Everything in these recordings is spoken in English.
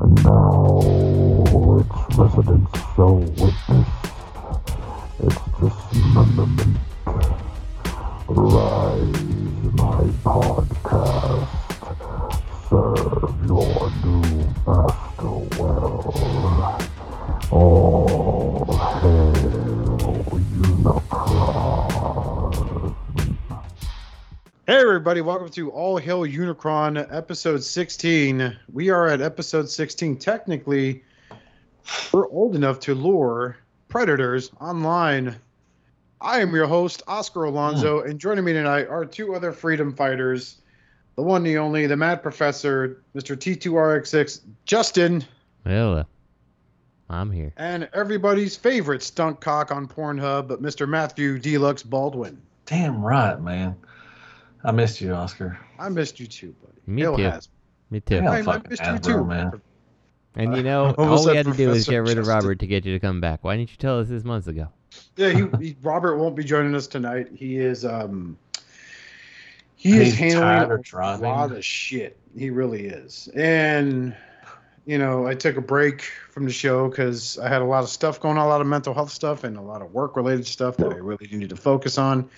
And now its residents shall witness Hail episode 16. We are at episode 16. Technically, we're old enough to lure predators online. I am your host, Oscar Alonso, and joining me tonight are two other freedom fighters. The one, the only, the Mad Professor, Mr. T2RX6, Justin, Well, uh, I'm here. and everybody's favorite stunt cock on Pornhub, but Mr. Matthew Deluxe Baldwin. Damn right, man. I missed you, Oscar. I missed you too, buddy. Me Hail too. has- Me too. Yeah. I, I missed you too, man. And you know, almost all we had to do was get rid of Justin. Robert to get you to come back. Why didn't you tell us this months ago? Yeah, he, he Robert won't be joining us tonight. He is um he is He's tired handling of a driving. lot of shit. He really is. And you know, I took a break from the show because I had a lot of stuff going on, a lot of mental health stuff and a lot of work related stuff that I really needed to focus on.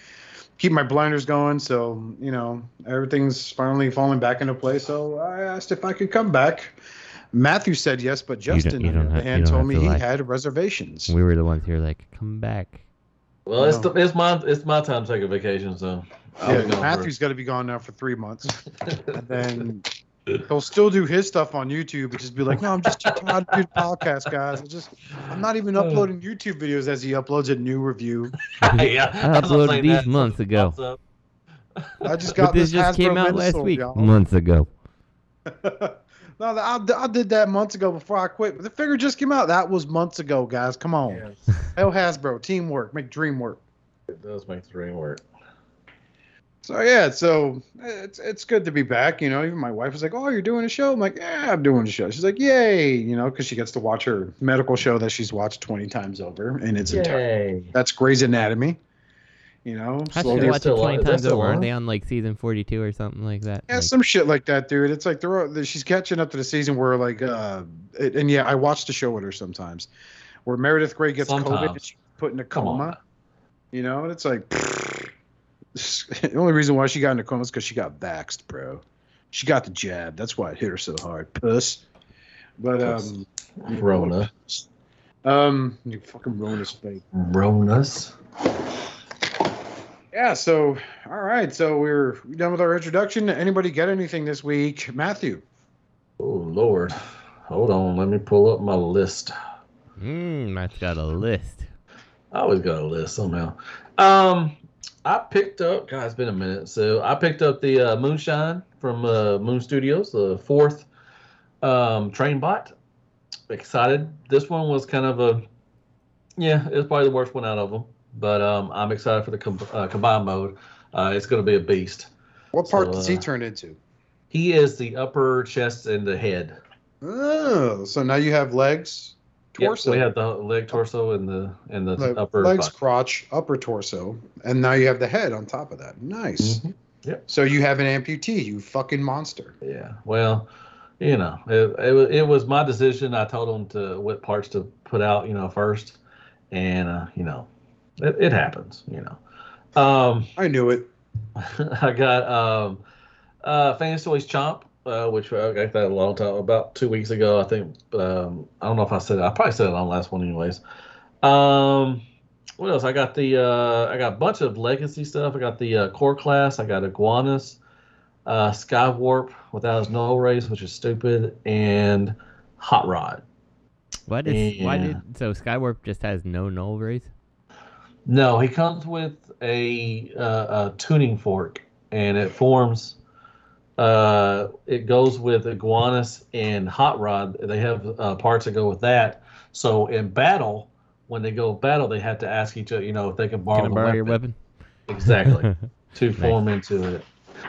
Keep my blinders going, so you know everything's finally falling back into place. So I asked if I could come back. Matthew said yes, but You don't- Justin, you on don't the other have- hand, told me to he lie. had reservations. We were the ones here, like, come back. Well, it's the, it's my it's my time to take a vacation, so I'll Yeah, Matthew's got to be gone now for three months. And then he'll still do his stuff on YouTube, but just be like, "No, I'm just too tired to do the podcast, guys. I just, I'm not even uh. uploading YouTube videos as he uploads a new review. yeah, I uploaded saying these that, months ago. I just But got this this, just came Hasbro out last week, y'all. months ago. no, I, I did that months ago before I quit. But the figure just came out. That was months ago, guys. Come on, Yes, hell Hasbro, teamwork, make dream work. it does make dream work. So yeah, so it's it's good to be back. You know, even my wife was like, "Oh, you're doing a show." I'm like, "Yeah, I'm doing a show." She's like, "Yay!" You know, because she gets to watch her medical show that she's watched 20 times over in its entirety. That's Grey's Anatomy. You know, I slowly- watch it 20 times over. Aren't they on, like, season 42 or something like that? yeah, Like, some shit like that, dude. It's like they're all- she's catching up to the season where like, uh, it, and yeah, I watch the show with her sometimes, where Meredith Grey gets COVID and she's put in a coma. You know, and it's like the only reason why she got in a coma is because she got vaxxed, bro. She got the jab. That's why it hit her so hard, puss. But um, Rona, um, you fucking ruined his face. Ronas. Yeah. So, all right. So we're we done with our introduction. Anybody get anything this week, Matthew? Oh Lord, hold on. Let me pull up my list. Mmm, Matt's got a list. I always got a list somehow. Um, I picked up. God, it's been a minute. So I picked up the uh, Moonshine from uh, Moon Studios, the fourth um, train bot. Excited. This one was kind of a, yeah, it's probably the worst one out of them. But um, I'm excited for the com- uh, combined mode. Uh, it's going to be a beast. What part So, does he uh, turn into? He is the upper chest and the head. Oh, so now you have legs, Yep, torso, we have the leg, torso, and the and the le- upper legs, body. crotch, upper torso, and now you have the head on top of that. Nice. Mhm. Yep. So you have an amputee, you fucking monster. Yeah. Well, you know, it, it, it was my decision. I told him to what parts to put out, you know, first, and uh, you know, it, it happens. You know, um, I knew it. I got um, uh, Fans Toys Chomp, uh, which I got that a long time, about two weeks ago. I think. Um, I don't know if I said it. I probably said it on the last one, anyways. Um, what else? I got the uh, I got a bunch of legacy stuff. I got the uh, core class. I got Iguanus, uh, Skywarp without his null rays, which is stupid, and Hot Rod. Why did, why did, so Skywarp just has no null rays? No, he comes with a, uh, a tuning fork, and it forms. Uh, it goes with Iguanus and hot rod. They have uh, parts that go with that. So in battle, when they go battle, they have to ask each other, you know, if they can borrow, Can I the borrow your weapon. weapon? Exactly to form into it.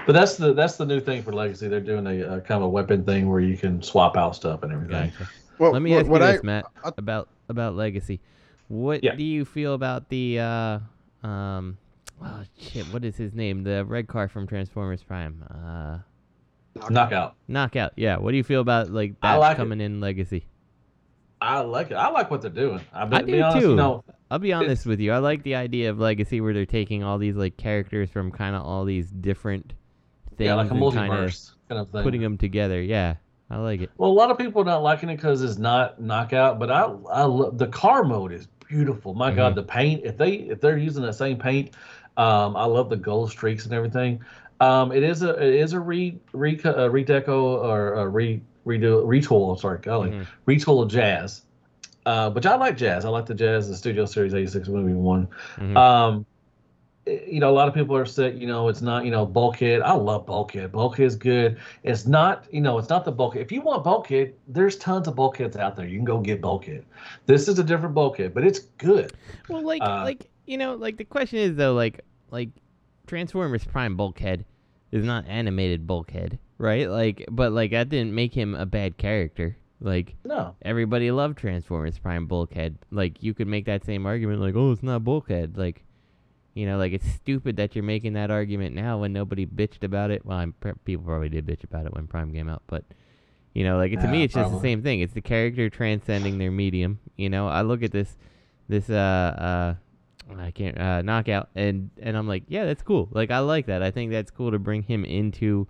But that's the that's the new thing for Legacy. They're doing a, a kind of a weapon thing where you can swap out stuff and everything. Gotcha. Well, Let me what, ask you what this, I, Matt, I- about about Legacy. What Yeah. do you feel about the uh, um, oh shit, what is his name? The red car from Transformers Prime. Uh, Knockout. Knockout. Yeah. What do you feel about like that like it. coming in Legacy? I like it. I like what they're doing. I, I do honest, too. You know, I'll be honest with you. I like the idea of Legacy where they're taking all these like characters from kind of all these different things yeah, like a multiverse kind of thing. putting them together. Yeah, I like it. Well, a lot of people are not liking it because it's not knockout, but I, I love the car mode is beautiful. My Mm-hmm. God, the paint if they if they're using that same paint, um, I love the gold streaks and everything. Um, it is a it is a re re uh, redeco or a re redo retool. Sorry, golly, Mhm. retool of jazz. Uh, which I like jazz. I like the jazz, the Studio Series 86 movie one. Mhm. Um, eh, you know, a lot of people are upset. You know, it's not. You know, bulkhead. I love bulkhead. Bulkhead's good. It's not. You know, it's not the bulkhead. If you want bulkhead, there's tons of bulkheads out there. You can go get bulkhead. This is a different bulkhead, but it's good. Well, like, Uh, like you know, like the question is though, like, like Transformers Prime Bulkhead is not animated Bulkhead, right? Like, but like that didn't make him a bad character. Like No, everybody loved Transformers Prime Bulkhead. Like you could make that same argument, like, oh, it's not Bulkhead. Like, you know, like it's stupid that you're making that argument now when nobody bitched about it. Well, I'm, people probably did bitch about it when Prime came out, but you know, like to me, it's just the same thing. It's the character transcending their medium. You know, I look at this, this uh uh, I can't uh knockout, and and I'm like, yeah, that's cool. Like I like that. I think that's cool to bring him into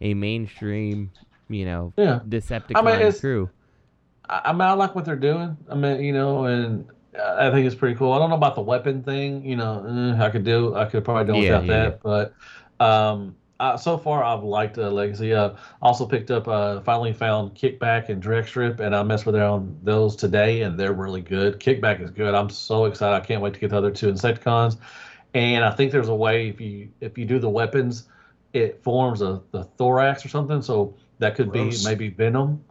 a mainstream, you know, yeah. Decepticon it's- crew. I, I mean, I like what they're doing. I mean, you know, and I think it's pretty cool. I don't know about the weapon thing. You know, eh, I could do. I could probably do Yeah, without yeah, that. But um, uh, so far, I've liked uh, Legacy. Uh, also picked up. Uh, finally found Kickback and Drag Strip, and I messed with on those today, and they're really good. Kickback is good. I'm so excited. I can't wait to get the other two Insecticons. And I think there's a way if you if you do the weapons, it forms a the thorax or something. So that could Gross. be maybe Venom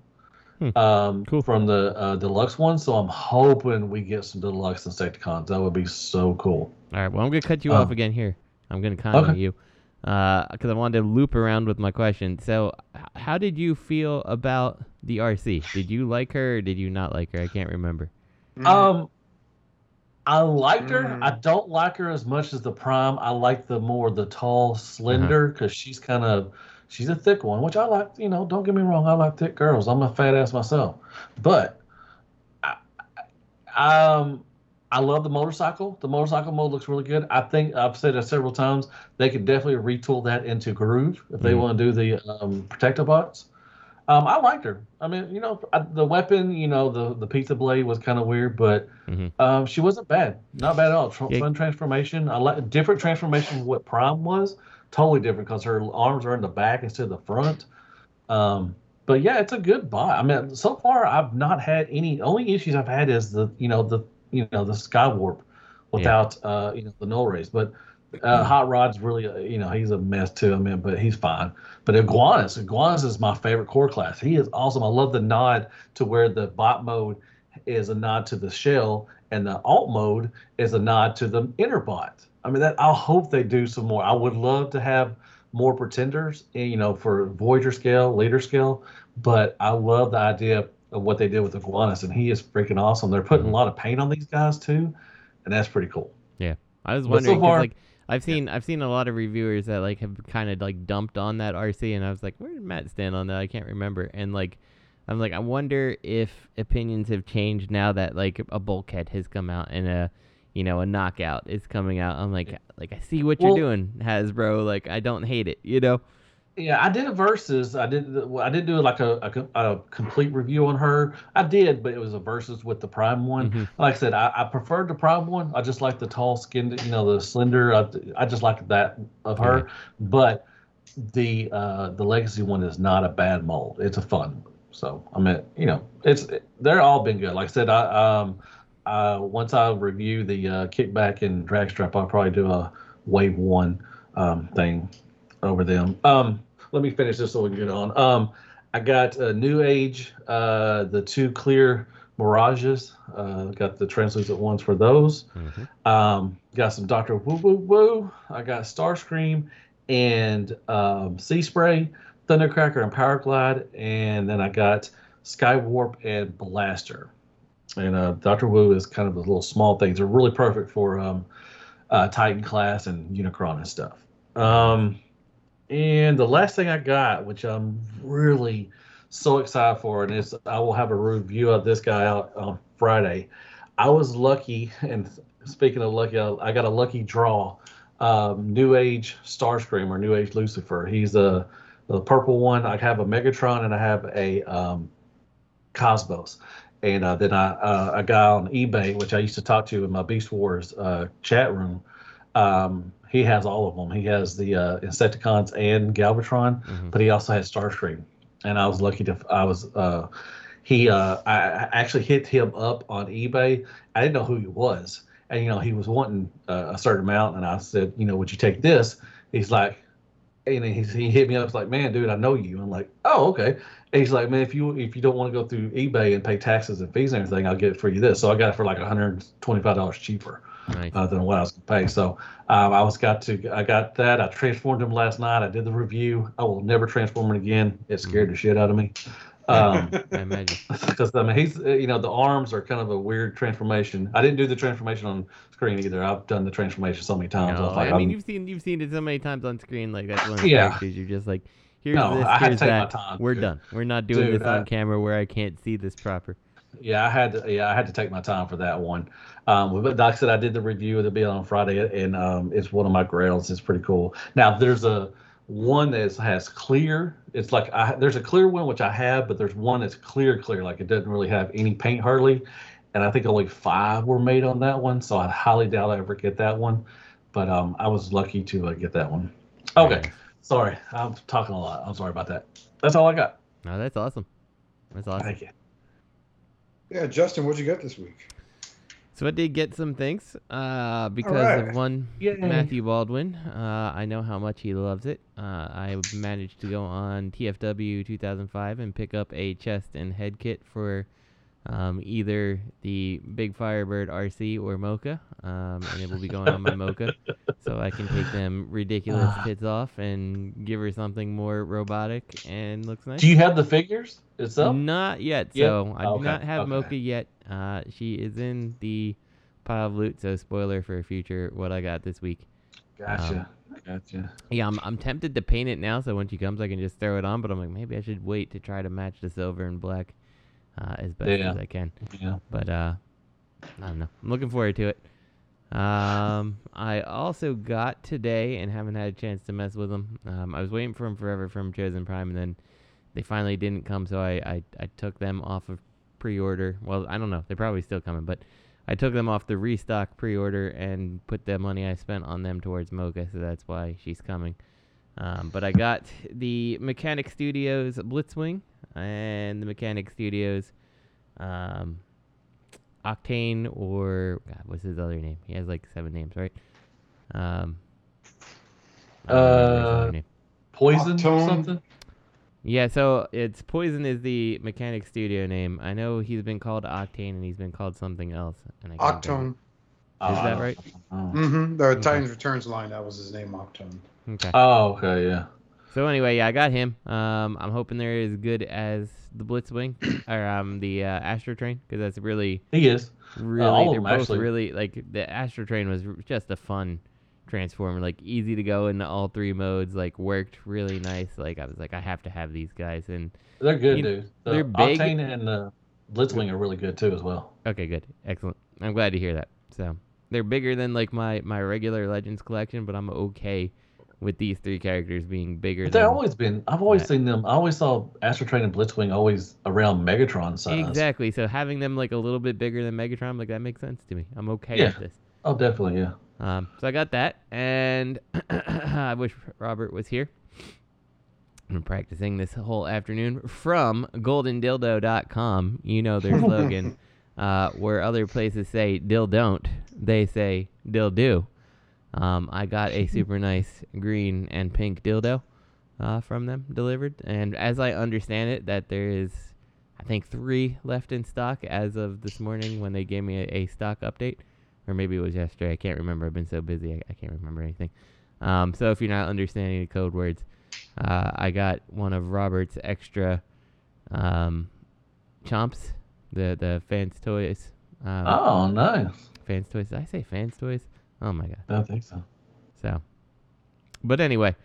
Hmm. um, Cool. from the uh, deluxe one. So I'm hoping we get some deluxe Insecticons. That would be so cool. All right. Well, I'm gonna cut you Oh. off again here. I'm gonna comment Okay. you because I wanted to loop around with my question. So, how did you feel about the Arcee? Did you like her or did you not like her? I can't remember. Mm. Um, I liked her. Mm. I don't like her as much as the Prime. I like the more the tall, slender, because she's kind of she's a thick one, which I like. You know, don't get me wrong, I like thick girls. I'm a fat ass myself, but I, I- um, I love the motorcycle. The motorcycle mode looks really good. I think I've said it several times. They could definitely retool that into Groove if they Mhm. want to do the um, Protectobots. Um, I liked her. I mean, you know, I, the weapon, you know, the the pizza blade was kind of weird, but Mhm. um, she wasn't bad. Not bad at all. Tr- Yeah. Fun transformation. I like different transformation from what Prime was. Totally different because her arms are in the back instead of the front. Um, but yeah, it's a good buy. I mean, so far I've not had any. Only issues I've had is the you know the you know the Skywarp without uh you know the null rays, but. Uh, Hot Rod's really, uh, you know, he's a mess too. I mean, but he's fine. But Iguanus, Iguanus is my favorite core class. He is awesome. I love the nod to where the bot mode is a nod to the shell, and the alt mode is a nod to the inner bot. I mean, that I hope they do some more. I would love to have more pretenders, you know, for Voyager scale, leader scale. But I love the idea of what they did with Iguanus, and he is freaking awesome. They're putting mm-hmm. a lot of paint on these guys too, and that's pretty cool. Yeah, I was But so far- like I've seen I've seen a lot of reviewers that like have kind of like dumped on that Arcee, and I was like, where did Matt stand on that? I can't remember. And like, I'm like, I wonder if opinions have changed now that like a bulkhead has come out and a you know a knockout is coming out. I'm like, like I see what Well- you're doing, Hasbro. Like I don't hate it, you know. Yeah, I did a versus. I did. I did do like a, a, a complete review on her. I did, but it was a versus with the prime one. Mhm. Like I said, I, I preferred the prime one. I just like the tall skinned, you know, the slender. I, I just like that of her. But the uh, the legacy one is not a bad mold. It's a fun. one. So I mean, you know, it's they're all been good. Like I said, I um, uh, once I review the uh, kickback and drag strip, I'll probably do a wave one um, thing over them. Um, let me finish this so we can get on. Um, I got a New Age, uh, the two clear Mirages. Uh, got the translucent ones for those. Mhm. Um, got some Doctor Wu Woo Woo. I got Starscream and um, Sea Spray, Thundercracker and Power Glide, and then I got Skywarp and Blaster. And uh, Doctor Wu is kind of the little small things. They're really perfect for um, uh, Titan class and Unicron and stuff. Um, and the last thing I got, which I'm really so excited for, and is I will have a review of this guy out on Friday. I was lucky, and speaking of lucky, I, got a lucky draw. Um, New Age Starscream or New Age Lucifer. He's a the purple one. I have a Megatron and I have a um, Cosmos. And uh, then I uh, a guy on eBay, which I used to talk to in my Beast Wars uh, chat room. Um, he has all of them. He has the uh, Insecticons and Galvatron, Mhm. but he also has Starscream. And I was lucky to I was uh, he uh, I I actually hit him up on eBay. I didn't know who he was, and you know he was wanting uh, a certain amount, and I said, you know, would you take this? He's like, and he, he hit me up. It's like, man, dude, I know you. I'm like, oh, okay. And he's like, man, if you if you don't want to go through eBay and pay taxes and fees and everything, I'll get it for you this. So I got it for like 125 dollars cheaper Nice. uh, than what I was going to pay. So um, I was got to I got that. I transformed him last night. I did the review. I will never transform him again. It scared the shit out of me. Um, I imagine. because I mean he's you know the arms are kind of a weird transformation. I didn't do the transformation on screen either. I've done the transformation so many times. No, was like, I mean I'm- you've seen you've seen it so many times on screen. Like that's one of the Yeah. characters. You're just like, here's No, this, I had to here's take my that. time, We're dude. done. We're not doing Dude, this on I- camera where I can't see this proper. Yeah, I had to. Yeah, I had to take my time for that one. Um, but like I said, I did the review of the bill on Friday, and um, it's one of my grails. It's pretty cool. Now there's a one that has clear. It's like I, there's a clear one which I have, but there's one that's clear, clear. Like it doesn't really have any paint hardly, and I think only five were made on that one. So I highly doubt I ever get that one. But um, I was lucky to uh, get that one. Okay, sorry, I'm talking a lot. I'm sorry about that. That's all I got. No, that's awesome. That's awesome. Thank you. Yeah, Justin, what'd you get this week? So I did get some things uh, because right. of one Yay. Matthew Baldwin. Uh, I know how much he loves it. Uh, I managed to go on TFW 2005 and pick up a chest and head kit for um, either the Big Firebird Arcee or Mocha, um, and it will be going on my Mocha, so I can take them ridiculous Ah. tits off and give her something more robotic and looks nice. Do you have the figures itself? Not yet. Yet? So I do Okay, not have okay. Mocha yet. Uh, she is in the pile of loot. So spoiler for future what I got this week. Gotcha. gotcha. Yeah, I'm I'm tempted to paint it now. So when she comes, I can just throw it on. But I'm like, maybe I should wait to try to match the silver and black uh, as best Yeah. as I can. Yeah. But uh, I don't know. I'm looking forward to it. Um, I also got today and haven't had a chance to mess with them. Um, I was waiting for them forever from Chosen Prime, and then they finally didn't come, so I, I, I took them off of pre-order. Well, I don't know. They're probably still coming, but I took them off the restock pre-order and put the money I spent on them towards Mocha, so that's why she's coming. Um, but I got the Mechanic Studios Blitzwing and the Mechanic Studios um, Octane or God, what's his other name? He has like seven names, right? Um, I don't remember his other Uh, name. Poison or Octone. something? Yeah, so it's Poison is the Mechanic Studio name. I know he's been called Octane and he's been called something else. And I. Octone. Is Oh, that right? don't. Mm-hmm. The Okay. Titans Returns line, that was his name, Octone. Okay. Oh, okay, yeah. So anyway, yeah, I got him. Um, I'm hoping they're as good as the Blitzwing or um the uh, Astro Train because that's really He is. really all of they're both actually. really like the Astro Train was just a fun transformer, like easy to go into all three modes, like worked really nice. Like I was like I have to have these guys and They're good, You- dude. The they're big. Octane and the Blitzwing are really good too as well. okay, good, excellent. I'm glad to hear that. So they're bigger than like my my regular Legends collection, but I'm okay with these three characters being bigger. But they've always been. I've always that. seen them. I always saw Astro Train and Blitzwing always around Megatron size. Exactly. So having them like a little bit bigger than Megatron, like that makes sense to me. I'm okay Yeah. with this. Oh, definitely, yeah. Um, so I got that, and I wish Robert was here. I've been practicing this whole afternoon from GoldenDildo.com. You know their slogan, uh, where other places say "dill don't," they say "dill do." Um, I got a super nice green and pink dildo uh, from them delivered, and as I understand it, that there is, I think, three left in stock as of this morning when they gave me a, a stock update or maybe it was yesterday. I can't remember. I've been so busy, I, I can't remember anything. Um, so if you're not understanding the code words, uh, I got one of Robert's extra um, chomps, the the fans toys. Um, Oh, nice. Fans toys. Did I say fans toys? Oh my god. I don't think so. So, but anyway,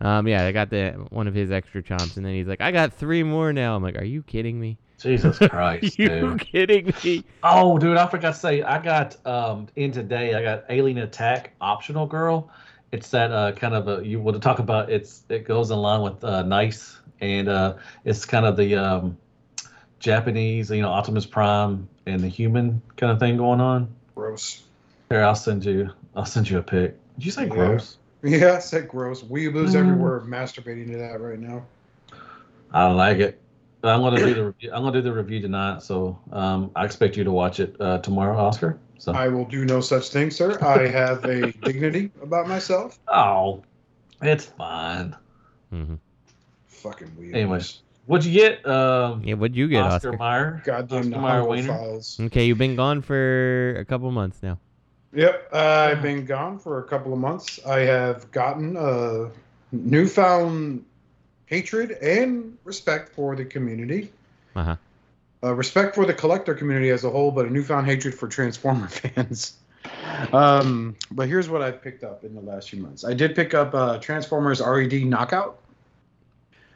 Um, yeah, I got the one of his extra chomps, and then he's like, "I got three more now." I'm like, "Are you kidding me? Jesus Christ, dude. you dude. kidding me?" Oh, dude, I forgot to say, I got um in today. I got Alien Attack optional girl. It's that uh kind of a you want to talk about. It's it goes in line with uh, Nice, and uh it's kind of the um Japanese, you know, Optimus Prime and the human kind of thing going on. Gross. Here, I'll send you. I'll send you a pic. Did you say Yeah. gross? Yeah, I said gross. Weeaboos Mm. everywhere masturbating to that right now. I like it. But I'm gonna do the review. I'm gonna do the review tonight, so um, I expect you to watch it uh, tomorrow, Oscar. So I will do no such thing, sir. I have a dignity about myself. oh, it's fine. Mm-hmm. Fucking weird. Anyways. What'd you get? Um, Yeah, what'd you get, Oscar, Oscar? Meyer. Goddamn Oscar Mayer Nahongo Wiener. files. Okay, you've been gone for a couple months now. Yep, I've been gone for a couple of months. I have gotten a newfound hatred and respect for the community. Uh huh. Uh, respect for the collector community as a whole, but a newfound hatred for Transformer fans. Um, but here's what I've picked up in the last few months. I did pick up uh, Transformers RED Knockout.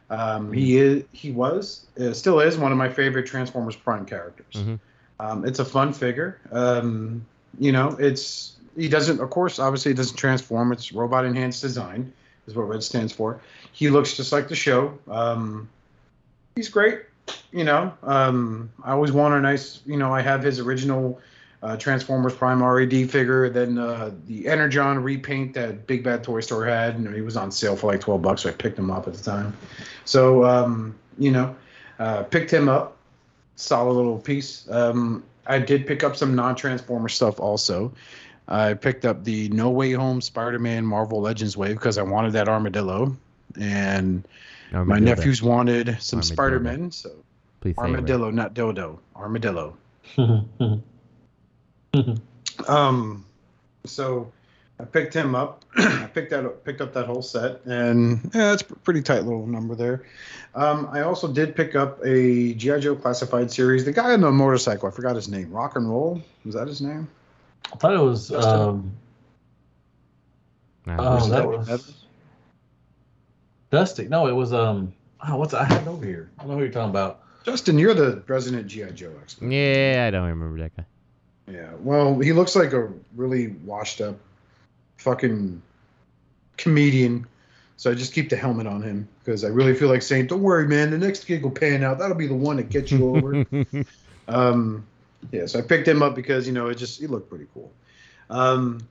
Um, he is, he was, uh, still is one of my favorite Transformers Prime characters. Mhm. Um, it's a fun figure. Um, you know, it's he doesn't, of course, obviously it doesn't transform. It's robot enhanced design, is what Red stands for. He looks just like the show. Um, he's great. You know, um, I always want a nice. You know, I have his original uh, Transformers Prime RED figure. Then uh, the Energon repaint that Big Bad Toy Store had. and he was on sale for like twelve bucks. So I picked him up at the time. So um, you know, uh, picked him up. Solid little piece. Um, I did pick up some non-Transformer stuff also. I picked up the No Way Home Spider-Man Marvel Legends wave because I wanted that armadillo, and my nephews wanted some Armadillo. Spider-Man. So Please say right. armadillo, not dodo. Armadillo. Um, so I picked him up. I picked that picked up that whole set, and yeah, it's a pretty tight little number there. Um, I also did pick up a GI Joe classified series. The guy on the motorcycle, I forgot his name. Rock and Roll was that his name? I thought it was. Um, Nah, Oh, Was that was- Dusty. No, it was. Um. Oh, what's I had over here? I don't know who you're talking about. Justin, you're the resident GI Joe expert. Yeah, I don't remember that guy. Yeah. Well, he looks like a really washed up fucking comedian. So I just keep the helmet on him because I really feel like saying, "Don't worry, man. The next gig will pan out. That'll be the one that gets you over." um, yeah. So I picked him up because you know it just he looked pretty cool. Um,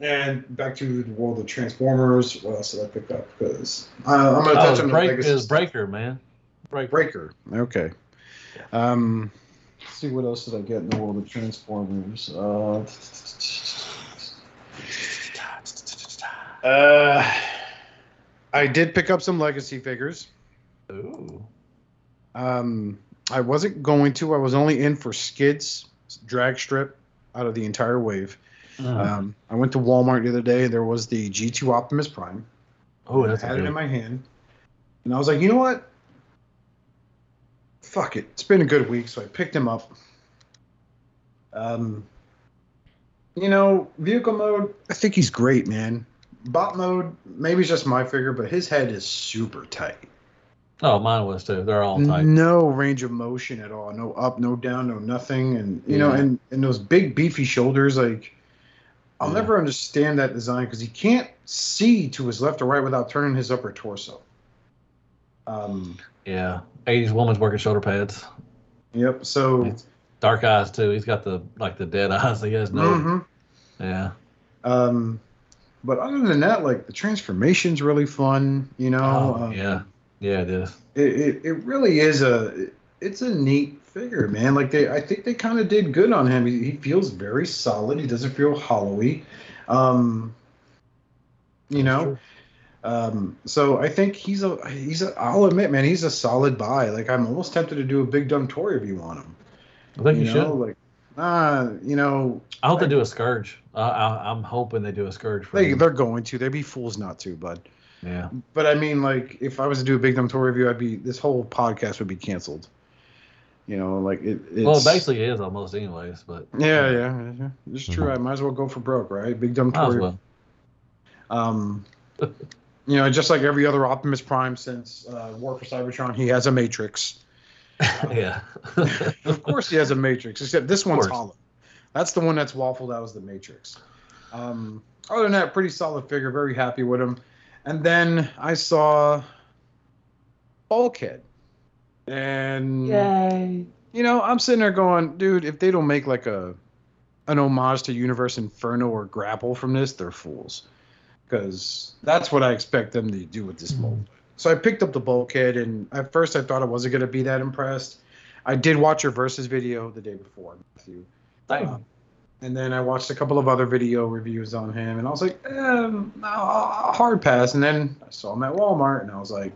and back to the world of Transformers. What else did I pick up? Because uh, I'm going to touch Oh, on break legacy is breaker, man. Breaker. Breaker. Okay. Um, let's see what else did I get in the world of Transformers. Uh, uh, I did pick up some legacy figures. Ooh. Um, I wasn't going to. I was only in for Skids drag strip out of the entire wave. Mm. Um, I went to Walmart the other day. There was the G2 Optimus Prime. oh, that's I had good. it in my hand, and I was like, you know what? Fuck it. It's been a good week, so I picked him up. Um, you know, vehicle mode. I think he's great, man. Bot mode, maybe it's just my figure, but his head is super tight. Oh, mine was too. They're all tight. No range of motion at all. No up, no down, no nothing. And you know, and and those big beefy shoulders, like I'll Yeah. never understand that design because he can't see to his left or right without turning his upper torso. Um. Yeah. 80s woman's working shoulder pads. Yep. So. It's dark eyes too. He's got the like the dead eyes. He has no. mhm. Yeah. Um. But other than that, like the transformation's really fun. You know. Oh, um, yeah. Yeah, it is. It, it it really is a it's a neat figure, man. Like they, I think they kind of did good on him. He, he feels very solid. He doesn't feel hollowy. Um, you That's know, true. um, so I think he's a he's a. I'll admit, man, he's a solid buy. Like I'm almost tempted to do a big dumb toy review on him. I think you, know, should. like ah, you know, I hope they do a scourge. Uh, I, I'm hoping they do a scourge for they they're going to. They'd be fools not to, bud. Yeah. But I mean, like, if I was to do a big dumb toy review, I'd be this whole podcast would be canceled. You know, like it. It's, Well, it basically is almost anyways, but Yeah, yeah, yeah. It's true. I might as well go for broke, right? Big dumb might as toy. well. Um, you know, just like every other Optimus Prime since uh, War for Cybertron, he has a Matrix. yeah. of course, he has a Matrix, except this one's hollow. That's the one that's waffled out as the Matrix. Um, other than that, pretty solid figure. Very happy with him. And then I saw Bulkhead, and Yay. you know, I'm sitting there going, dude, if they don't make like a an homage to Universe Inferno or Grapple from this, they're fools. Because that's what I expect them to do with this mold. So I picked up the bulkhead, and at first I thought I wasn't going to be that impressed. I did watch your versus video the day before, Matthew. Um, and then I watched a couple of other video reviews on him, and I was like, um, uh, hard pass. And then I saw him at Walmart, and I was like,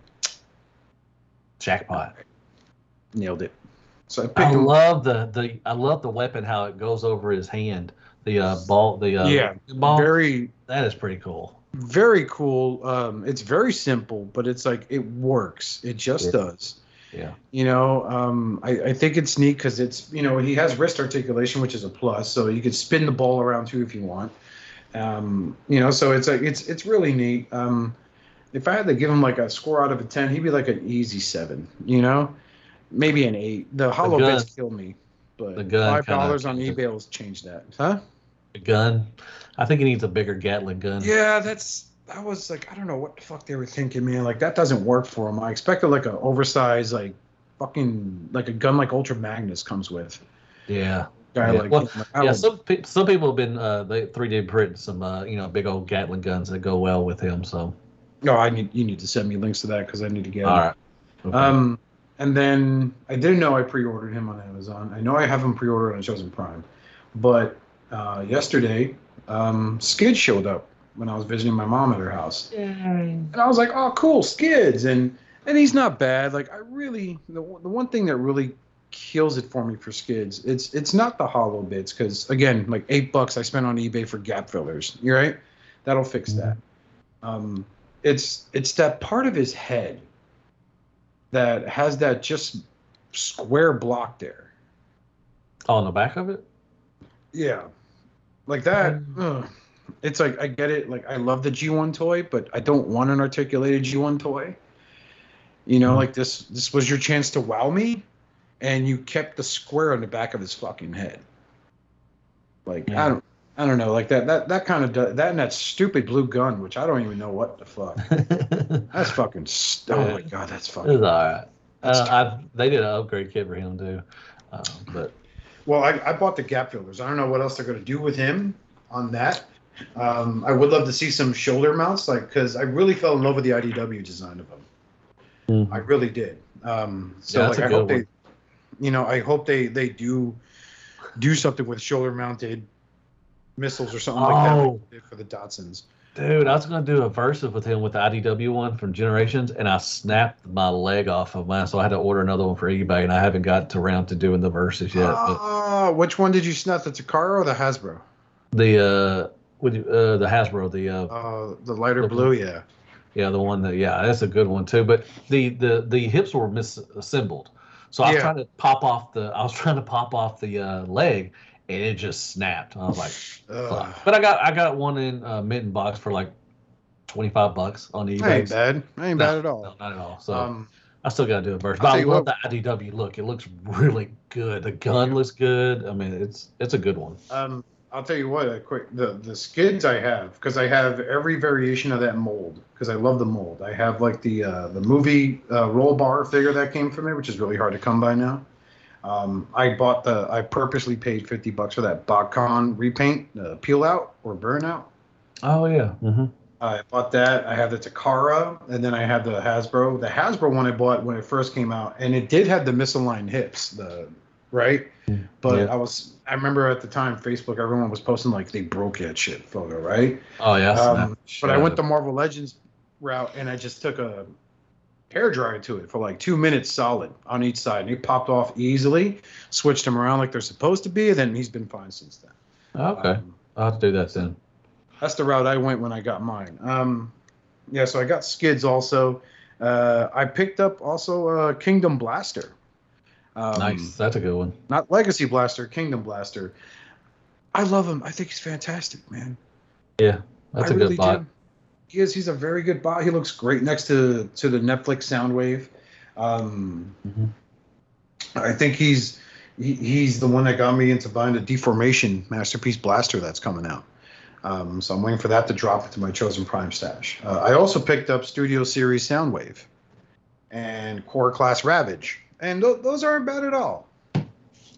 Jackpot. nailed it. So I picked I love the, the I love the weapon how it goes over his hand. The uh, ball the uh, Yeah, ball. very that is pretty cool. Very cool. Um, it's very simple, but it's like it works. It just Yeah. does. Yeah. You know, um, I, I think it's neat because it's you know he has wrist articulation, which is a plus. So you could spin the ball around too if you want. Um, you know, so it's like it's it's really neat. Um, if I had to give him like a score out of a ten, he'd be like an easy seven. You know, maybe an eight. The hollow gun- bits kill me, but the gun five dollars on eBay will change that, huh? The gun. I think he needs a bigger Gatling gun. Yeah, that's that was like I don't know what the fuck they were thinking, man. Like that doesn't work for him. I expected like an oversized like fucking like a gun like Ultra Magnus comes with. Yeah. Guy Yeah, like, well. Yeah, some pe- some people have been uh they 3D printing some uh you know big old Gatling guns that go well with him. So no, I need you need to send me links to that because I need to get. all right. Okay. Um, and then I didn't know I pre-ordered him on Amazon. I know I have him pre-ordered on Chosen Prime, but uh, yesterday, um, Skid showed up when I was visiting my mom at her house. And I was like, oh, cool, Skids. And and he's not bad. Like I really, the, the one thing that really kills it for me for Skids, it's it's not the hollow bits because again, like eight bucks I spent on eBay for gap fillers. You're right? That'll fix that. Um, it's it's that part of his head that has that just square block there. Oh, on the back of it. Yeah, like that. ugh. It's like I get it. Like I love the G1 toy, but I don't want an articulated G1 toy. You know, Mhm. like this. This was your chance to wow me, and you kept the square on the back of his fucking head. Like Yeah. I don't, I don't know. Like that. That that kind of that and that stupid blue gun, which I don't even know what the fuck. That's fucking. St- oh my god, that's fucking. It's all right. Uh, I they did an upgrade kit for him too, uh, but Well, I, I bought the gap fillers. I don't know what else they're going to do with him on that. Um, I would love to see some shoulder mounts, like because I really fell in love with the IDW design of them. I really did. Um, so Yeah, like, I hope good they, you know, I hope they they do do something with shoulder mounted missiles or something like that Oh. like they did for the Datsuns. Dude, I was gonna do a versus with him with the IDW one from Generations, and I snapped my leg off of mine, so I had to order another one for eBay, and I haven't got to round to doing the versus yet. Oh, which one did you snap? The Takara or the Hasbro? the uh, with uh, the Hasbro, the uh, Uh, the lighter The- blue, yeah. Yeah, the one that yeah, that's a good one too. But the the the hips were misassembled, so I was Yeah. trying to pop off the I was trying to pop off the uh, leg, and it just snapped. I was like, Ugh. But I got I got one in uh, mitten box for like twenty five bucks on eBay. That ain't bad. That ain't No, bad at all. No, not at all. So um, I still got to do a version. But I love the IDW look. It looks really good. The gun looks good. I mean, it's it's a good one. Um, I'll tell you what, a quick the the skids I have because I have every variation of that mold because I love the mold. I have like the uh, the movie uh, roll bar figure that came from it, which is really hard to come by now. Um, I bought the I purposely paid fifty bucks for that Botcon repaint, uh, peel out or burn out. Oh yeah. Mm-hmm. I bought that. I have the Takara, and then I have the Hasbro. The Hasbro one I bought when it first came out, and it did have the misaligned hips, the right. But Yeah. I was, I remember at the time, Facebook, everyone was posting like they broke that shit photo, right? Oh yeah. Um, snapped but I went out the Marvel Legends route, and I just took a hair dryer to it for like two minutes solid on each side, and he popped off easily. Switched them around like they're supposed to be, and then he's been fine since then. Okay, Um, I'll have to do that then. that's the route I went when I got mine. Um, yeah, so I got skids also. Uh, I picked up also uh, Kingdom Blaster. Um, nice. That's a good one. Not Legacy Blaster, Kingdom Blaster. I love him. I think he's fantastic, man. Yeah, that's I a really good bot. do. He is. He's a very good bot. He looks great next to to the Netflix Soundwave. Um, Mhm. I think he's he, he's the one that got me into buying the Deformation Masterpiece Blaster that's coming out. Um, so I'm waiting for that to drop into my Chosen Prime stash. Uh, I also picked up Studio Series Soundwave and Core Class Ravage, and th- those aren't bad at all.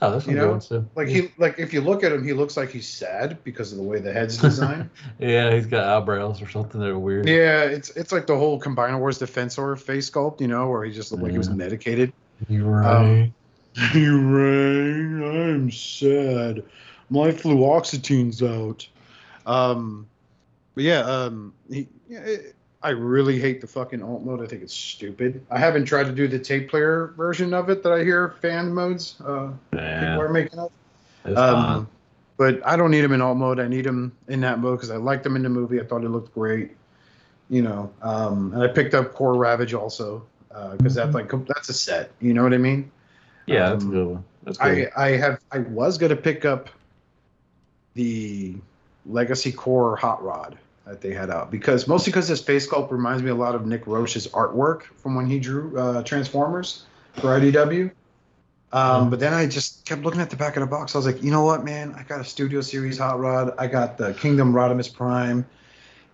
Oh, that's You good know, ones. Like he like if you look at him, he looks like he's sad because of the way the head's designed. Yeah, he's got eyebrows or something that are weird. yeah, it's it's like the whole Combiner Wars Defensor face sculpt, you know, where he just looked like he was medicated. You're right. You're right. I'm sad. My fluoxetine's out. Um, but yeah, um, he, yeah, it, I really hate the fucking alt mode. I think it's stupid. I haven't tried to do the tape player version of it that I hear fan modes uh, people are making up. Um, but I don't need them in alt mode. I need them in that mode because I liked them in the movie. I thought it looked great. You know, um, and I picked up Core Ravage also because that's like that's a set. You know what I mean? Yeah, that's a um, good one. That's I. I have I was gonna pick up the Legacy Core Hot Rod that they had out because mostly because this face sculpt reminds me a lot of Nick Roche's artwork from when he drew uh, Transformers for IDW. Um, Mhm. But then I just kept looking at the back of the box. I was like, you know what, man? I got a Studio Series Hot Rod. I got the Kingdom Rodimus Prime.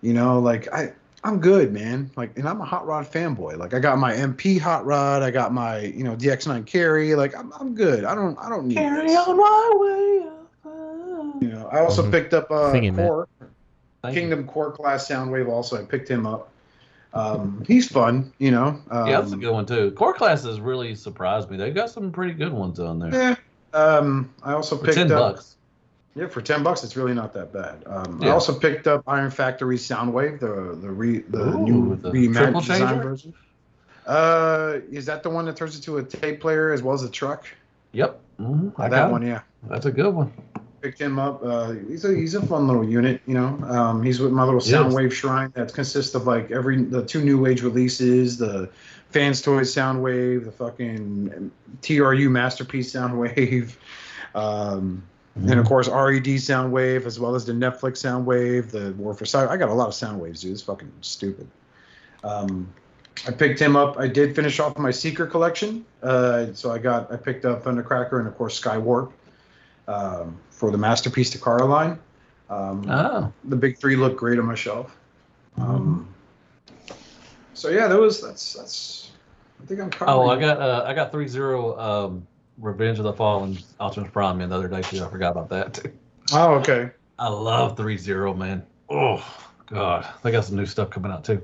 You know, like I I'm good, man. Like, and I'm a hot rod fanboy. Like, I got my MP hot rod. I got my, you know, DX9 carry. Like, I'm, I'm good. I don't, I don't need Carry this. on my way. up. You know, I also Mhm. picked up uh, Sing it, Matt. Thank you. Kingdom Core Class Soundwave. Also, I picked him up. Um, he's fun. You know. Um, Yeah, that's a good one too. Core classes really surprised me. They've got some pretty good ones on there. Yeah. Um, I also For picked ten up. bucks. Yeah, for ten bucks, it's really not that bad. Um, I also picked up Iron Factory Soundwave, the the re the Ooh, new the reimagined design version. Uh, is that the one that turns into a tape player as well as a truck? Yep. Mhm, I that one. yeah. That's a good one. Picked him up. Uh, he's a he's a fun little unit, you know. Um, he's with my little Yes. Soundwave shrine that consists of like every the two new age releases, the Fans Toys Soundwave, the fucking TRU Masterpiece Soundwave. Um, and of course RED Soundwave, as well as the Netflix Soundwave, the War for Cyber. I got a lot of Soundwaves, dude. It's fucking stupid. Um, I picked him up. I did finish off my Seeker collection, uh, so I got I picked up Thundercracker and of course Skywarp um, for the Masterpiece Takara line. Um, Oh, the big three look great on my shelf. Um, so yeah, that was that's that's. I think I'm covering. oh, I got uh, I got three zero um, Revenge of the Fallen Optimus Prime in the other day too. I forgot about that too. Oh, okay. I love three zero man. Oh god, they got some new stuff coming out too.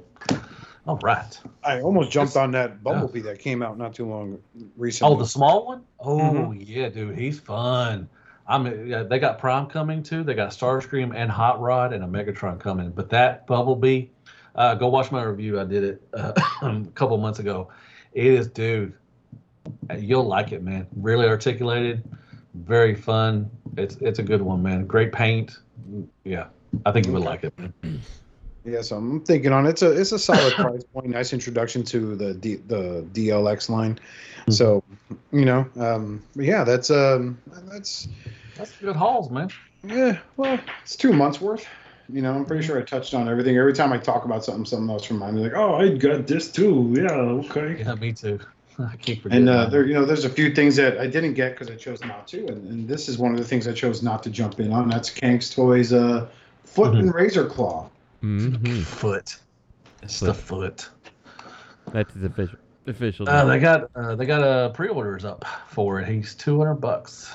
All right. I almost jumped on that Bumblebee that came out not too long recently. Oh, the small one? Oh Mhm. yeah, dude, he's fun. I'm. Yeah, they got Prime coming too. They got Starscream and Hot Rod and a Megatron coming. But that Bumblebee, uh, go watch my review. I did it uh, a couple months ago. It is, dude. You'll like it, man. Really articulated, very fun. It's it's a good one, man. Great paint. Yeah, I think you would like it, man. Yeah, so I'm thinking on it's a it's a solid price point, nice introduction to the D, the DLX line. So, you know, um, but yeah, that's um that's That's good hauls, man. yeah, well, it's two months worth. You know, I'm pretty sure I touched on everything. Every time I talk about something, something else reminds me like, oh, I got this too. Yeah, okay. Yeah, me too. I keep forgetting. And uh, there, you know, there's a few things that I didn't get because I chose not to, and, and this is one of the things I chose not to jump in on. That's Kank's Toys, uh, Foot and Razor Claw. Hmm foot. It's the foot. That's the official. Official. Uh, they got uh, they got uh, pre-orders up for it. He's two hundred bucks.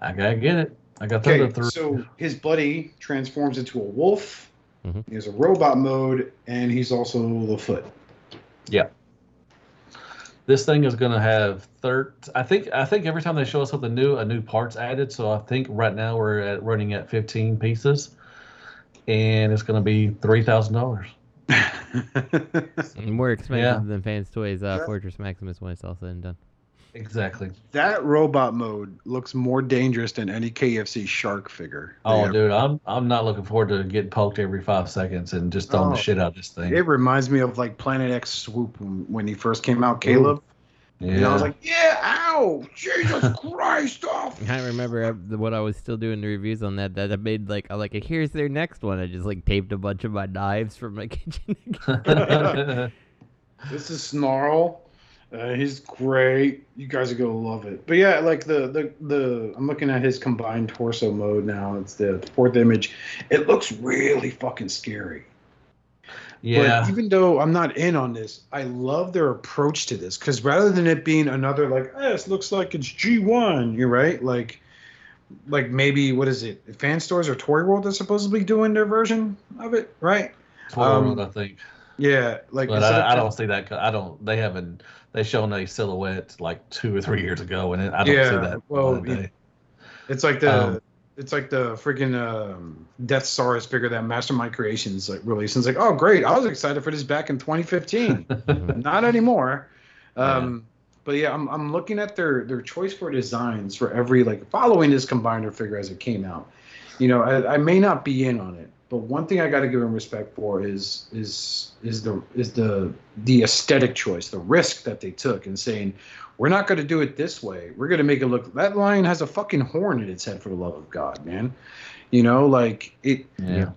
I gotta get it. I got the Okay, other three. so his buddy transforms into a wolf. Mhm. He has a robot mode, and he's also the foot. Yeah. This thing is gonna have third. I think I think every time they show us something new, a new part's added. So I think right now we're at running at fifteen pieces, and it's gonna be three thousand dollars. More expensive Yeah. than Fans Toys uh, Yeah. Fortress Maximus when it's all said and done. Exactly. that robot mode looks more dangerous than any KFC shark figure. Oh, ever- dude, I'm I'm not looking forward to getting poked every five seconds and just throwing Oh. the shit out of this thing. It reminds me of like Planet X Swoop when, when he first came out, Caleb. Yeah. And I was like, yeah, ow, Jesus Christ, oh. I remember the- what I was still doing the reviews on that. That I made like I like here's their next one. I just like taped a bunch of my knives from my kitchen. This is Snarl. Uh, he's great. You guys are gonna love it. But yeah, like the the the I'm looking at his combined torso mode now. It's the fourth image. It looks really fucking scary. Yeah. But even though I'm not in on this, I love their approach to this because rather than it being another like, eh, this looks like it's G1, you're right. Like, like maybe what is it? Fans Toys or Toy World is supposedly doing their version of it, right? Toy World, um, I think. Yeah, like But I, I don't see that. I don't. They haven't. They shown a silhouette like two or three years ago, and it, I don't Yeah, see that. well. It's like the Um, it's like the freaking um, Death Star is figure that Mastermind Creations like released. And it's like, oh great, I was excited for this back in 2015. Not anymore. Um, But yeah, I'm I'm looking at their their choice for designs for every like following this combiner figure as it came out. You know, I, I may not be in on it, but one thing I got to give them respect for is is is the is the the aesthetic choice, the risk that they took in saying we're not going to do it this way. We're going to make it look. That lion has a fucking horn in its head, for the love of God, man. You know, like it. yeah.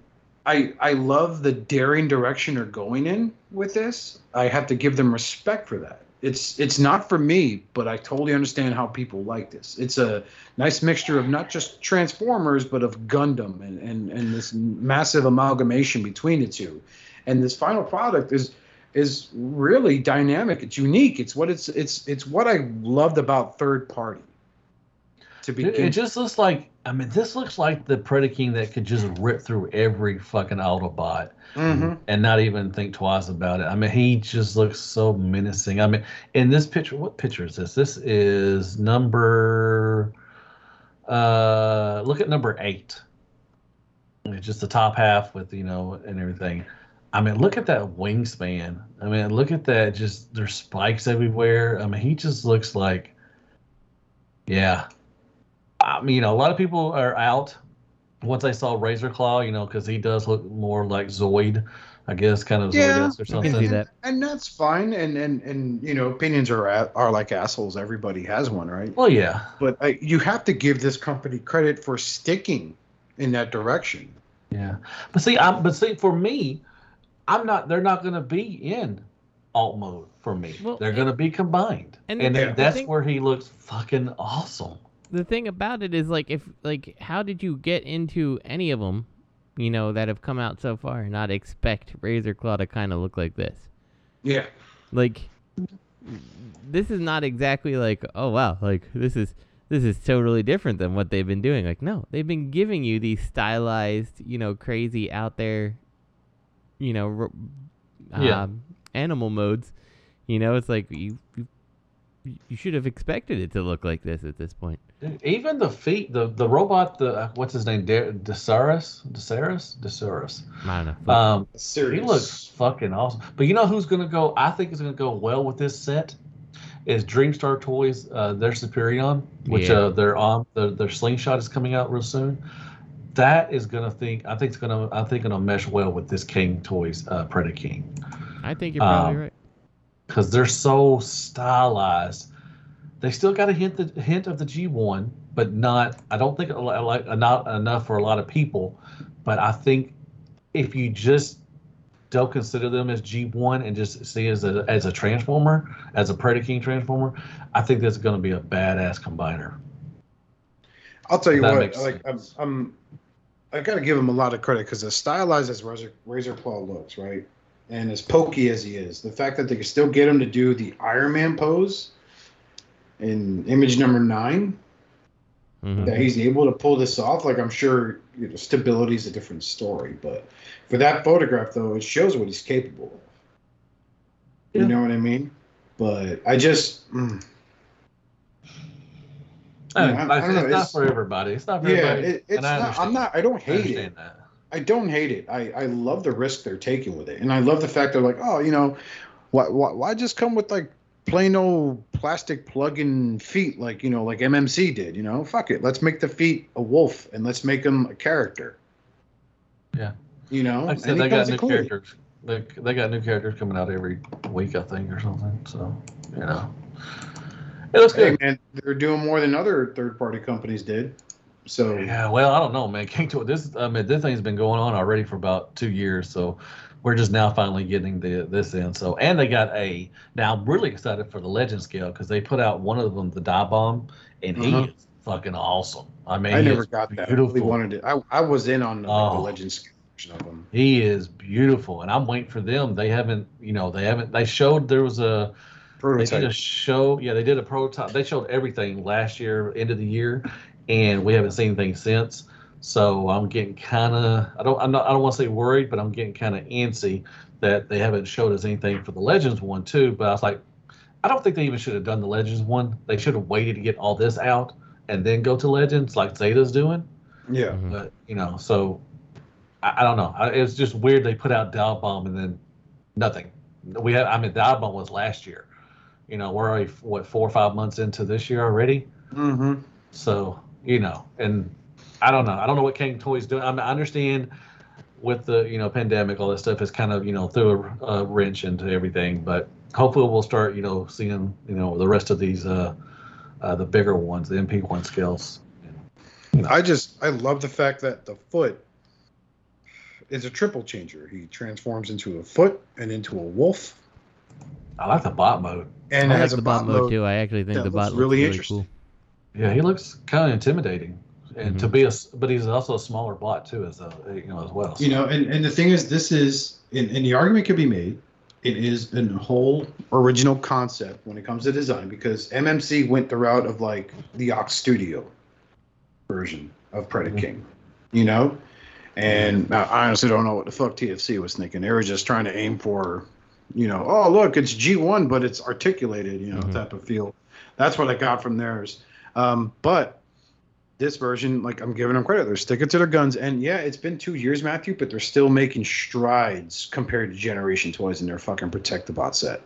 I I love the daring direction they're going in with this. I have to give them respect for that. It's it's not for me, but I totally understand how people like this. It's a nice mixture of not just Transformers, but of Gundam and and, and this massive amalgamation between the two. And this final product is is really dynamic. It's unique. It's what it's it's it's what I loved about third party. To It, begin, it just looks like. I mean, this looks like the Predaking that could just rip through every fucking Autobot Mhm. and not even think twice about it. I mean, he just looks so menacing. I mean, in this picture, what picture is this? This is number. Uh, look at number eight. It's just the top half with you know and everything. I mean, look at that wingspan. I mean, look at that. Just there's spikes everywhere. I mean, he just looks like. Yeah. I mean, you know, a lot of people are out once I saw Razor Claw, you know, because he does look more like Zoid, I guess, kind of Yeah, Zoid or something. see that. and that's fine. And and and you know, opinions are are like assholes. Everybody has one, right? Well, yeah, But I, you have to give this company credit for sticking in that direction. yeah. But see, I'm but see for me, I'm not. They're not going to be in alt mode for me. Well, they're going to be combined, and and, the- then the that's thing- where he looks fucking awesome. the thing about it is like if like how did you get into any of them you know that have come out so far and not expect razor claw to kind of look like this Yeah. like this is not exactly like oh wow like this is this is totally different than what they've been doing like no they've been giving you these stylized you know crazy out there you know ro- Yeah. um, animal modes you know it's like you you, you should have expected it to look like this at this point Even the feet, the the robot, the what's his name, De- Desaris, Desaris, Desaris. I don't know. Um, he looks fucking awesome. But you know who's gonna go? I think is gonna go well with this set. Is Dreamstar Toys uh, their Superion, which Yeah. uh, their um their, their slingshot is coming out real soon. That is gonna think I think it's gonna I think it'll mesh well with this King Toys uh, Predaking I think you're probably um, right. because they're so stylized. They still got a hint the hint of the G1, but not. I don't think a lo- like not enough for a lot of people. But I think if you just don't consider them as G1 and just see as a as a transformer, as a Predaking transformer, I think that's going to be a badass combiner. I'll tell you That what. makes Like I'm. I'm I got to give him a lot of credit because as stylized as Razor, Razor Claw looks, right, and as pokey as he is, the fact that they can still get him to do the Iron Man pose in image number nine, Mhm. that he's able to pull this off. Like I'm sure you know, stability is a different story, but for that photograph though, it shows what he's capable of. Yeah. You know what I mean? But I just. Mm, Oh, I, Yeah, I- I don't know, it's not it's- for everybody. It's not for yeah, everybody. it, it's and I not. I'm not. I don't I hate it. that. I don't hate it. I, I love the risk they're taking with it, and I love the fact they're like, oh, you know, why why, why just come with like plain old plastic plug-in feet like you know like MMC did? You know, fuck it, let's make the feet a wolf and let's make them a character. Yeah. You know, Like I said, they got new characters. They, they got new characters coming out every week, I think, or something. So, you know. It looks Hey good. man, they're doing more than other third-party companies did. So Yeah, well, I don't know, man. King Toy, this I mean, this thing's been going on already for about two years, so we're just now finally getting the this in. So, and they got a now. I'm really excited for the Legend scale because they put out one of them, the Divebomb, and he Mhm. is fucking awesome. I mean, I he never is got that. I really wanted it. I, I was in on like, Oh. the Legends version of them. He is beautiful, and I'm waiting for them. They haven't, you know, they haven't. They showed there was a they Prototype. did a show. Yeah, they did a prototype. They showed everything last year, end of the year, and we haven't seen anything since. So I'm getting kind of I don't I'm not I don't want to say worried, but I'm getting kind of antsy that they haven't showed us anything for the Legends one too. But I was like, I don't think they even should have done the Legends one. They should have waited to get all this out and then go to Legends like Zeta's doing. yeah. Mhm. But you know, so I, I don't know. I, it's just weird they put out Divebomb and then nothing. We have I mean Divebomb was last year. You know, we're already what four or five months into this year already. Mm-hmm. So you know, and I don't know. I don't know what King Toys doing. I, mean, I understand with the you know pandemic, all that stuff is kind of you know threw a, a wrench into everything. But hopefully, we'll start you know seeing you know the rest of these uh, uh the bigger ones, the MP one scales. I just I love the fact that the foot is a triple changer. He transforms into a foot and into a wolf, I like the bot mode. And I it like has the a bot mode too. I actually think the looks bot looks really really, interesting. cool. Yeah, he looks kind of intimidating, and to Mhm. be a but he's also a smaller bot too, as a, you know, as well. You know, and, and the thing is, this is, and, and the argument could be made, it is a whole original concept when it comes to design because MMC went the route of like the Ox Studio version of Predator Mhm. King, you know? And I honestly don't know what the fuck TFC was thinking. They were just trying to aim for, you know, oh, look, it's G1, but it's articulated, you know, Mhm. type of feel. That's what I got from theirs. Um, but this version, like I'm giving them credit, they're sticking to their guns. And yeah, it's been two years, Matthew, but they're still making strides compared to Generation Toys in their fucking Protectobot set.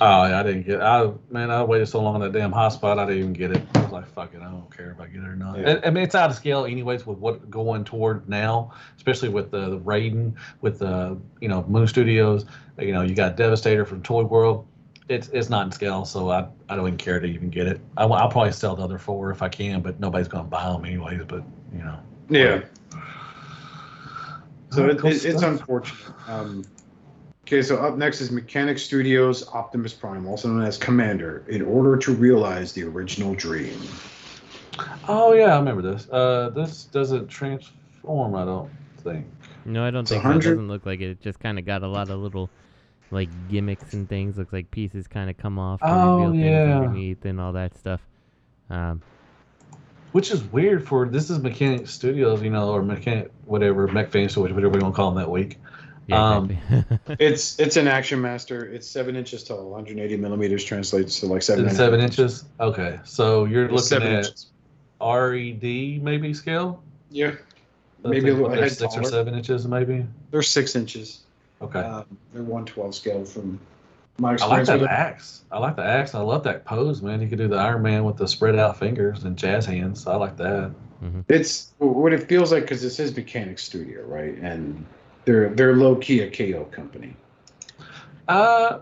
Oh, yeah, I didn't get. I man, I waited so long on that damn hotspot. I didn't even get it. I was like, fuck it, I don't care if I get it or not. Yeah. I, I mean, it's out of scale, anyways, with what going toward now, especially with the, the Raiden, with the you know Moon Studios. You know, you got Devastator from Toy World. It's it's not in scale, so I, I don't even care to even get it. I, will probably sell the other four if I can, but nobody's gonna buy them anyways. But you know. Yeah. So it, cool it, it's unfortunate. Um, okay, so up next is Mechanic Studios Optimus Prime, also known as Commander, in order to realize the original dream. Oh yeah, I remember this. Uh, this doesn't transform. I don't think. No, I don't It's a think so. It doesn't look like it. It just kind of got a lot of little, like gimmicks and things. Looks like pieces kind of come off to Oh, reveal yeah. things underneath and all that stuff. Um, Which is weird for this is Mechanic Studios, you know, or Mechanic whatever, Mech Fan Studios, whatever we want to call them that week. Yeah, Um, exactly. It's it's an Action Master. It's seven inches tall, 180 millimeters translates to like seven. Is it and a half seven inches? Okay, so you're It's looking seven at inches. RED maybe scale. Yeah, I Maybe think a little what, they're six or seven inches, maybe. they're six inches. Okay. Um, they're 112 scale from my experience. I like that axe. I like the axe. I love that pose, man. You could do the Iron Man with the spread out fingers and jazz hands. I like that. It's what it feels like because this is Mechanic Studio, right? And they're they're low key a KO company. Uh,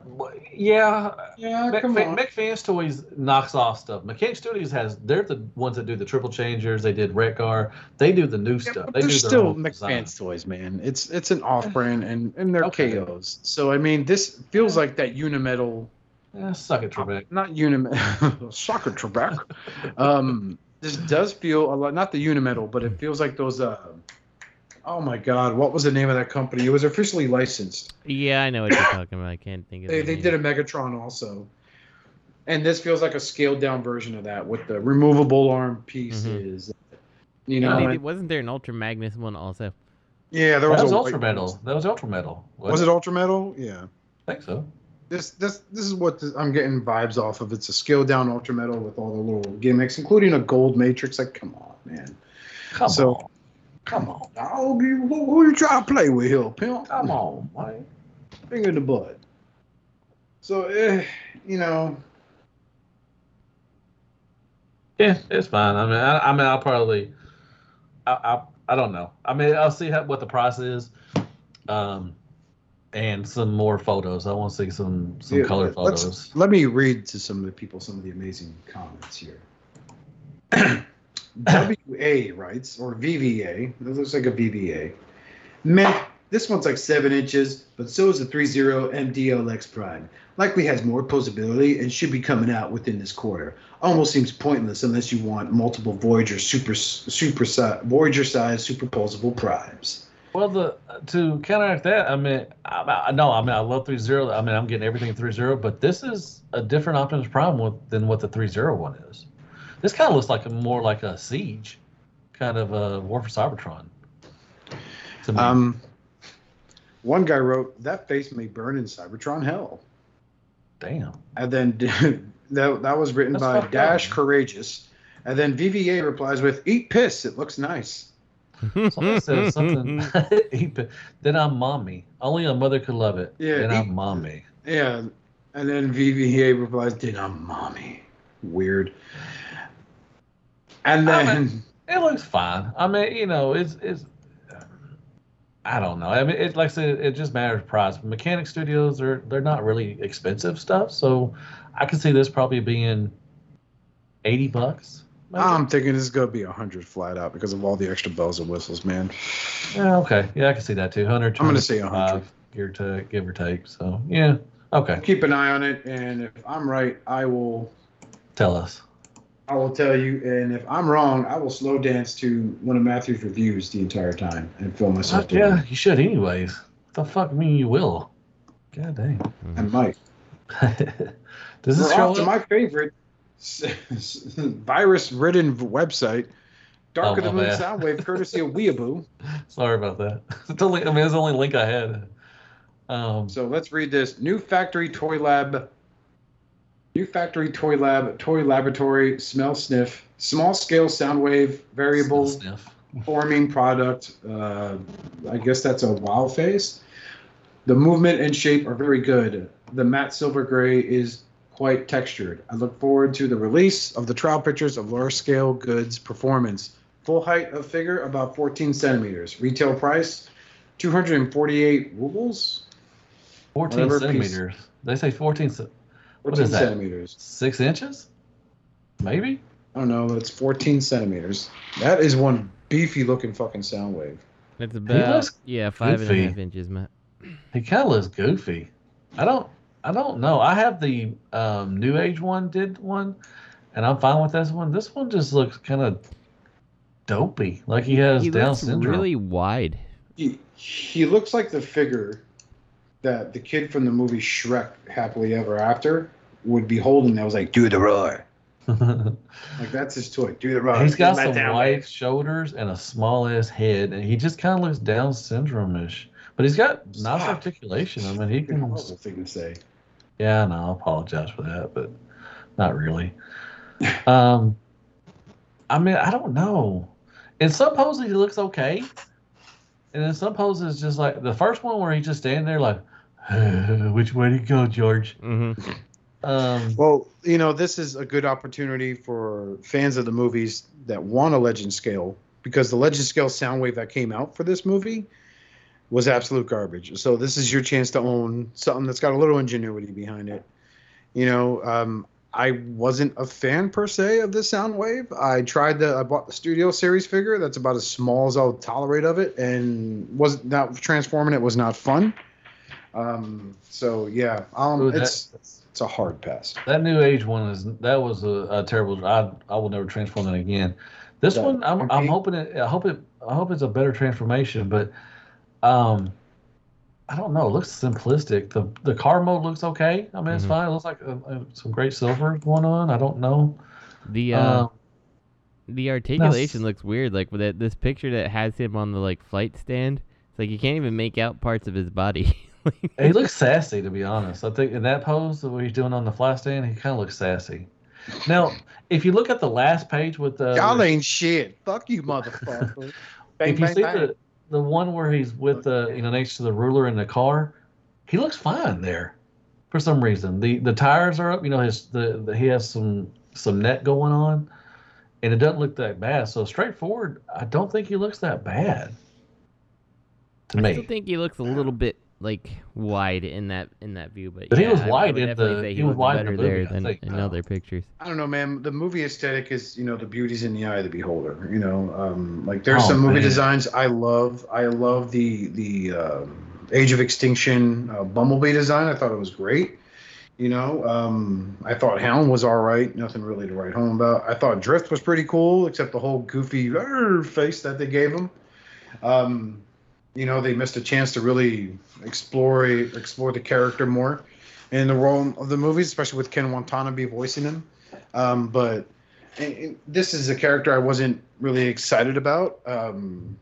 yeah. Yeah, Mech, Fa- Mech Fans Toys knocks off stuff. Mechanic Studios has they're the ones that do the triple changers. They did Redgar. They do the new Yeah, stuff. They they're do still. Mech Fans toys, man. It's it's an off brand and and they're Okay. KOs. So I mean, this feels like that Unimetal, Yeah, suck it, Trebek. not Unimetal, soccer Trebek. um, this does feel a lot, not the Unimetal, but it feels like those. Uh, oh my God, what was the name of that company? It was officially licensed. yeah, I know what you're talking about. I can't think of. They the they name. did a Megatron also. And this feels like a scaled down version of that with the removable arm pieces. Mm-hmm. You know, No, they did- wasn't there an Ultra Magnus one also? yeah, there was, That was a Ultra white Metal. one. That was Ultra Metal. Was it Ultra Metal? Yeah. I think so. this this this is what this, I'm getting vibes off of. It's a scaled down ultra metal with all the little gimmicks, including a gold matrix. Like, come on, man. Come So- on. Come on. Oh, you, who, who you trying to play with here, pimp? Come on, man. Finger in the butt. So, eh, you know, Yeah, it's fine. I mean, I, I mean, I'll probably, I, I, I don't know. I mean, I'll see how, what the price is. Um, and some more photos. I want to see some some Yeah, color photos. Let me read to some of the people some of the amazing comments here. WA writes, or VVA. It looks like a VVA. Meh, this one's like seven inches, but so is the 3.0 MDLX Prime. Likely has more posability and should be coming out within this quarter. Almost seems pointless unless you want multiple Voyager super super si- Voyager size superposable primes. Well, the to counteract that, I mean, I, I no, I mean, I love 3.0. I mean, I'm getting everything 3.0, but this is a different Optimus Prime with, than what the 3.0 one is. This kind of looks like a more like a Siege, kind of a War for Cybertron. Um, one guy wrote that face may burn in Cybertron hell. Damn. And then that, that was written That's by Dash up. Courageous. And then VVA replies with, Eat piss, it looks nice. Somebody said something. then I'm mommy. Only a mother could love it. Yeah, Then he- I'm mommy. Yeah. And then VVA replies, Did I'm mommy. Weird. And I then, It looks fine. I mean, you know, it's it's. I don't know. I mean, it like I said, it just matters price. Mechanic Studios are they're not really expensive stuff, so I could see this probably being eighty bucks. maybe. I'm thinking this is going to be 100 flat out because of all the extra bells and whistles, man. yeah, okay, yeah, I can see that too. Hundred. I'm gonna say 100. give take, give or take. So yeah, okay. Keep an eye on it. And if I'm right, I will. Tell us. I will tell you, and if I'm wrong, I will slow dance to one of Matthew's reviews the entire time and film myself. Fuck yeah, it. you should anyways. The fuck mean you will? God dang. I might. Does this We're show off to my favorite virus-ridden website, Dark Oh, of the Moon bad. Soundwave, courtesy of Weeaboo. Sorry about that. It's only, I mean, it's the only link I had. Um, So let's read this. New factory toy lab. New factory toy lab, toy laboratory, smell sniff, small scale Soundwave variable sniff. forming product. Uh, I guess that's a wow face. The movement and shape are very good. The matte silver gray is quite textured. I look forward to the release of the trial pictures of large scale goods performance. Full height of figure about 14 centimeters. Retail price 248 rubles. 14 Whatever piece- centimeters. They say 14, ce- 14 is that? centimeters. six inches? Maybe? I don't know. It's 14 centimeters. That is one beefy looking fucking sound wave. It's about looks yeah five and a half inches, Matt. He kind of looks goofy. I don't, I don't know. I have the um, New Age one, did one, and I'm fine with this one. This one just looks kind of dopey. Like he has He Down looks syndrome. really wide. He, he looks like the figure that the kid from the movie Shrek Happily Ever After would be holding that was like, do the roar. Like that's his toy. Do the roar. He's got Let some down, wide shoulders and a small ass head, and he just kind of looks Down syndrome ish. But he's got nice articulation. I mean, he Fucking can. horrible thing to say. Yeah, no, I apologize for that, but not really. Um, I mean, I don't know. In some poses, he looks okay, and in some poses, just like the first one where he's just standing there, like, which way to go, George? hmm Um, Well, you know, this is a good opportunity for fans of the movies that want a legend scale because the legend scale Soundwave that came out for this movie was absolute garbage. So this is your chance to own something that's got a little ingenuity behind it. You know, um, I wasn't a fan per se of this Soundwave. I tried the I bought the Studio Series figure that's about as small as I'll tolerate of it, and was not transforming it was not fun. Um, so yeah, um, Ooh, that- it's it's a hard pass. that new age one is that was a, a terrible. I I will never transform that again. This That- one, I'm I'm hoping it. I hope it. I hope it's a better transformation, but um, I don't know. It looks simplistic. The the car mode looks okay. I mean, it's Mhm. fine. It looks like uh, uh, some great silver going on. I don't know. The uh, Um, the articulation looks weird. Like with that, this picture that has him on the like flight stand. It's like you can't even make out parts of his body. Like, he looks sassy, to be honest. I think in that pose that he's doing on the fly stand, he kind of looks sassy. Now, if you look at the last page with the Y'all ain't shit. Fuck you, motherfucker. bang, if you bang, see bang. the the one where he's with the you know next to the ruler in the car, he looks fine there, for some reason. the The tires are up. You know his the, the he has some some net going on, and it doesn't look that bad. So straightforward, I don't think he looks that bad. To I me, still think he looks a little bit like wide in that in that view, but, But he was I- I wide in the- say he was looked wide in the better there I than think, in now. other pictures. I don't know, man. The movie aesthetic is, you know, the beauty's in the eye of the beholder. You know, um, like there's Oh, some movie man. designs I love. I love the the um, Age of Extinction uh, Bumblebee design. I thought it was great. You know, um, I thought Hound was all right. Nothing really to write home about. I thought Drift was pretty cool, except the whole goofy face that they gave him. Um, you know, they missed a chance to really explore explore the character more in the role of the movies, especially with Ken Watanabe voicing him. Um, but and- and this is a character I wasn't really excited about, um,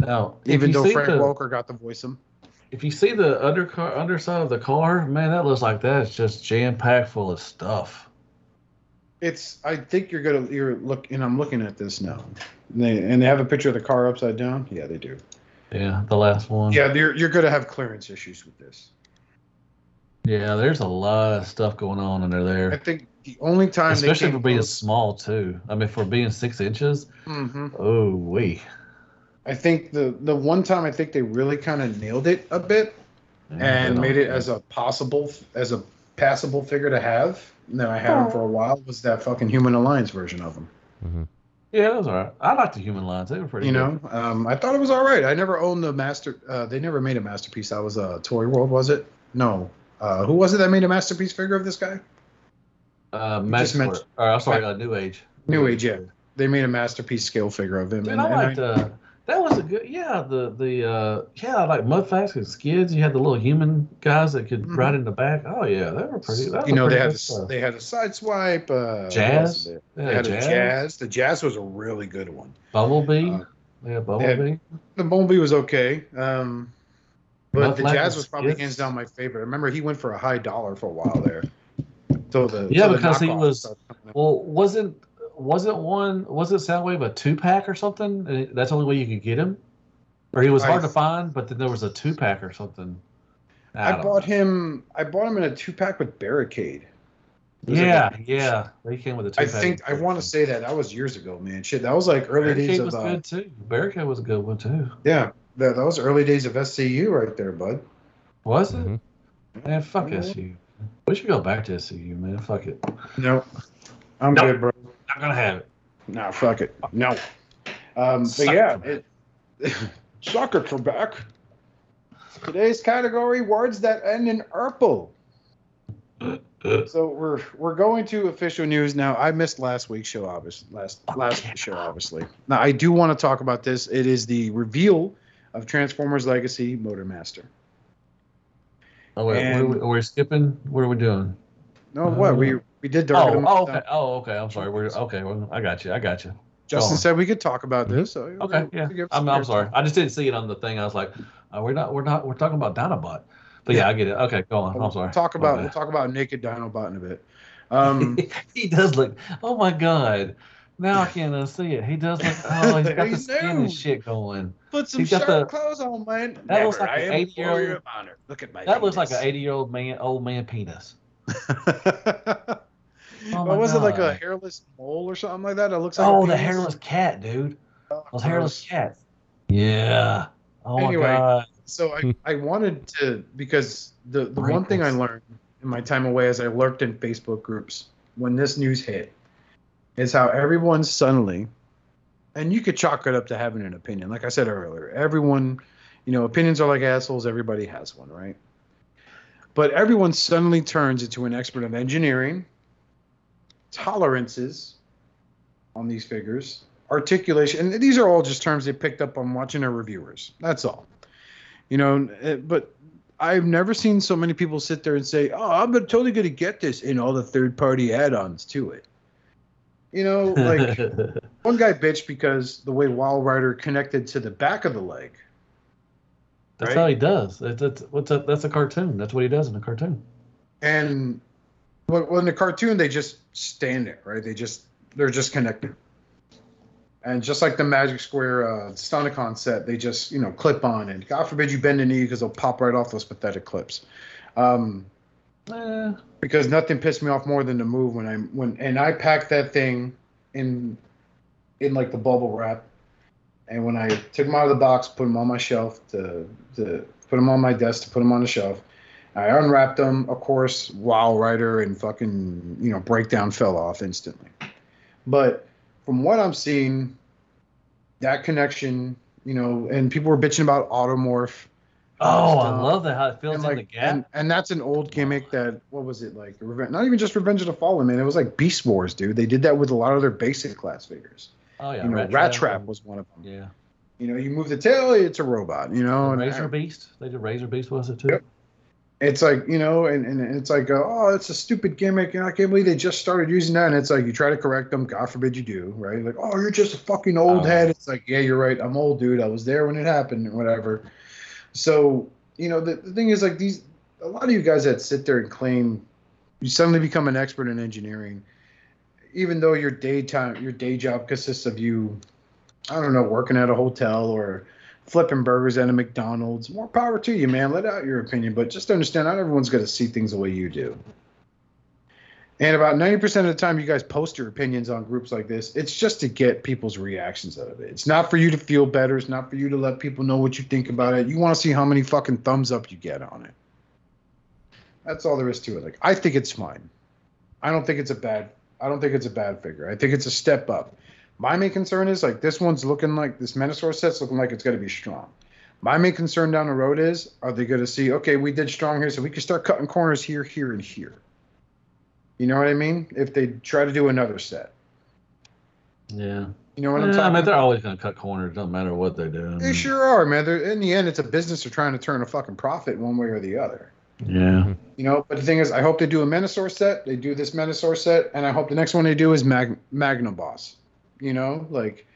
Now, even though Frank the- Welker got to voice him. If you see the undercar underside of the car, man, that looks like that's just jam packed full of stuff. It's. I think you're gonna. You're look, and I'm looking at this now. And they and they have a picture of the car upside down. Yeah, they do. Yeah, the last one. Yeah, you're you're gonna have clearance issues with this. Yeah, there's a lot of stuff going on under there. I think the only time Especially they for being close- small too. I mean, for being six inches. Mhm. Oh we. I think the the one time I think they really kind of nailed it a bit and made it as a possible as a passable figure to have. that I had him for a while was that fucking Human Alliance version of him. hmm Yeah, that was alright. I like the human lines. They were pretty. You good. know, um, I thought it was all right. I never owned the master. Uh, they never made a masterpiece. That was uh, Toy World, was it? No. Uh, who was it that made a masterpiece figure of this guy? Uh, just Magic meant- or I'm sorry, uh, New Age. New Age, yeah. They made a masterpiece scale figure of him. Dude, and- I liked uh, that was a good yeah the the uh yeah like Mudflap and Skids. You had the little human guys that could Mhm. ride in the back. Oh yeah, they were pretty. That was you know, they had good a, they had a side swipe. Uh, Jazz? else They, Yeah, they had Jazz. a jazz. The jazz was a really good one. Bumblebee. uh, yeah, Bumblebee. The Bumblebee was okay. Um, but the jazz was probably Skids. hands down my favorite. I remember he went for a high dollar for a while there. So the Yeah, so the because he was- started coming out. Well, wasn't wasn't one Was it Soundwave a two pack or something? That's the only way you could get him, or he was hard I- to find. But then there was a two pack or something. I don't bought him. I bought him in a two pack with Barricade. Yeah, like yeah, they came with a two I think I want to say that that was years ago, man. Shit, that was like early days Barricade of was uh, good too. Barricade was a good one too. yeah. That, that was early days of SCU right there, bud. Was it? Mhm. Man, fuck. SU. We should go back to SCU, man. Fuck it. No, I'm Nope. good, bro. Not gonna have it. No, fuck it. No. Um, but Suck yeah, it. for back. Today's category: words that end in "erple." So we're we're going to official news now. I missed last week's show, obviously. Last last show, obviously. Now I do want to talk about this. It is the reveal of Transformers Legacy Motormaster. Oh wait, And- what are we, we're skipping. What are we doing? No, what Uh, we we did Dark of the Oh, oh, okay. Oh, okay. I'm sorry. We're okay. Well, I got you. I got you. Justin said we could talk about this. So Okay. Yeah. I'm, I'm sorry. I just didn't see it on the thing. I was like, oh, we're not. We're not. We're talking about Dinobot. But yeah, I get it. Okay, go on. We'll I'm sorry. Talk about we'll talk about naked Dinobot in a bit. Um, he does look. Oh my god. Now I can't unsee it. He does look. Oh, he's got He the skin and shit going. put some He's got sharp the- clothes on, man. That looks like I an a 80-year-old warrior. Look at my. That looks like an 80 year old man, old man penis. Oh was it like a hairless mole or something like that? It looks like. Oh, the hairless cat, dude. Those gross. hairless cats. Yeah. Oh Anyway, my god. So I, I wanted to because the the one thing I learned in my time away as I lurked in Facebook groups when this news hit is how everyone suddenly and you could chalk it up to having an opinion. Like I said earlier, everyone, you know, opinions are like assholes, everybody has one, right? But everyone suddenly turns into an expert of engineering, tolerances on these figures, articulation, and these are all just terms they picked up on watching their reviewers. That's all. You know, eh, but I've never seen so many people sit there and say, "Oh, I'm totally going to get this," in all the third-party add-ons to it. You know, like one guy bitched because the way Wild Rider connected to the back of the leg. That's right? how he does. That's, that's what's a, that's a cartoon. That's what he does in a cartoon. And well, well, in the cartoon, they just stand there, right? They just they're just connected. And just like the Magic Square uh, Stunticon set, they just you know clip on, and God forbid you bend a knee because they'll pop right off those pathetic clips. Um, Eh, because nothing pissed me off more than the move when I when and I packed that thing in in like the bubble wrap, and when I took them out of the box, put them on my shelf to to put them on my desk to put them on the shelf. I unwrapped them. Of course, Wild Rider and fucking you know breakdown fell off instantly. But from what I'm seeing, that connection, you know, and people were bitching about automorph. Oh, I love that how it fills in like, the gap. and, and that's an old gimmick that what was it like? Revenge, not even just Revenge of the Fallen, man. It was like Beast Wars, dude. They did that with a lot of their basic class figures. oh yeah, you know, Rat, Trap, was one of them. Yeah, You know, you move the tail, it's a robot. You know, and Razor I- Beast. They did Razor Beast, was it too? Yep. it's like you know, and, and it's like, uh, oh, it's a stupid gimmick, and I can't believe they just started using that. And it's like you try to correct them, God forbid you do, right? Like, oh, you're just a fucking old Oh. head. It's like, yeah, you're right. I'm old, dude. I was there when it happened, or whatever. So you know, the, the thing is, like these, a lot of you guys that sit there and claim you suddenly become an expert in engineering, even though your daytime, your day job consists of you, I don't know, working at a hotel or flipping burgers at a McDonald's. More power to you, man. Let out your opinion, but just understand not everyone's going to see things the way you do. And about 90% of the time you guys post your opinions on groups like this, it's just to get people's reactions out of it. It's not for you to feel better. It's not for you to let people know what you think about it. You want to see how many fucking thumbs up you get on it. That's all there is to it. Like I think it's fine. I don't think it's a bad I don't think it's a bad figure. I think it's a step up. My main concern is like this one's looking like this Menasor set's looking like it's going to be strong. My main concern down the road is are they going to see okay we did strong here so we can start cutting corners here here and here. You know what I mean? If they try to do another set, Yeah. you know what I'm Yeah, I talking mean, they're always going to cut corners. Doesn't matter what they do. I They sure are, man. They're, in the end, it's a business. They're trying to turn a fucking profit one way or the other. Yeah. You know, but the thing is, I hope they do a Menasor set. They do this Menasor set, and I hope the next one they do is Mag- Magna Boss. You know, like,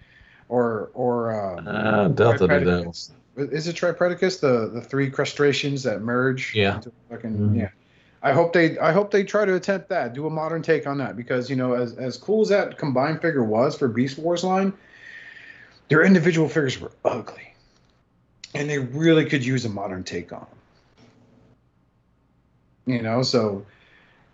or or uh, Uh, Delta did that. Is it Tripredacus? The the three crustaceans that merge. Yeah. fucking Mhm. yeah. I hope they I hope they try to attempt that. Do a modern take on that because you know as as cool as that combined figure was for Beast Wars line, their individual figures were ugly, and they really could use a modern take on them. You know, so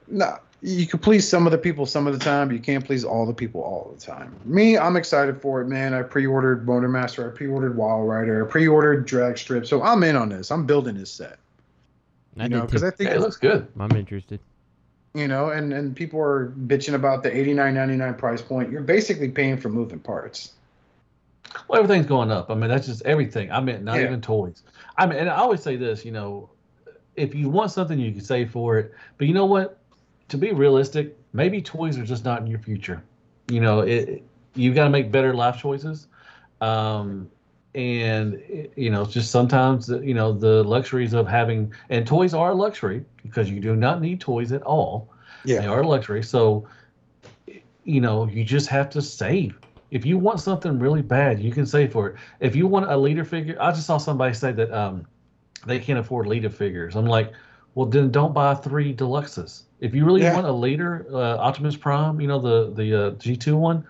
no, you can please some of the people some of the time. but You can't please all the people all the time. Me, I'm excited for it, man. I pre-ordered Motormaster. I pre-ordered Wild Rider. I pre-ordered Drag Strip. So I'm in on this. I'm building this set. I You know, because. I think Yeah, it looks good. I'm interested. you know, and and people are bitching about the 89.99 price point. You're basically paying for moving parts. Well, everything's going up. I mean, that's just everything. I mean, not Yeah. even toys. I mean, and I always say this, you know, if you want something, you can save for it. But you know what? To be realistic, maybe toys are just not in your future. You know, it, you've got to make better life choices. Um, and you know, just sometimes you know the luxuries of having and toys are a luxury because you do not need toys at all. Yeah, They are a luxury. So, you know, you just have to save. If you want something really bad, you can save for it. If you want a leader figure, I just saw somebody say that um, they can't afford leader figures. I'm like, well, then don't buy three deluxes. If you really Yeah. want a leader, uh, Optimus Prime, you know the the uh, G2 one,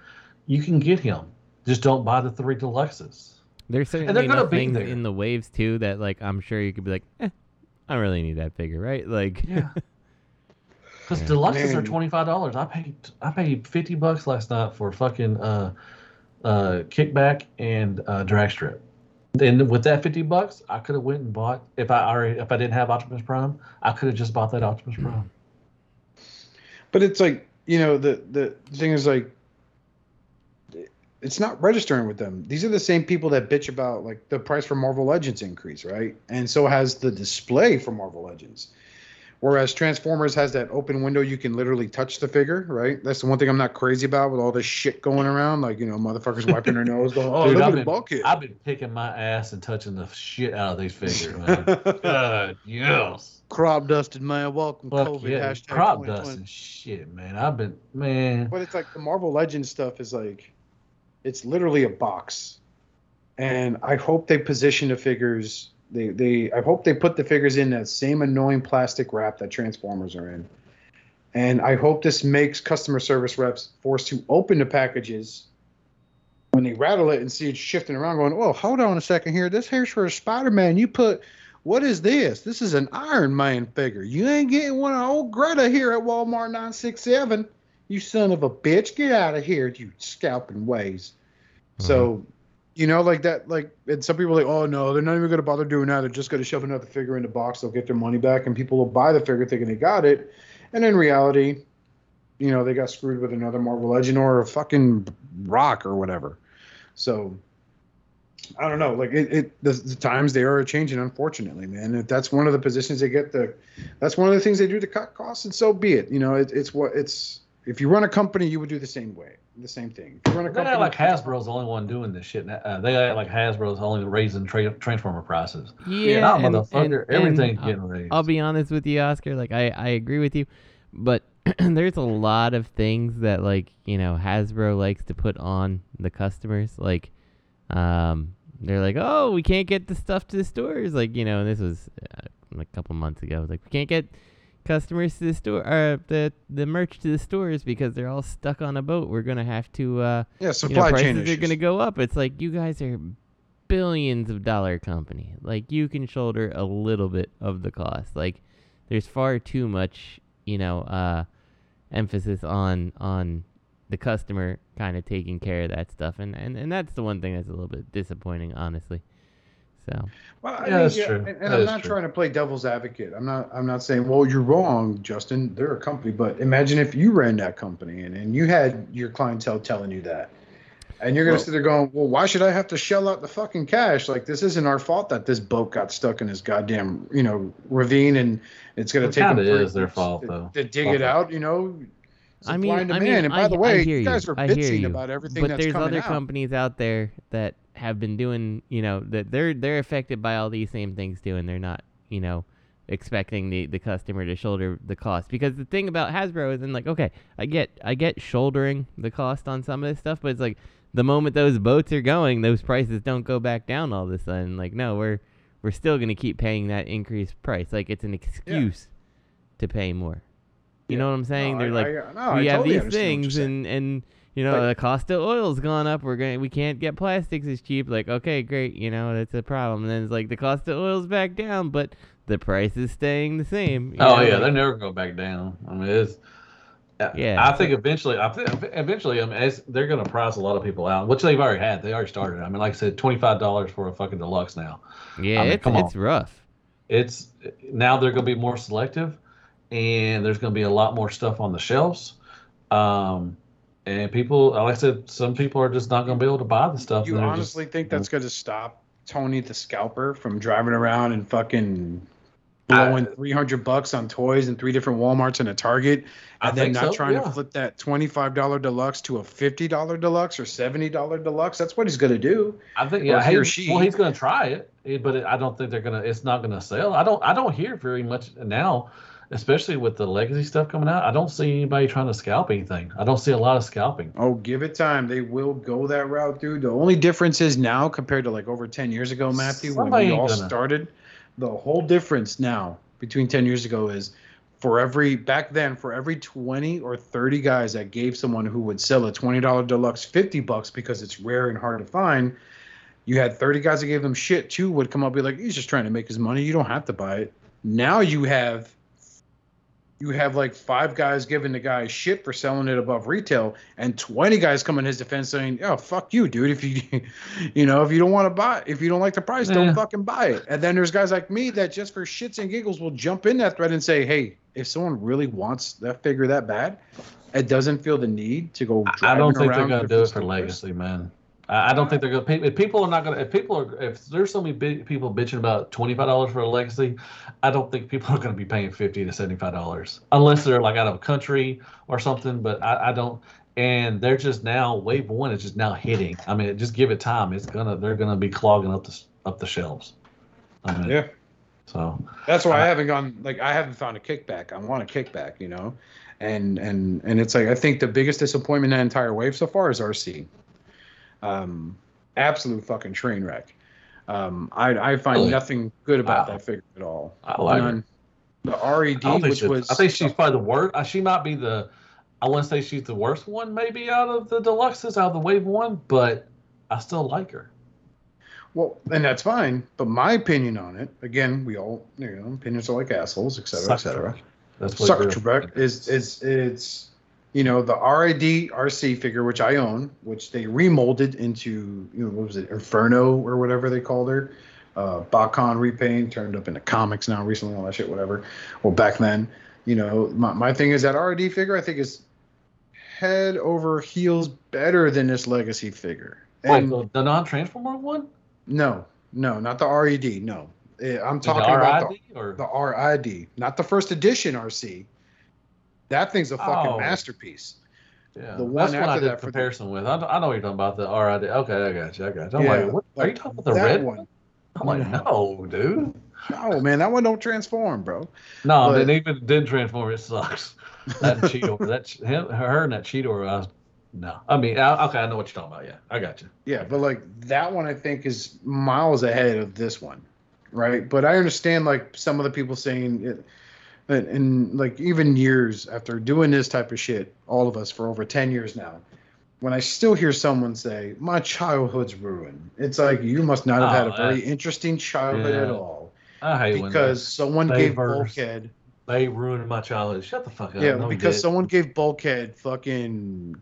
you can get him. Just don't buy the three deluxes. There's certainly they're gonna be things there. in the waves too that like I'm sure you could be like, eh, I don't really need that figure, right? Like, Yeah. Because Yeah. deluxes are twenty five dollars. I paid I paid fifty bucks last night for fucking uh, uh, kickback and uh, drag strip. And with that fifty bucks, I could have went and bought if I already if I didn't have Optimus Prime, I could have just bought that Optimus hmm. Prime. But it's like you know the the thing is like it's not registering with them. These are the same people that bitch about like the price for Marvel Legends increase, right? And so has the display for Marvel Legends. Whereas Transformers has that open window, you can literally touch the figure, right? That's the one thing I'm not crazy about with all this shit going around, like you know, motherfuckers wiping their nose, going, "Oh, Dude, look I've at the been- bulkhead." I've been picking my ass and touching the shit out of these figures, man. God, yes. Crop dusted man, welcome Fuck COVID yeah. hashtag Crop 2020. dust and shit, man. I've been man. But it's like the Marvel Legends stuff is like, it's literally a box, and I hope they position the figures. They they I hope they put the figures in that same annoying plastic wrap that Transformers are in, and I hope this makes customer service reps forced to open the packages when they rattle it and see it shifting around, going, "Oh, hold on a second here. This here's for a Spider-Man. You put." What is this? This is an Iron Man figure. You ain't getting one of old Greta here at Walmart 967. You son of a bitch, get out of here, you scalping ways. So, You know, like that, like, and some people are like, oh no, they're not even going to bother doing that. They're just going to shove another figure in the box. They'll get their money back, and people will buy the figure thinking they got it. And in reality, you know, they got screwed with another Marvel Legend or a fucking rock or whatever. So, I don't know. Like it, it the, the times they are changing, unfortunately, man. If that's one of the positions they get, the that's one of the things they do to cut costs, and so be it. You know, it, it's what it's. If you run a company, you would do the same way, the same thing. If you run a They company, act like Hasbro's the only one doing this shit. now. Uh, they act like Hasbro's only raising tra- transformer prices. Yeah, Nah, and- motherfucker, and- and everything's I'll- getting raised. I'll be honest with you, Oscar. Like I, I agree with you, but there's a lot of things that like you know Hasbro likes to put on the customers. Like, um, they're like, oh, we can't get the stuff to the stores. Like you know, and this was uh, a couple months ago. It was like we can't get customers to the store or the the merch to the stores because they're all stuck on a boat. We're gonna have to. uh yeah, you know, supply prices chain are issues. going to go up. It's like you guys are billions of dollar company. Like you can shoulder a little bit of the cost. Like there's far too much, you know, uh, emphasis on on the customer kind of taking care of that stuff, and and and that's the one thing that's a little bit disappointing, honestly. So Well, I Yeah, mean, that's yeah, true. And, and That I'm not true. trying to play devil's advocate. I'm not. I'm not saying, well, you're wrong, Justin. They're a company, but imagine if you ran that company and, and you had your clientele telling you that, and you're gonna Well- sit there going, well, why should I have to shell out the fucking cash? Like this isn't our fault that this boat got stuck in this goddamn, you know, ravine, and it's gonna It take them kinda is their fault, to, though. to dig it out. You know. I mean- supply and I mean, and by I- the way, you you. guys are bitching you. about everything but there's other out. companies out there that have been doing, you know, that they're they're affected by all these same things too, and they're not, you know, expecting the the customer to shoulder the cost. Because the thing about Hasbro is, and like, okay, I get I get shouldering the cost on some of this stuff, but it's like the moment those boats are going, those prices don't go back down all of a sudden. Like, no, we're we're still gonna keep paying that increased price. Like, it's an excuse to pay more. You Yeah. know what I'm saying? No, They're I- like, I- no, I we have totally these understand what you're things and and you know Like- the cost of oil's gone up we're going we can't get plastics as cheap like okay great you know that's a problem and then it's like the cost of oil's back down but the price is staying the same Oh know, yeah, like- they're never going go back down. I mean, it's. Yeah. I think eventually, I think eventually, I mean, it's, they're going to price a lot of people out, which they've already had. They already started. I mean, like I said, twenty five dollars for a fucking deluxe now. yeah I mean, it's, come on. it's rough It's now they're going to be more selective, and there's going to be a lot more stuff on the shelves. Um, and people, like I said, some people are just not going to be able to buy the stuff. You honestly just, think that's going to stop Tony the scalper from driving around and fucking blowing I- 300 bucks on toys in three different Walmarts and a Target I and then not so, trying yeah. to flip that $25 deluxe to a $50 deluxe or $70 deluxe? That's what he's going to do. I think yeah, he or she. well, he's going to try it, but it, I don't think they're going to. It's not going to sell. I don't. I don't hear very much now, especially with the legacy stuff coming out. I don't see anybody trying to scalp anything. I don't see a lot of scalping. Oh, give it time. They will go that route, dude. The only difference is now compared to like over 10 years ago, Matthew, when we all gonna- started, the whole difference now between 10 years ago is for every back then for every 20 or 30 guys that gave someone who would sell a $20 deluxe 50 bucks because it's rare and hard to find you had 30 guys that gave them shit too would come up and be like he's just trying to make his money you don't have to buy it now you have you have like five guys giving the guy shit for selling it above retail and 20 guys come in his defense saying oh fuck you dude if you you know if you don't want to buy if you don't like the price Yeah. don't fucking buy it and then there's guys like me that just for shits and giggles will jump in that thread and say hey if someone really wants that figure that bad it doesn't feel the need to go I don't think they're going to do it for legacy, man. I I don't think they're going to. If people are not going to, if people are, if there's so many people bitching about twenty five dollars for a legacy, I don't think people are going to be paying fifty to seventy five dollars unless they're like out of a country or something. But I, I don't. And they're just now wave one is just now hitting. I mean, just give it time. It's gonna they're gonna be clogging up the up the shelves. I mean, yeah So That's why I haven't gone like I haven't found a kickback. I want a kickback, you know, and and and it's like I think the biggest disappointment in that entire wave so far is Arcee. Um, absolute fucking train wreck. Um, I I find Really? nothing good about Wow. that figure at all. I like her. The RED, I, don't think which was I think she's probably the worst. uh, She might be the. I wouldn't say she's the worst one, maybe out of the deluxes, out of the wave one, but I still like her. well, and that's fine. But my opinion on it, again, we all you know opinions are like assholes, et cetera, et cetera. That's what you're- is is it's you know, the RID Arcee figure, which I own, which they remolded into, you know, what was it, Inferno or whatever they called her. Uh, Bakon repaint turned up into comics now recently, all that shit, whatever. Well, back then, you know, my, my thing is that RID figure, I think is head over heels better than this Legacy figure. Wait, And the, the non-transformer one? no, no, not the RED. No, Eh, I'm The talking about RID or the, the RID, not the first edition Arcee. That thing's a fucking Oh. masterpiece. yeah, the one that's after did that the- comparison with. I, I know what you're talking about the RID. Okay, I got you. I got you. I'm Yeah, like, what, are you talking about the red one? I'm like, no, dude. No, man, that one don't transform, bro. No, But- and even didn't transform. It sucks. That Cheetor, that him, her, and that Cheetor. I was, no, I mean, I, okay, I know what you're talking about. Yeah, I got you. Yeah, but like that one, I think is miles ahead of this one, right? But I understand like some of the people saying it, and, and like even years after doing this type of shit, all of us for over ten years now, when I still hear someone say my childhood's ruined, it's like you must not have had a Oh, very interesting childhood at all I hate when because someone they gave verse. Bulkhead. they ruined my childhood. Shut the fuck up. Yeah, No, because someone gave Bulkhead fucking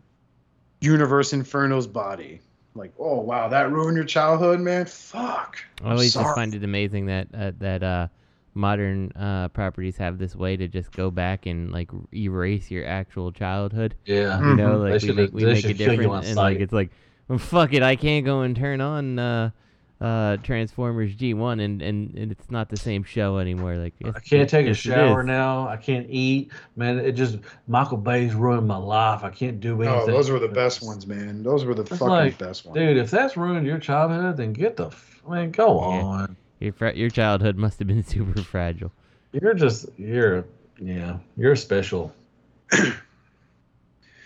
Universe Inferno's body. Like, oh wow, that ruined your childhood, man. Fuck. I I'm always just find it amazing that uh, that uh, modern uh, properties have this way to just go back and like erase your actual childhood. Yeah. You know, They like we make we they make it should kill you different, on and like it's like, well, fuck it, I can't go and turn on uh, uh, Transformers G1, and, and and it's not the same show anymore. Like I can't take a shower now. I can't eat. Man, it just Michael Bay's ruined my life. I can't do anything. Oh, those were the best ones, man. Those were the It's fucking like, best ones. Dude, if that's ruined your childhood, then get the f- man, go Yeah. on. Your fra- your childhood must have been super fragile. You're just you're yeah, you're special.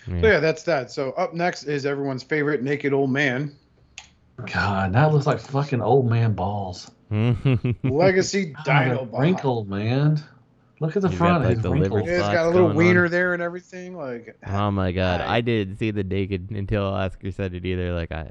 Yeah. So yeah, that's that. So up next is everyone's favorite naked old man, God, that looks like fucking old man balls. Legacy God, Dinobot. wrinkled, man. Look at the You got, front. like, the liver. Yeah, it's got a little wiener on. there and everything. Like, oh my god, I- I didn't see the naked until Oscar said it either. Like I,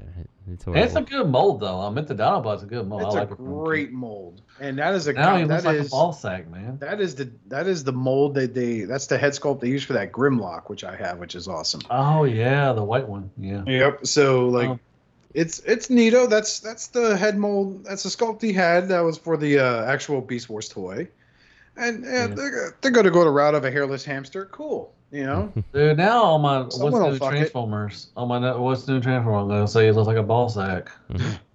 it's horrible. it's a good mold though. I meant the Dinobot's a good mold. it's I a like it from- great mold, and that is a Now he that looks like is- a ball sack, man. that is the that is the mold that they that's the head sculpt they use for that Grimlock, which I have, which is awesome. Oh yeah, the white one. Yeah. Yep. So like, Oh. it's it's neato. That's that's the head mold. That's the sculpt he had. That was for the uh, actual Beast Wars toy, and Yeah. they're they're going to go the route of a hairless hamster. Cool. You know. Dude, now all my Someone what's will new fuck it. Transformers on my what's new Transformer, I'm gonna say it looks like a ball sack. Mhm.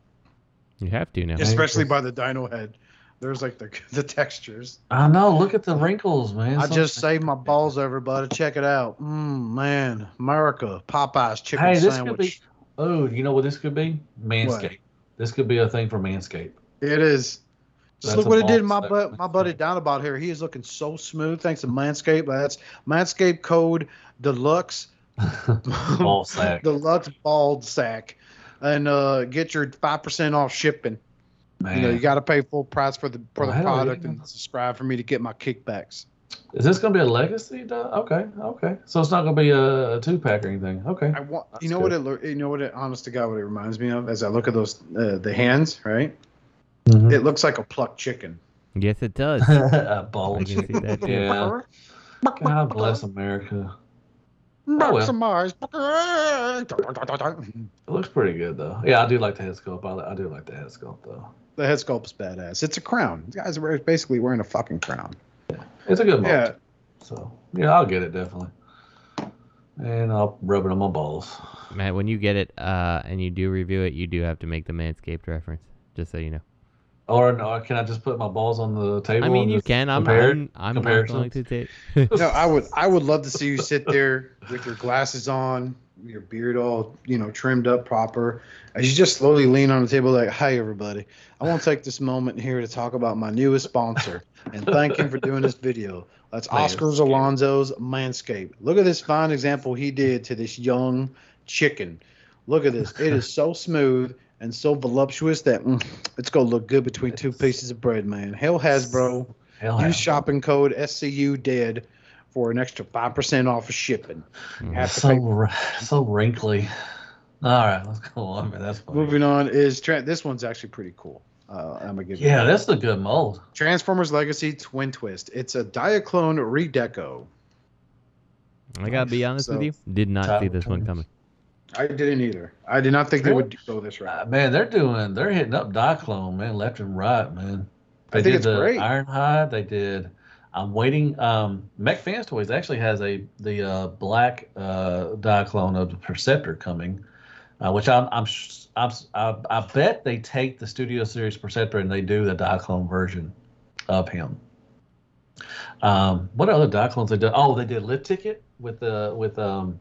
You have to now. Especially by the dino head. There's like the the textures. I know. Look at the wrinkles, man. I So- just saved my balls, everybody. Check it out. Mmm, man, America, Popeyes chicken Hey, this sandwich. could be. Oh, you know what this could be? Manscaped. This could be a thing for Manscaped. It is. Just look what it did to my butt, my buddy Donabot here. He is looking so smooth thanks to Manscaped. That's Manscaped code deluxe ball sack. deluxe bald sack, and uh, get your five percent off shipping. Man. You know, you got to pay full price for the for Oh, the product and subscribe for me to get my kickbacks. Is this gonna be a legacy? Okay, okay. So it's not gonna be a, a two pack or anything. Okay. I want That's you know good. what it you know what it honest to God what it reminds me of as I look at those uh, the hands right. Mhm. It looks like a plucked chicken. Yes, it does. a I bulge. can see that. Yeah. God bless America. well. Maximize. It looks pretty good though. Yeah, I do like the head sculpt. I, I do like the head sculpt though. The head sculpt's badass. It's a crown. The guys are basically wearing a fucking crown. Yeah, It's a good mold. Yeah. So yeah, I'll get it definitely. And I'll rub it on my balls. Matt, when you get it uh, and you do review it, you do have to make the Manscaped reference, just so you know. Or no, can I just put my balls on the table? I mean, you can. I'm compare it? I'm, I'm not Comparisons? going to take. No, I would I would love to see you sit there with your glasses on, your beard all, you know, trimmed up proper. As you just slowly lean on the table like, "Hi everybody. I want to take this moment here to talk about my newest sponsor and thank him for doing this video. That's Oscar's Manscaped. Alonso's Manscaped. Look at this fine example he did to this young chicken. Look at this. It is so smooth and so voluptuous that mm, it's gonna look good between two pieces of bread, man. Hell Hasbro. Hell yeah. Use shopping code SCU dead for an extra five percent off of shipping. You so pay. wr- so wrinkly. All right, let's go on, man. That's funny. Moving on is tra- this one's actually pretty cool. Uh, I'm gonna give you Yeah, that's a good mold. Transformers Legacy Twin Twist. It's a Diaclone redeco. I gotta be honest with you, did not see this one coming. I didn't either. I did not think they would go this route. Uh, man, they're doing, they're hitting up Diaclone, man, left and right, man. They I think did it's the great. Ironhide. They did. I'm waiting. Um, Mech Fans Toys actually has a the uh, black uh, Diaclone of the Perceptor coming, uh, which I'm I'm, I'm I, I bet they take the Studio Series Perceptor and they do the Diaclone version of him. Um, what other Diaclones they did? Oh, they did Lift Ticket with the with um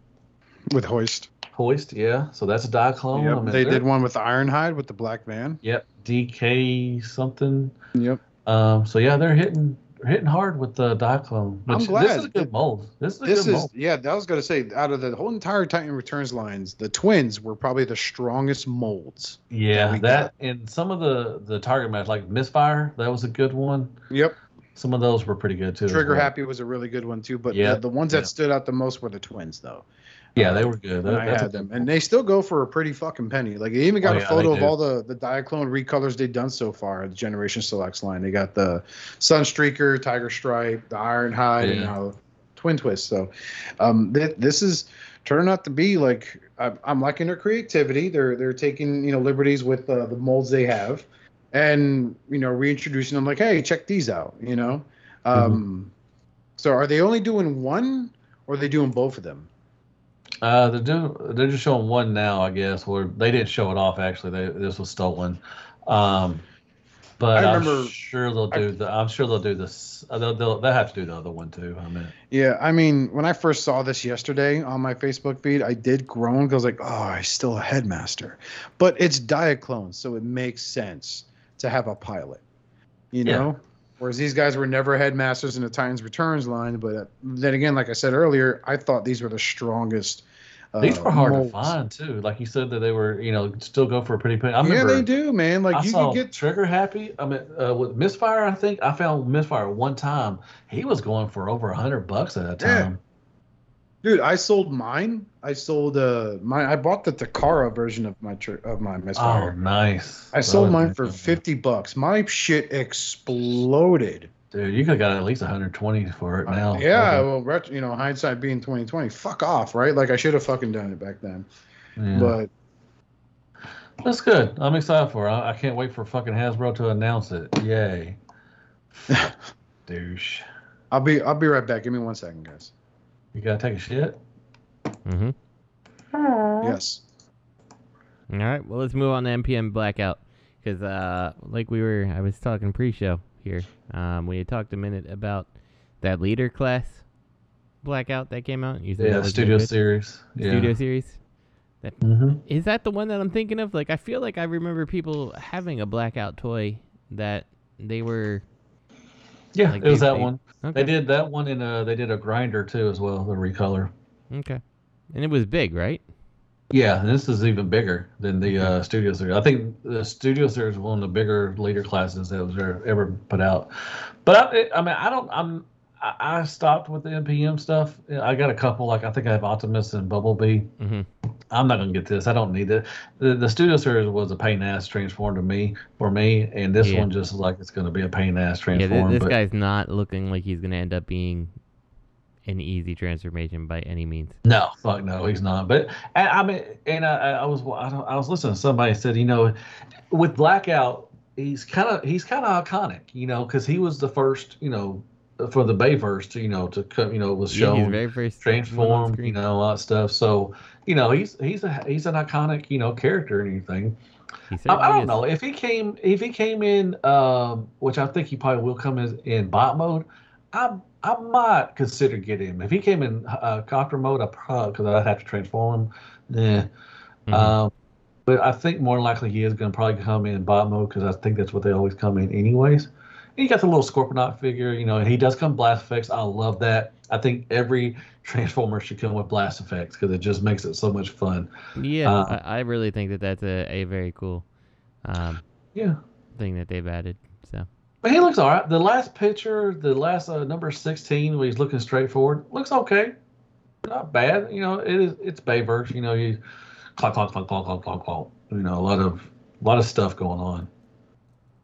With Hoist. Hoist. Yeah, so that's a Diaclone. Yep. I mean, they did one with Ironhide with the black van. Yep, DK something. Yep. Um, so yeah, they're hitting hitting hard with the Diaclone. I'm glad. This is a good mold. This is a This good is mold. yeah. I was gonna say out of the whole entire Titan Returns lines, the twins were probably the strongest molds. Yeah, we that and some of the the target match like Misfire, that was a good one. Yep. Some of those were pretty good too. Trigger well. Happy was a really good one too. But Yeah, the, the ones that stood out the most were the twins though. Yeah, they were good. And That- I had them, one. and they still go for a pretty fucking penny. Like they even got Oh, a yeah, photo of all the the Diaclone recolors they've done so far. The Generation Selects line. They got the Sunstreaker, Tiger Stripe, the Ironhide, and now Twin Twist. So, um, th- this is turning out to be like I'm, I'm liking their creativity. They're they're taking you know liberties with uh, the molds they have, and you know reintroducing them. Like, hey, check these out. You know, um, so are they only doing one, or are they doing both of them? Uh, they're doing, they're just showing one now, I guess. Where they didn't show it off actually. They this was stolen. Um, but I I'm sure they'll I- do the. I'm sure they'll do this. Uh, they'll, they'll they'll have to do the other one too. I mean, Yeah, I mean, when I first saw this yesterday on my Facebook feed, I did groan because like, oh, I still a headmaster. But it's Diaclone, so it makes sense to have a pilot, you Yeah. know? Whereas these guys were never headmasters in the Titans Returns line. But uh, then again, like I said earlier, I thought these were the strongest. Uh, these were hard molds. to find too. Like you said that they were, you know, still go for a pretty penny. I Yeah, they do, man. Like I you can get Trigger Happy. I mean, uh, with Misfire, I think I found Misfire one time. He was going for over a hundred bucks at a Yeah. time. Dude, I sold mine. I sold uh my I bought the Takara version of my tr- of my Misfire. Oh, nice. I sold mine for 50 bucks. My shit exploded. Dude, you could have got at least 120 for it now. Uh, yeah, Okay. well, ret- you know, hindsight being 2020, fuck off, right? Like I should have fucking done it back then. Yeah. But That's good. I'm excited for it. I, I can't wait for fucking Hasbro to announce it. Yay. Douche. I'll be I'll be right back. Give me one second, guys. You gotta take a shit? Mm-hmm. Yes. All right, well, let's move on to MPM Blackout because, uh, like we were, I was talking pre-show here. Um, we had talked a minute about that leader class Blackout that came out. You said Yeah, was Studio? Series. Yeah. Studio series. Mm-hmm. Is that the one that I'm thinking of? Like, I feel like I remember people having a Blackout toy that they were. Yeah, Like it was they- that they- one. Okay. They did that one, and uh, they did a grinder too as well, the recolor. Okay. And it was big, right? Yeah, and this is even bigger than the uh, Studio Series. I think the Studio Series is one of the bigger leader classes that was ever, ever put out. But I, I mean, I don't. I'm. I, stopped with the MPM stuff. I got a couple. Like I think I have Optimus and Bumblebee. Mm-hmm. I'm not gonna get this. I don't need it. The, the Studio Series was a pain ass transform to me for me, and this Yeah. one just is like it's gonna be a pain ass Yeah, transform. th- this but guy's not looking like he's gonna end up being an easy transformation by any means. No, fuck no, he's not. But I, I mean, and I, I was I, don't, I was listening to somebody said, you know, with Blackout, he's kind of he's kind of iconic, you know, because he was the first, you know, for the Bayverse to you know to come, you know, was Yeah, shown very first one transformed, you know, all that stuff. So you know, he's he's a he's an iconic, you know, character and anything. I, I don't know if he came if he came in, um, which I think he probably will come in, in bot mode. I I might consider getting him if he came in uh, copter mode. I probably because I'd have to transform him. Yeah. Mhm. Um, but I think more likely he is going to probably come in bot mode because I think that's what they always come in anyways. And you got the little Scorponok figure, you know, and he does come blast effects. I love that. I think every Transformer should come with blast effects because it just makes it so much fun. Yeah, Uh, I, I really think that that's a, a very cool um, Yeah. thing that they've added. But he looks all right. The last picture, the last uh, number sixteen, where he's looking straight forward, looks okay. Not bad. You know, it is. It's Bayverse. You know, you clunk, clunk, clunk, clunk, clunk, clunk, clunk. You know, a lot of, a lot of stuff going on.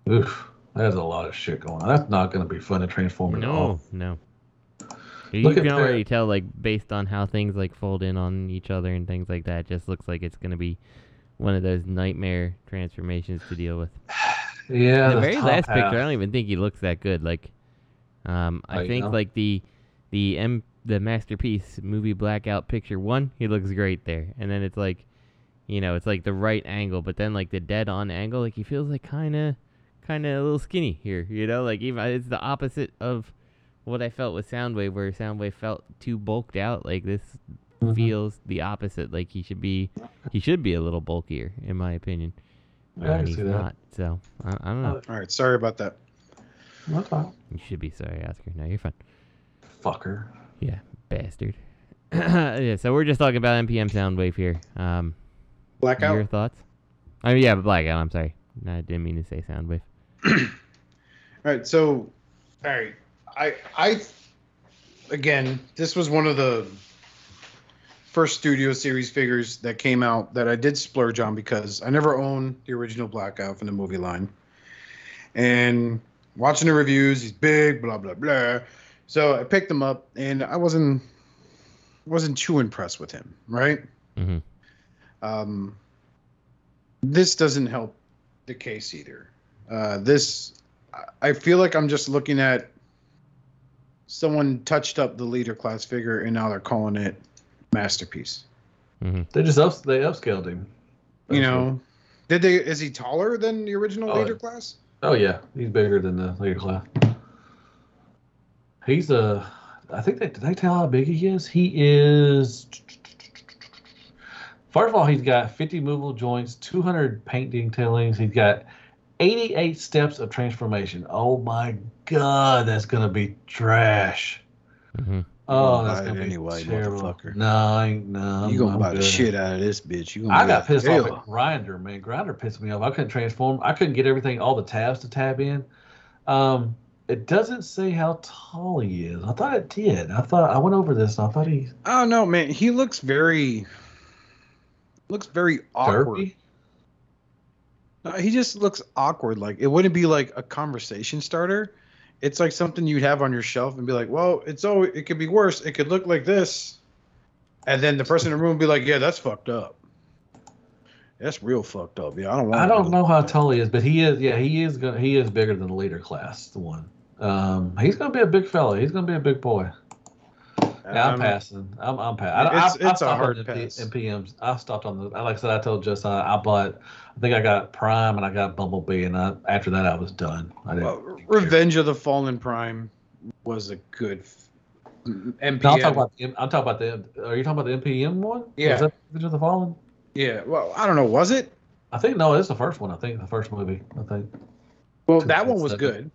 Oof, there's a lot of shit going on. That's not going to be fun to transform at all. no, no. You Look can already tell, like, based on how things like fold in on each other and things like that. Just looks like it's gonna be one of those nightmare transformations to deal with. Yeah, the, the very last half. picture, I don't even think he looks that good. Like, um, I Oh, think know? like the the M the masterpiece movie blackout picture one, he looks great there, and then it's like, you know, it's like the right angle, but then like the dead on angle, like he feels like kind of kind of a little skinny here. You know, like even it's the opposite of what I felt with Soundwave, where Soundwave felt too bulked out. Like this Mhm. feels the opposite. Like he should be he should be a little bulkier, in my opinion. Yeah, I and can he's see that. not. So I, I don't know. All right, sorry about that. That's fine. You should be sorry, Oscar. No, you're fine. Fucker. Yeah, bastard. yeah, so we're just talking about MPM Soundwave here. Um, Blackout. your thoughts? I mean, yeah, blackout. I'm sorry. No, I didn't mean to say Soundwave. All right, so, all right, I, I, again, this was one of the first studio series figures that came out that I did splurge on because I never owned the original Blackout from the movie line, and watching the reviews, he's big, blah blah blah. So I picked him up, and I wasn't wasn't too impressed with him, right? hmm Um, this doesn't help the case either. Uh, this, I feel like I'm just looking at someone touched up the leader class figure and now they're calling it masterpiece. hmm They just up, they upscaled him. You know, did they? Is he taller than the original Oh, leader yeah. class? Oh yeah, he's bigger than the leader class. He's a. I think they did they tell how big he is? He is. First of all, he's got 50 movable joints, 200 paint detailings. He's got 88 steps of transformation. Oh my god, that's gonna be trash. hmm Oh, that's gonna be anyway, terrible. motherfucker. No, I ain't, no. you gonna I'm buy the shit out of this bitch? You? I got pissed "Hell." off at Grinder, man. Grinder pissed me off. I couldn't transform. I couldn't get everything, all the tabs to tab in. Um, it doesn't say how tall he is. I thought it did. I thought I went over this. And I thought he Oh don't man. He looks very, looks very awkward. derpy. No, he just looks awkward. Like it wouldn't be like a conversation starter. It's like something you'd have on your shelf and be like, "Well, it's oh, it could be worse. It could look like this," and then the person in the room would be like, "Yeah, that's fucked up. That's real fucked up. Yeah, I don't want." I don't know how that." tall he is, but he is. Yeah, he is. Gonna, he is bigger than the leader class. The one. Um, he's gonna be a big fella. He's gonna be a big boy. Yeah, I'm Um, passing. I'm, I'm passing. I, It's- I, I it's a stopped hard on the pass. MPMs. I stopped on the. Like I said, I told Justin I, I bought. I think I got Prime and I got Bumblebee, and I, after that I was done. I didn't. Well, Revenge of the Fallen Prime was a good MPM. No, I'm talking about. The, I'm talking about the. Are you talking about the MPM one? Yeah. Was that Revenge of the Fallen? yeah. Well, I don't know. Was it? I think no. It's the first one. I think the first movie. I think. Well, that one was thousand good.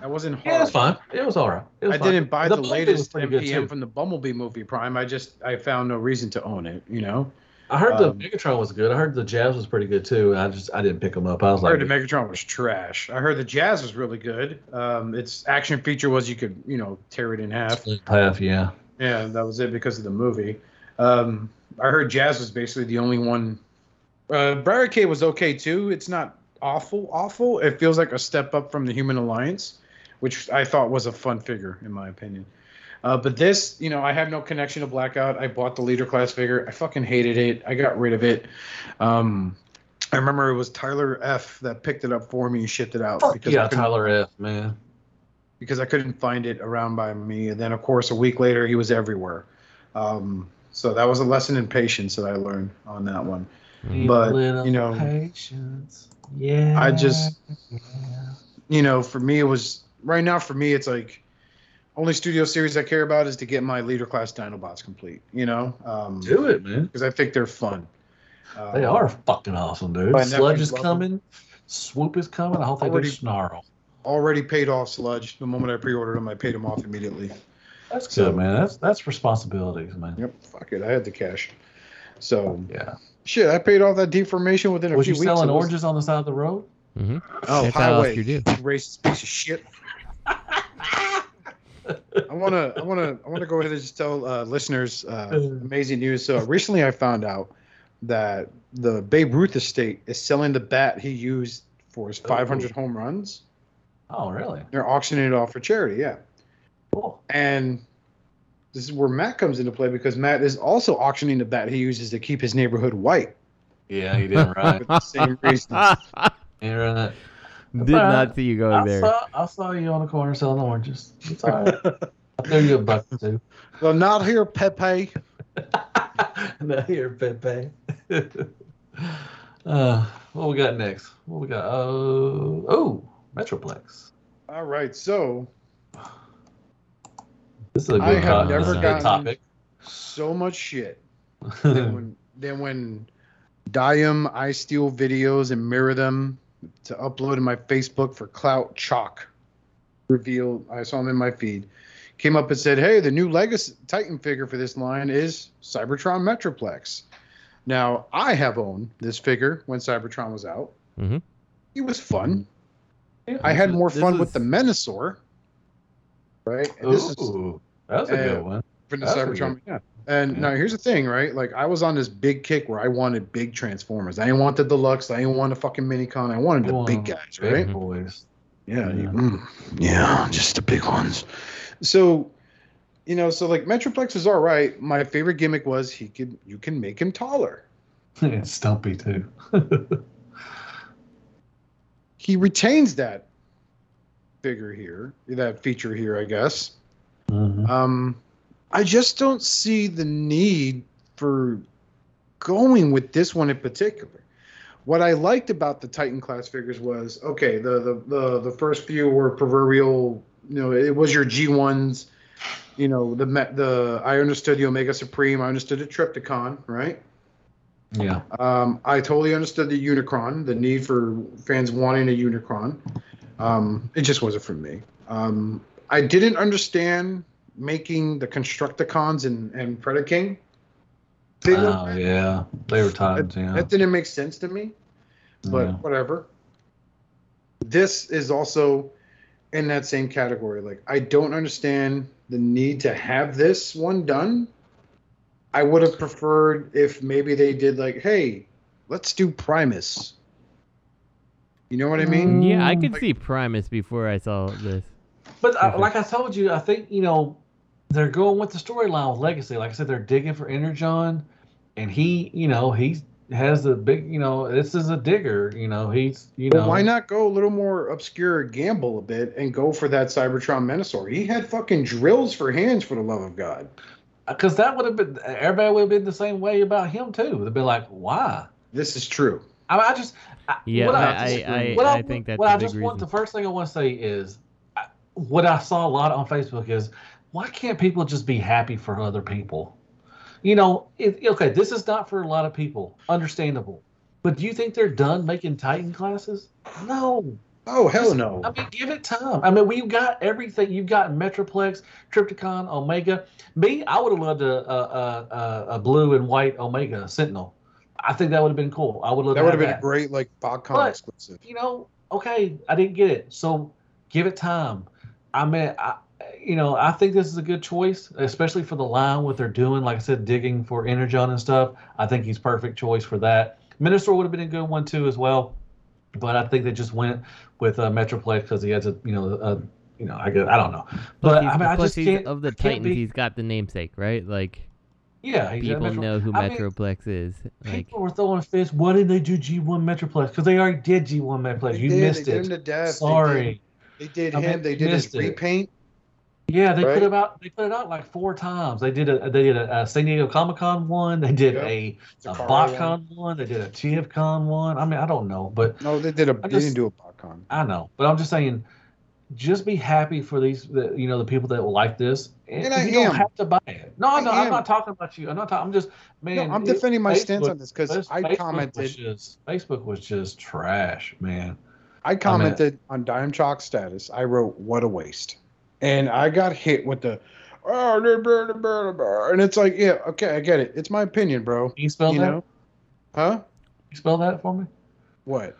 That wasn't hard. Yeah, it was fine. It was all right. Was I fine. didn't buy the, was latest pretty good, MPM too. from the Bumblebee movie Prime. I just I found no reason to own it. You know, I heard the um, Megatron was good. I heard the Jazz was pretty good too. I just I didn't pick them up. I was like I like, heard the Megatron was trash. I heard the Jazz was really good. Um, its action feature was you could you know tear it in half. half. Yeah. Yeah, that was it because of the movie. Um, I heard Jazz was basically the only one. Uh, Barricade was okay too. It's not awful, awful. It feels like a step up from the Human Alliance, which I thought was a fun figure in my opinion. Uh, but this, you know, I have no connection to Blackout. I bought the leader class figure. I fucking hated it. I got rid of it. Um, I remember it was Tyler F that picked it up for me and shipped it out Fuck because yeah, Tyler F. Man. because I couldn't find it around by me. And then, of course, a week later, he was everywhere. Um, so that was a lesson in patience that I learned on that one. Mhm. But, you know, patience. Yeah. I just-. You know, for me, it was right now. For me, it's like only studio series I care about is to get my leader class Dinobots complete. You know, um, Do it, man. because I think they're fun. Um, They are fucking awesome, dude. My Sludge nephews is love 'em. coming. Swoop is coming. I hope they Already- do snarl. already paid off Sludge. The moment I pre-ordered them, I paid them off immediately. That's So- good, man. That's that's responsibilities, man. Yep, fuck it, I had the cash. So Yeah. shit, I paid off that deformation within a Was few you weeks. selling It was- oranges on the side of the road? Mm-hmm. Oh, That's highway, You do. you racist piece of shit. I wanna, I wanna, I wanna go ahead and just tell uh, listeners uh, amazing news. So recently, I found out that the Babe Ruth estate is selling the bat he used for his 500 home runs. Oh, really? They're auctioning it off for charity. Yeah, Cool. and this is where Matt comes into play because Matt is also auctioning the bat he uses to keep his neighborhood white Yeah, he did right. for the same reason. You're right. Did not see you going I there. saw, I saw you on the corner selling oranges. It's all right. I'll give you a buck or two. well, not here, Pepe. no, here, Pepe. uh, what we got next? What we got? Oh, oh, Metroplex. All right, so This is a good, I have co- never a good gotten- topic. so much shit. then when then when Diam I steal videos and mirror them to upload in my Facebook for Clout Chalk revealed I saw him in my feed. Came up and said, Hey, the new Legacy Titan figure for this line is Cybertron Metroplex. Now I have owned this figure when Cybertron was out. Mhm. It was fun. Yeah, I had is- more fun is- with the Menasor. Right? And this is Ooh, that's a uh, good one. for the That's Cybertron. Yeah. And now here's the thing, right? Like I was on this big kick where I wanted big Transformers. I didn't want the deluxe. I didn't want the fucking minicon. I wanted the big guys, Big right? boys. Yeah, Yeah. you- mm, yeah, just the big ones. So, you know, so like Metroplex was all right. My favorite gimmick was he could you can make him taller. and Stumpy too. He retains that figure here, that feature here, I guess. Mhm. Um, I just don't see the need for going with this one in particular. What I liked about the Titan class figures was okay. The the the, the first few were proverbial. You know, it was your G ones. You know, the the I understood the Omega Supreme. I understood the Trypticon, right? Yeah. Um, I totally understood the Unicron, the need for fans wanting a Unicron. Um, it just wasn't for me. Um, I didn't understand making the Constructicons and, and Predaking. bigger. Oh yeah. They were times. Yeah. That didn't make sense to me, but Yeah. whatever. This is also in that same category. Like, I don't understand the need to have this one done. I would have preferred if maybe they did like, hey, let's do Primus. You know what I mean? Mm. Yeah, I could Like- see Primus before I saw this. But uh, I, like I told you, I think you know they're going with the storyline with Legacy. Like I said, they're digging for Energon, and he, you know, he has the big, you know, this is a digger. You know, he's, you But know, why not go a little more obscure gamble a bit and go for that Cybertron Menasor? He had fucking drills for hands, for the love of God. Because that would have been everybody would have been the same way about him too. They'd be like, why? This is true. I, I just, I, Yeah, what I, I, I, I, what I think that's what a I big just want. reason. The first thing I want to say is, what I saw a lot on Facebook is, why can't people just be happy for other people? You know, it, okay, this is not for a lot of people, understandable. But do you think they're done making Titan classes? No. Oh hell Just- no! I mean, give it time. I mean, we've got everything. You've got Metroplex, Trypticon, Omega. Me, I would have loved a, a, a, a, blue and white Omega Sentinel. I think that would have been cool. I would have. That would have been a great like But- exclusive. you know, okay, I didn't get it. So give it time. I mean, I, you know, I think this is a good choice, especially for the line, what they're doing. Like I said, digging for Energon and stuff. I think he's perfect choice for that. Minister would have been a good one too, as well. But I think they just went with uh, Metroplex because he has a, you know, a, you know, I guess I don't know. But I mean, I just he's- can't. of the can't Titans, be- he's got the namesake, right? Like yeah, he's people Metro- know who I mean, Metroplex is. Like People were throwing fists. Why didn't they do G1 Metroplex? Because they already did G1 Metroplex. They You did, missed they it. him to death. They Sorry. did, they did him. mean, they did his it. repaint. Yeah, they Right? put it out. They put it out like four times. They did a they did a, a San Diego Comic Con one. They did Yep. a, a BotCon one. They did a TFCon one. I mean, I don't know, but No, they did a. I they just- didn't do a BotCon. I know. But I'm just saying, just be happy for these. The, you know, the people that will like this. And, And I you am. don't have to buy it. No, I no, I'm not talking about you. I'm not talking. I'm just man. No, I'm it- defending my stance on this because I Facebook Was commented. just, Facebook was just trash, man. I commented on Dime Chalk status. I wrote, "What a waste," and I got hit with the, "Oh, blah, blah, blah, blah, blah," and it's like, yeah, okay, I get it. It's my opinion, bro. Can you spell You that? know, huh? you spell that for me? What?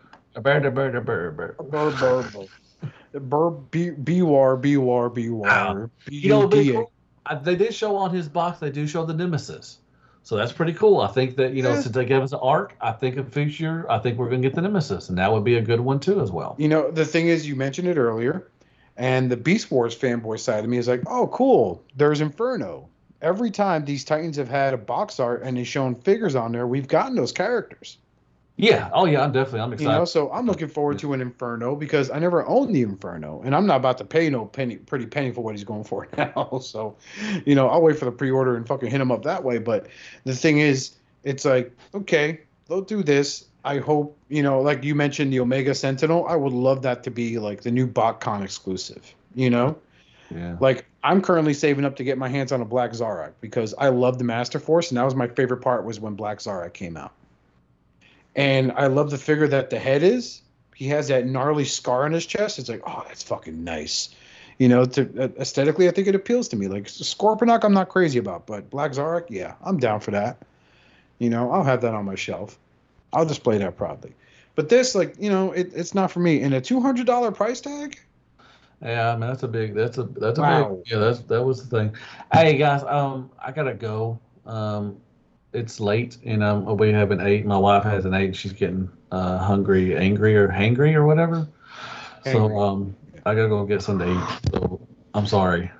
B-war, B-war, B-war, You know, they, did show on his box. They do show the Nemesis, so that's pretty cool. I think that you know, Yeah. since they gave us an arc, I think a feature. I think we're gonna get the Nemesis, and that would be a good one too, as well. You know, the thing is, you mentioned it earlier, and the Beast Wars fanboy side of me is like, oh, cool. There's Inferno. every time these Titans have had a box art and they've shown figures on there, we've gotten those characters. Yeah. Oh yeah. I'm definitely. I'm You excited. know, so I'm looking forward to an Inferno because I never owned the Inferno, and I'm not about to pay no penny, pretty penny for what he's going for now. So, you know, I'll wait for the pre-order and fucking hit him up that way. But the thing is, it's like, okay, they'll do this. I hope, you know, like you mentioned, the Omega Sentinel. I would love that to be like the new BotCon exclusive. You know, yeah. like I'm currently saving up to get my hands on a Black Zarak because I love the Master Force, and that was my favorite part was when Black Zarak came out. And I love the figure that the head is. He has that gnarly scar on his chest. It's like, oh, that's fucking nice. You know, to uh, aesthetically, I think it appeals to me. Like Scorponok, I'm not crazy about, but Black Zarak, yeah, I'm down for that. You know, I'll have that on my shelf. I'll display that proudly. But this, like, you know, it, it's not for me. And a two hundred dollar price tag. Yeah, I mean that's a big that's a that's a Wow. big yeah that's that was the thing. Hey guys, um I gotta go. Um it's late and um we haven't eight. My wife hasn't ate. She's getting uh hungry, angry or hangry or whatever. So um I gotta go get something to eat. So I'm sorry.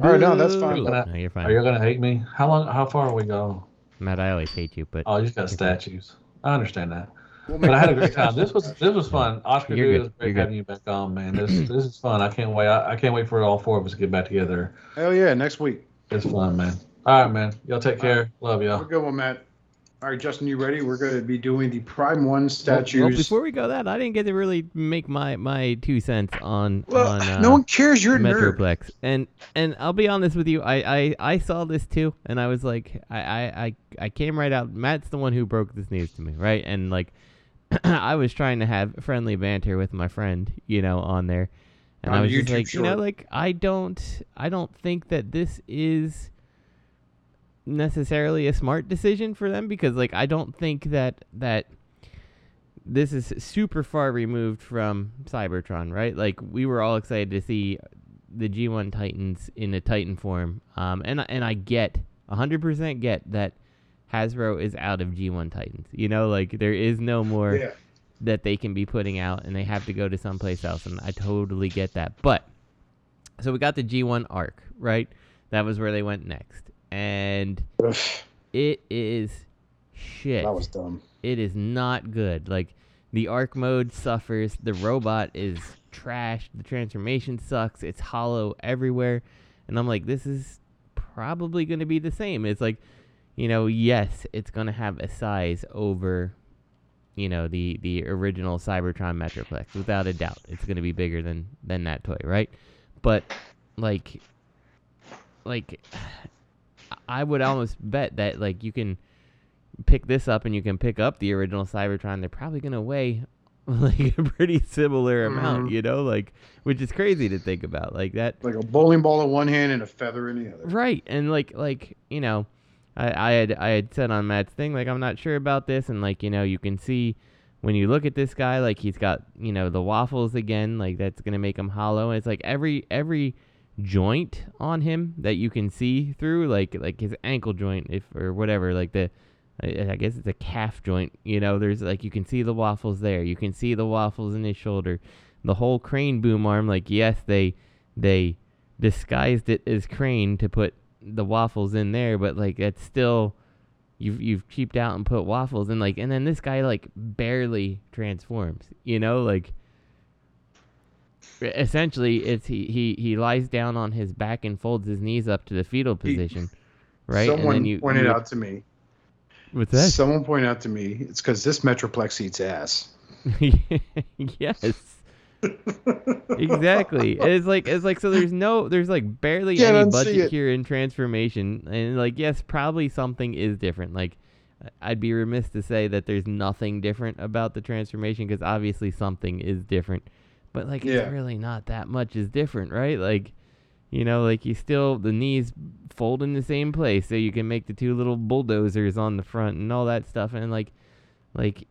All right, no, that's fine. Boo. But I- No, you're fine. Are you fine. gonna hate me? How long how far are we go? Matt, I always hate you, but Oh, you just got Okay. statues. I understand that. But I had a that great time. This was this was fun. Oscar, You're dude, it was great You're good. having you back on, man. This this is fun. I can't wait. I, I can't wait for all four of us to get back together. Hell yeah, next week. It's fun, man. All right, man. Y'all take care. Love Have y'all. a good one, Matt. All right, Justin, you ready? We're going to be doing the Prime One Well- statues. Well, before we go that, I didn't get to really make my my two cents on Well, on uh, no one cares. You're a nerd. Metroplex. And and I'll be honest with you, I, I, I saw this too, and I was like, I, I, I, came right out. Matt's the one who broke this news to me, right? And like, I was trying to have friendly banter with my friend, you know, on there, and On I was YouTube just like, you know, like I don't, I don't think that this is necessarily a smart decision for them because like I don't think that that this is super far removed from Cybertron, right? Like we were all excited to see the G1 Titans in a Titan form, um, and and I get 100% get that Hasbro is out of G1 Titans. You know, like there is no more Yeah. that they can be putting out, and they have to go to someplace else, and I totally get that. But so we got the G1 arc, right? That was where they went next, and it is shit that was dumb. it is not good. Like the arc mode suffers, the robot is trash, the transformation sucks, it's hollow everywhere. And I'm like, this is probably gonna be the same. It's like, you know, yes, it's gonna have a size over you know, the the original Cybertron Metroplex, without a doubt. It's gonna be bigger than than that toy, right? But like like I would almost bet that like you can pick this up and you can pick up the original Cybertron, they're probably gonna weigh like a pretty similar amount, Mhm. you know, like which is crazy to think about. Like that Like a bowling ball in one hand and a feather in the other. Right, and like like you know, I I had I had said on Matt's thing like I'm not sure about this, and like you know you can see when you look at this guy like he's got you know the waffles again, like that's gonna make him hollow, and it's like every every joint on him that you can see through, like like his ankle joint if or whatever, like the I guess it's a calf joint. You know, there's like you can see the waffles there. You can see the waffles in his shoulder. The whole crane boom arm, like yes, they they disguised it as crane to put the waffles in there, but like it's still you've you've cheaped out and put waffles and like and then this guy like barely transforms. You know, like essentially it's he, he he lies down on his back and folds his knees up to the fetal He- position. Right? Someone you pointed you- out to me. What's that? Someone pointed out to me. It's because this Metroplex eats ass. yes. exactly. It's like it's like so there's no there's like barely any budget here in transformation and like yes probably something is different like I'd be remiss to say that there's nothing different about the transformation because obviously something is different but like it's really not that much is different right like you know like you still the knees fold in the same place so you can make the two little bulldozers on the front and all that stuff and like like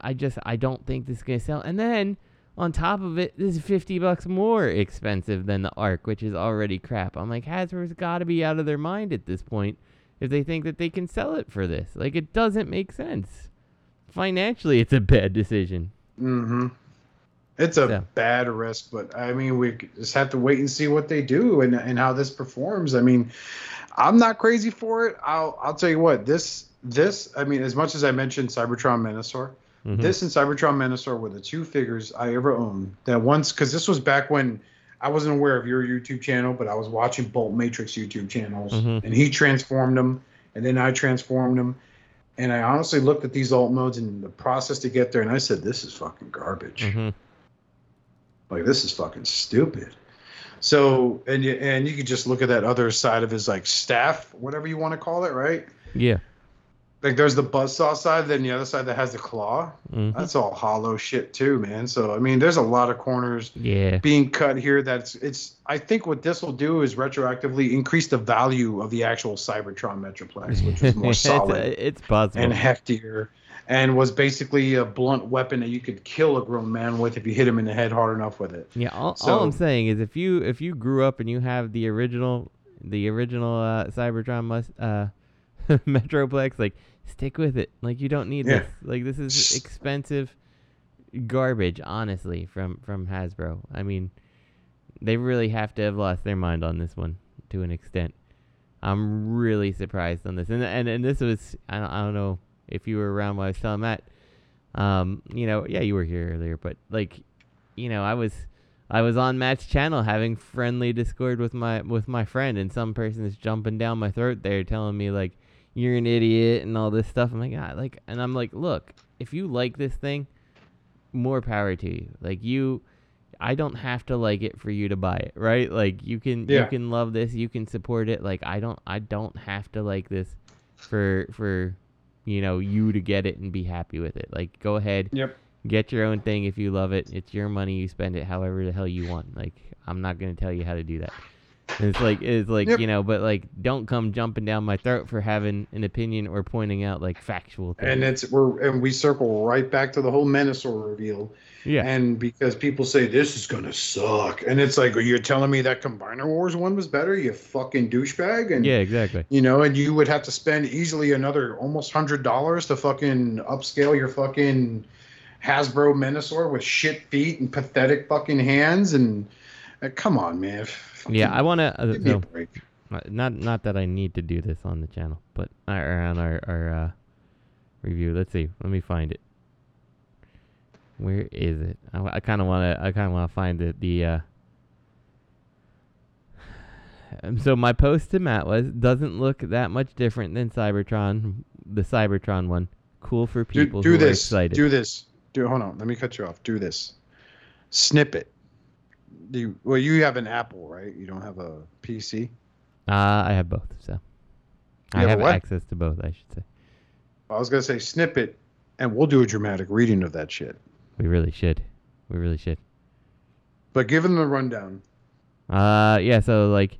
I just I don't think this is gonna sell. And then on top of it, this is fifty bucks more expensive than the Arc, which is already crap. I'm like Hasbro's got to be out of their mind at this point if they think that they can sell it for this. Like it doesn't make sense. Financially, it's a bad decision. Mm-hmm. It's a Yeah. bad risk, but I mean, we just have to wait and see what they do and, and how this performs. I mean, I'm not crazy for it. I'll I'll tell you what this this I mean as much as I mentioned Cybertron Menasor, Mhm. this and Cybertron Menasor were the two figures I ever owned that once because this was back when I wasn't aware of your YouTube channel, but I was watching Bolt Matrix YouTube channels, Mhm. and he transformed them, and then I transformed them, and I honestly looked at these alt modes and the process to get there, and I said, "This is fucking garbage. Mhm. Like this is fucking stupid." So and you and you could just look at that other side of his like staff, whatever you want to call it, right? Yeah. Like there's the buzzsaw side, then the other side that has the claw. Mhm. That's all hollow shit too, man. So I mean, there's a lot of corners Yeah. being cut here. That's it's. I think what this will do is retroactively increase the value of the actual Cybertron Metroplex, which is more it's, solid it's possible. and heftier, and was basically a blunt weapon that you could kill a grown man with if you hit him in the head hard enough with it. Yeah, all, all I'm saying is if you if you grew up and you have the original the original uh, Cybertron must uh Metroplex, like stick with it. Like you don't need Yeah. this. Like this is expensive garbage, honestly, from from Hasbro. I mean, they really have to have lost their mind on this one to an extent. I'm really surprised on this, and and and this was I don't, I don't know if you were around when I was telling Matt. Um, you know, yeah, you were here earlier, but like, you know, I was I was on Matt's channel having friendly discord with my with my friend, and some person is jumping down my throat there, telling me like you're an idiot and all this stuff. I'm like, ah, like, and I'm like, look, if you like this thing, more power to you. Like you, I don't have to like it for you to buy it, right? Like you can yeah. you can love this, you can support it. Like I don't I don't have to like this for for you know you to get it and be happy with it. Like go ahead, Yep. get your own thing if you love it. It's your money, you spend it however the hell you want. Like I'm not gonna tell you how to do that. And it's like it's like Yep. you know, but like don't come jumping down my throat for having an opinion or pointing out like factual things. And it's we're and we circle right back to the whole Menasor reveal. Yeah, And because people say this is gonna suck, and it's like you're telling me that Combiner Wars one was better, you fucking douchebag. And yeah, exactly. you know, and you would have to spend easily another almost hundred dollars to fucking upscale your fucking Hasbro Menasor with shit feet and pathetic fucking hands. And uh, come on, man. Yeah, I want to. Uh, Give me a break. uh, not not that I need to do this on the channel, but uh, or on our our uh, review. Let's see. Let me find it. Where is it? I, kind of want to. I kind of want to find the the. Uh, so my post to Matt was doesn't look that much different than Cybertron, the Cybertron one. Cool for people do who are this. excited. Do this. Do hold on. Let me cut you off. Do this. Snip it. Do you, well, you have an Apple, right? You don't have a PC. uh, I have both, so I have have access to both. I should say. I was gonna say snippet, and we'll do a dramatic reading of that shit. We really should. We really should. But give them the rundown. Uh, yeah. So like,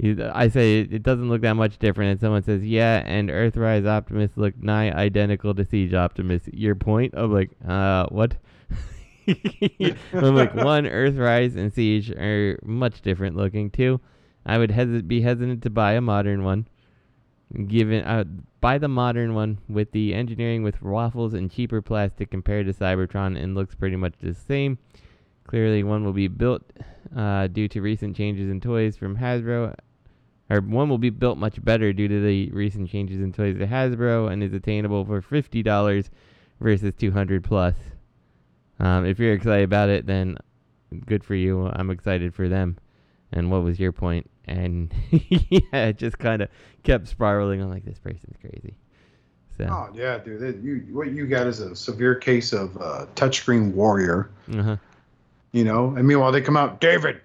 I say it, it doesn't look that much different, and someone says, "Yeah," and Earthrise Optimus look nigh identical to Siege Optimus. Your point? I'm like, uh, what? I'm like, one, Earthrise and Siege are much different looking. Two, I would hes- be hesitant to buy a modern one. Given, uh, buy the modern one with the engineering with waffles and cheaper plastic compared to Cybertron, and looks pretty much the same. Clearly, one will be built uh, due to recent changes in toys from Hasbro. Or one will be built much better due to the recent changes in toys at Hasbro and is attainable for fifty dollars versus two hundred plus. Um, if you're excited about it, then good for you. I'm excited for them. And what was your point? And yeah, it just kind of kept spiraling. I'm like, this person's crazy. So, Oh yeah, dude. You what you got is a severe case of uh, touchscreen warrior. uh-huh. You know, and meanwhile they come out, David,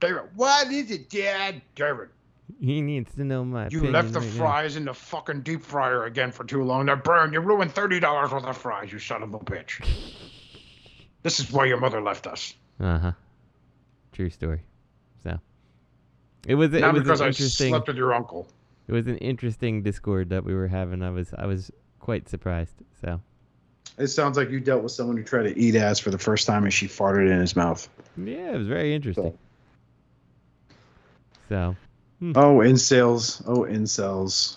David, what is it, Dad? David, he needs to know my. you left the right now. fries in the fucking deep fryer again for too long. They're burned. You ruined thirty dollars worth of fries, you son of a bitch. This is why your mother left us. Uh huh. True story. So it was it was because an I interesting slept with your uncle. it was an interesting discord that we were having. I was I was quite surprised. So It sounds like you dealt with someone who tried to eat ass for the first time and she farted in his mouth. yeah, it was very interesting. So hmm. Oh, incels. Oh, incels.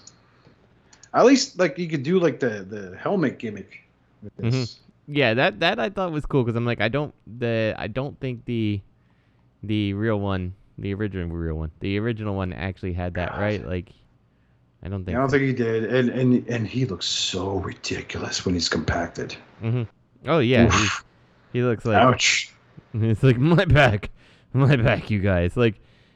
At least like you could do like the the helmet gimmick with this. Mm-hmm. yeah, that that I thought was cool because I'm like I don't the I don't think the the real one the original real one. The original one actually had that, God. right? Like, I don't think. I don't so. think he did, and and and he looks so ridiculous when he's compacted. Mm-hmm. Oh yeah, he looks like Ouch. it's like my back, my back, you guys. Like,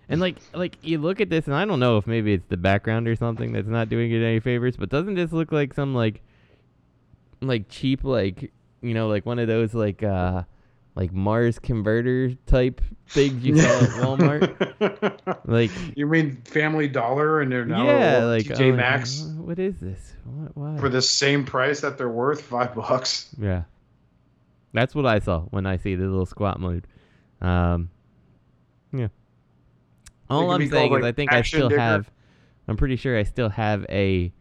and like like you look at this, and I don't know if maybe it's the background or something that's not doing it any favors, but doesn't this look like some like like cheap like you know like one of those like uh like Mars converter type things you saw at Walmart? Like you mean Family Dollar, and they're now yeah, like TJ oh, Maxx What is this? What? Why? for the same price that they're worth, five bucks. Yeah. That's what I saw when I see the little squat mode. Um, yeah. All I'm saying called, is I think I still Digger. have, I'm pretty sure I still have a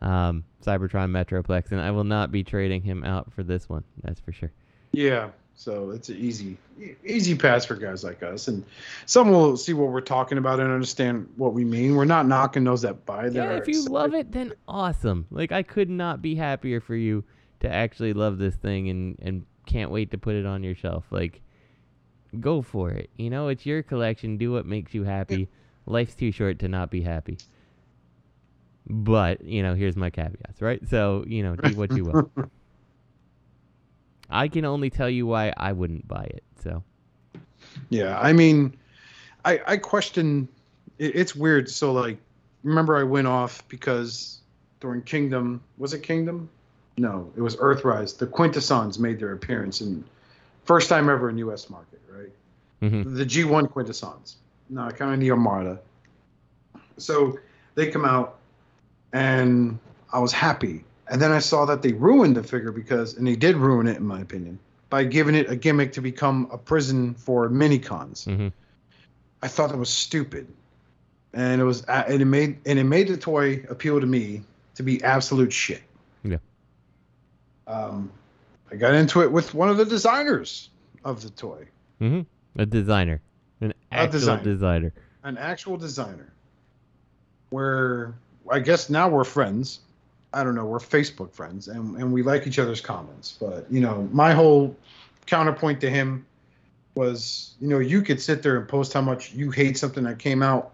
um, Cybertron Metroplex, and I will not be trading him out for this one. That's for sure. Yeah, so it's an easy, easy pass for guys like us, and some will see what we're talking about and understand what we mean. We're not knocking those that buy Yeah, if you love it, then awesome. Like I could not be happier for you to actually love this thing and and can't wait to put it on your shelf. Like go for it. You know, it's your collection. Do what makes you happy. Life's too short to not be happy. But, you know, here's my caveats, right? So, you know, do what you will. I can only tell you why I wouldn't buy it. So, Yeah, I mean, I I question. It, it's weird. So like, remember I went off because during Kingdom was it Kingdom? No, it was Earthrise. The Quintessons made their appearance in first time ever in U.S. market, right? mhm. The G1 Quintessons, not kind of the Armada. So they come out, and I was happy. And then I saw that they ruined the figure because, and they did ruin it in my opinion, by giving it a gimmick to become a prison for minicons. Mhm. I thought that was stupid, and it was, and it made, and it made the toy appeal to me to be absolute shit. Yeah. Um, I got into it with one of the designers of the toy, Mm-hmm. A designer. An actual designer. designer. an actual designer. Where I guess now we're friends. I don't know, we're Facebook friends, and and we like each other's comments. But you know, my whole counterpoint to him was, you know, you could sit there and post how much you hate something that came out.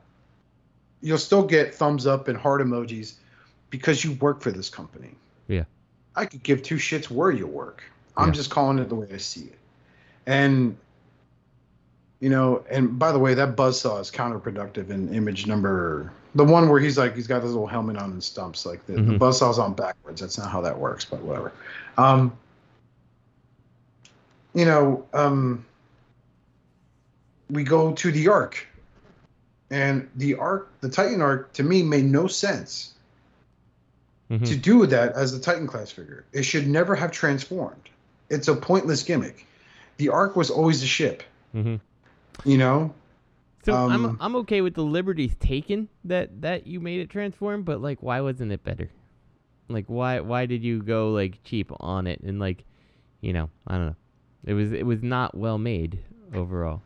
You'll still get thumbs up and heart emojis because you work for this company. Yeah. I could give two shits where you work. I'm Yeah. just calling it the way I see it. And you know, and by the way, that buzzsaw is counterproductive in image number the one where he's like he's got this little helmet on and stumps. Like the, the Mhm. buzzsaw's on backwards. That's not how that works, but whatever. Um you know, um we go to the Ark. And the Ark the Titan Ark to me made no sense Mhm. to do that as a Titan class figure. It should never have transformed. It's a pointless gimmick. The Ark was always a ship, Mhm. you know? So I'm Um, I'm okay with the liberties taken that that you made it transform, but like why wasn't it better? Like why why did you go like cheap on it and like you know, I don't know. It was it was not well made overall.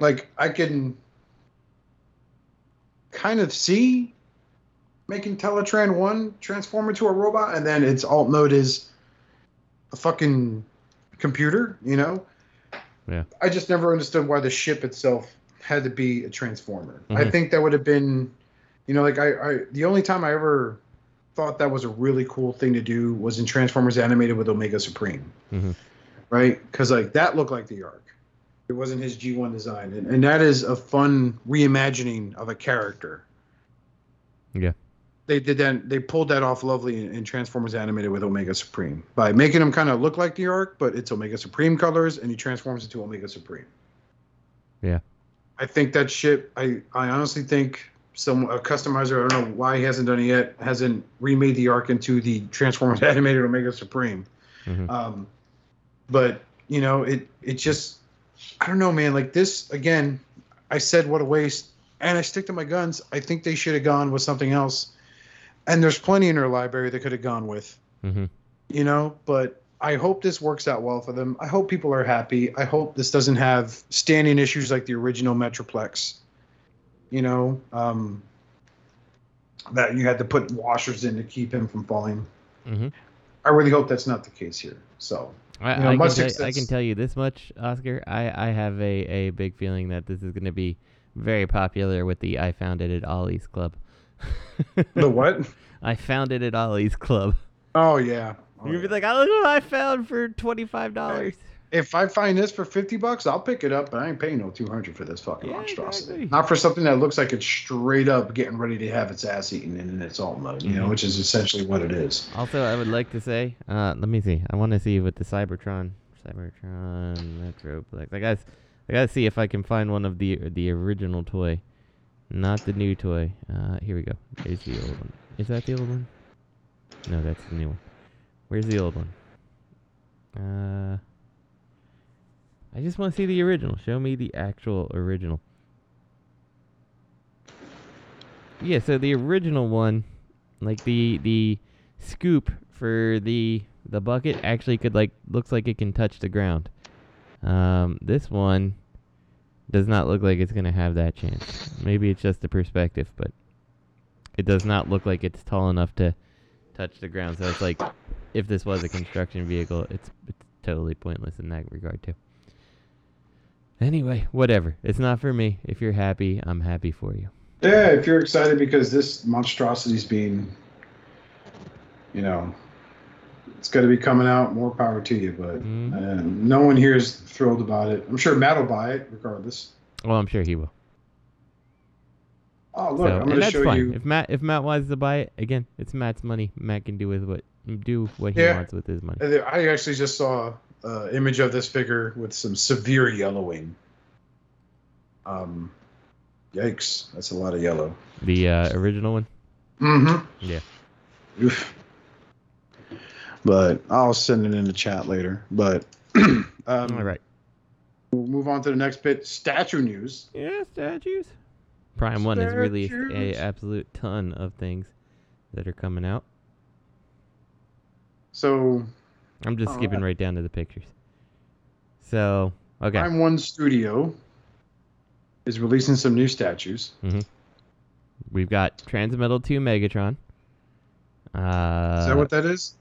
Like I can kind of see making Teletran 1 transform into a robot and then its alt mode is a fucking computer, you know? Yeah. I just never understood why the ship itself had to be a transformer. I Mhm. think that would have been, you know, like I, I, the only time I ever thought that was a really cool thing to do was in Transformers Animated with Omega Supreme, Mhm. right? Because like that looked like the Ark. It wasn't his G1 design, and, and that is a fun reimagining of a character. Yeah. They did that. They pulled that off lovely in, in Transformers Animated with Omega Supreme by making him kind of look like the Ark, but it's Omega Supreme colors, and he transforms into Omega Supreme. Yeah. I think that shit. I I honestly think some a customizer. I don't know why he hasn't done it yet. Hasn't remade the Ark into the Transformers animated Omega Supreme. Mhm. Um, but you know, it it just I don't know, man. Like this again. I said what a waste, and I stick to my guns. I think they should have gone with something else. And there's plenty in their library they could have gone with Mhm. you know but i hope this works out well for them i hope people are happy i hope this doesn't have standing issues like the original metroplex you know um, that you had to put washers in to keep him from falling Mhm. i really hope that's not the case here so I, You know, I, much can tell, I can tell you this much, Oscar. I, I have a, a big feeling that this is going to be very popular with the I found it at Ollie's Club. The what? I found it at Ollie's Club. Oh yeah. Oh, You'd be yeah. like, oh, look what I found for twenty five dollars. if I find this for fifty bucks, I'll pick it up, but I ain't paying no two hundred for this fucking Yeah, monstrosity. exactly. Not for something that looks like it's straight up getting ready to have its ass eaten in its alt mode, you know, Mhm. which is essentially what it is. Also, I would like to say, uh, let me see. I want to see with the Cybertron, Cybertron Metroplex. I guess I gotta see if I can find one of the the original toy, not the new toy. Uh, here we go. Here's the old one. Is that the old one? No, that's the new one. Where's the old one? Uh, I just want to see the original. Show me the actual original. Yeah, so the original one, like the the scoop for the the bucket actually could like looks like it can touch the ground. Um, this one does not look like it's gonna have that chance. Maybe it's just the perspective, but it does not look like it's tall enough to touch the ground. So it's like if this was a construction vehicle, it's it's totally pointless in that regard too. Anyway, whatever. It's not for me. If you're happy, I'm happy for you. Yeah, if you're excited because this monstrosity's being, you know, it's going to be coming out, more power to you. But Mhm. uh, no one here is thrilled about it. I'm sure Matt will buy it regardless. Well, I'm sure he will. Oh, look, so, I'm going to show fine. you. If Matt if Matt wants to buy it, again, it's Matt's money. Matt can do with what do what he Yeah. wants with his money. Uh, I actually just saw an image of this figure with some severe yellowing. Um, yikes, that's a lot of yellow. The uh, original one. Mm-hmm. Yeah. Oof. But I'll send it in the chat later. But um, All right. we'll move on to the next bit. Statue news. Yeah, statues. Prime One has released a absolute ton of things that are coming out. So I'm just skipping right. right down to the pictures. So okay, Prime One Studio is releasing some new statues. we've got Transmetal Two Megatron. Uh, Is that what that is?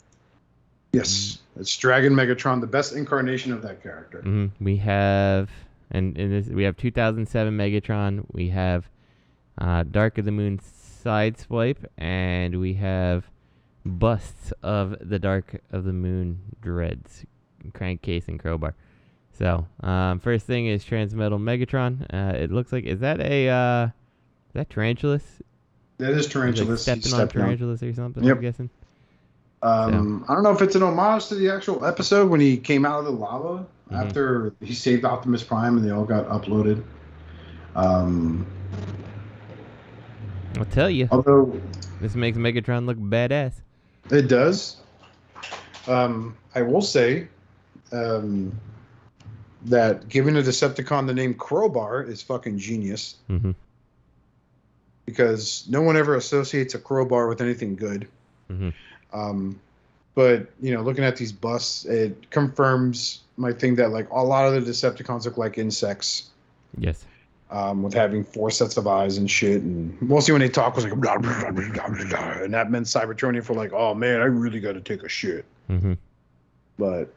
Yes, it's Dragon Megatron, the best incarnation of that character. hmm We have, and, and this, we have 2007 Megatron. We have uh, Dark of the Moon Sideswipe, and we have busts of the Dark of the Moon Dreads, Crankcase, and Crowbar. So, um, first thing is Transmetal Megatron. Uh, it looks like is that a uh, is that Tarantulas? That is Is Tarantulas. stepping He's on stepping on- Tarantulas or something? Yep. I'm guessing. Um, I don't know if it's an homage to the actual episode when he came out of the lava Mhm. after he saved Optimus Prime and they all got uploaded. Um, I'll tell you, although this makes Megatron look badass. It does, um, I will say um, that giving a Decepticon the name Crowbar is fucking genius hmm because no one ever associates a crowbar with anything good. Mhm. Um, but you know, looking at these busts, it confirms my thing that like a lot of the Decepticons look like insects, Yes. Um, with having four sets of eyes and shit. And mostly when they talk was like, blah, blah, blah, blah, blah, blah, and that meant Cybertronian for like, oh man, I really got to take a shit. hmm But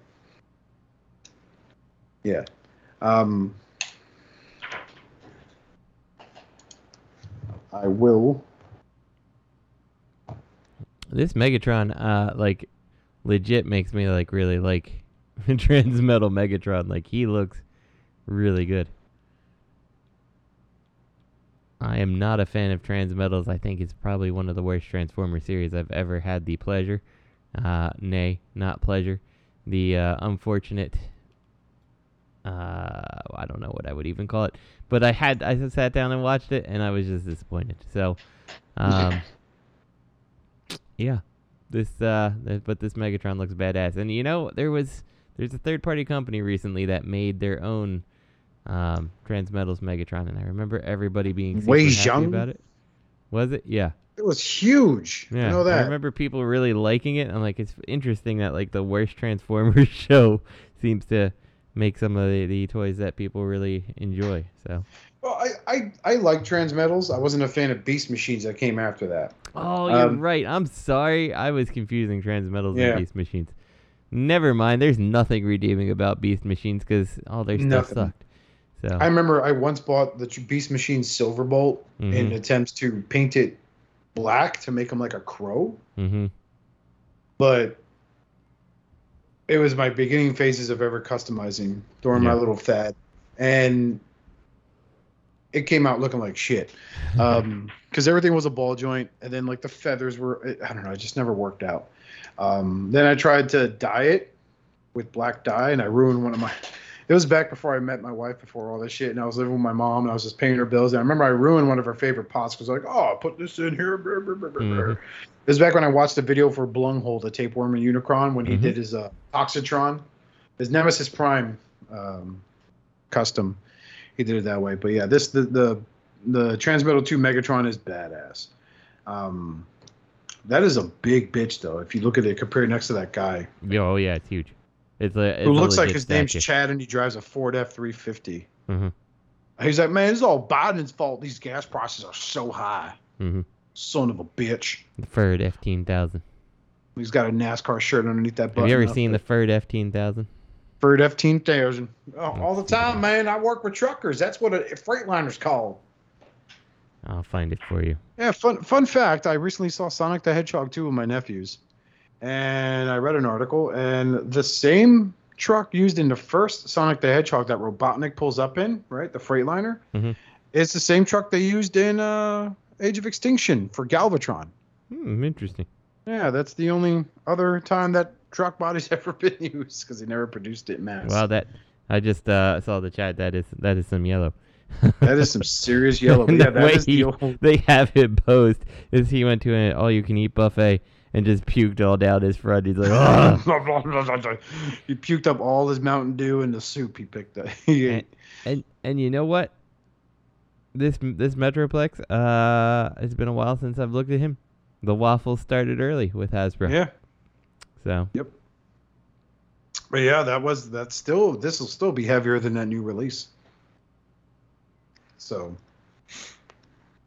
yeah, um, I will. This Megatron, uh, like, legit makes me like really like Transmetal Megatron. Like, he looks really good. I am not a fan of Transmetals. I think it's probably one of the worst Transformer series I've ever had the pleasure, uh, nay, not pleasure, the uh, unfortunate. Uh, I don't know what I would even call it, but I had I sat down and watched it, and I was just disappointed. So, um, yeah, this uh, but this Megatron looks badass, and you know there was there's a third party company recently that made their own um, Transmetals Megatron, and I remember everybody being super Wei happy Zhang? about it. Was it? Yeah. It was huge. Yeah, I know that. remember people really liking it. I'm like, it's interesting that like the worst Transformers show seems to make some of the, the toys that people really enjoy. So. Well, I, I, I like Transmetals. I wasn't a fan of Beast Machines that came after that. Oh, you're Um, right. I'm sorry. I was confusing Transmetals Yeah. and Beast Machines. Never mind. There's nothing redeeming about Beast Machines because all their stuff Nothing. sucked. So I remember I once bought the Beast Machine Silverbolt in mhm, attempts to paint it black to make him like a crow, mhm. but it was my beginning phases of ever customizing during my little fad, and it came out looking like shit. Um, because everything was a ball joint, and then like the feathers were I don't know, it just never worked out. Um, then I tried to dye it with black dye, and I ruined one of my. It was back before I met my wife, before all this shit, and I was living with my mom, and I was just paying her bills. And I remember I ruined one of her favorite pots because like, oh, put this in here. brr, brr, brr, brr, brr." Mhm. It was back when I watched the video for Blunghole, the tapeworm and Unicron, when he Mhm. did his uh, Oxytron, his Nemesis Prime um, custom. He did it that way. But yeah, this the the the Transmetal 2 Megatron is badass. Um, that is a big bitch though. If you look at it compared next to that guy Yo, oh yeah, it's huge. It's a. It's who a looks like his name's statue. Chad and he drives a Ford F350. Mhm. He's like, man, it's all Biden's fault. These gas prices are so high. Mhm. Son of a bitch. The Ford F ten thousand. He's got a NASCAR shirt underneath that button. Have you ever seen there. the Ford fifteen thousand? Ford F-ten thousand? Oh, all the time, man. I work with truckers. That's what a Freightliner's called. I'll find it for you. Yeah, fun fun fact. I recently saw Sonic the Hedgehog 2 with my nephews, and I read an article, and the same truck used in the first Sonic the Hedgehog that Robotnik pulls up in, right, the Freightliner, Mhm. it's the same truck they used in uh, Age of Extinction for Galvatron. Hmm, interesting. Yeah, that's the only other time that truck body's ever been used because they never produced it in mass. Wow, that I just uh, saw the chat. That is that is some yellow. that is some serious yellow. The yeah, that way is the he- old. they have him posed is he went to an all-you-can-eat buffet and just puked all down his front. He's like, "Ugh." he puked up all his Mountain Dew and the soup he picked up. He And- and and you know what? This this Metroplex, uh, it's been a while since I've looked at him. The waffles started early with Hasbro. Yeah, So Yep. but yeah, that was that's still this will still be heavier than that new release. So,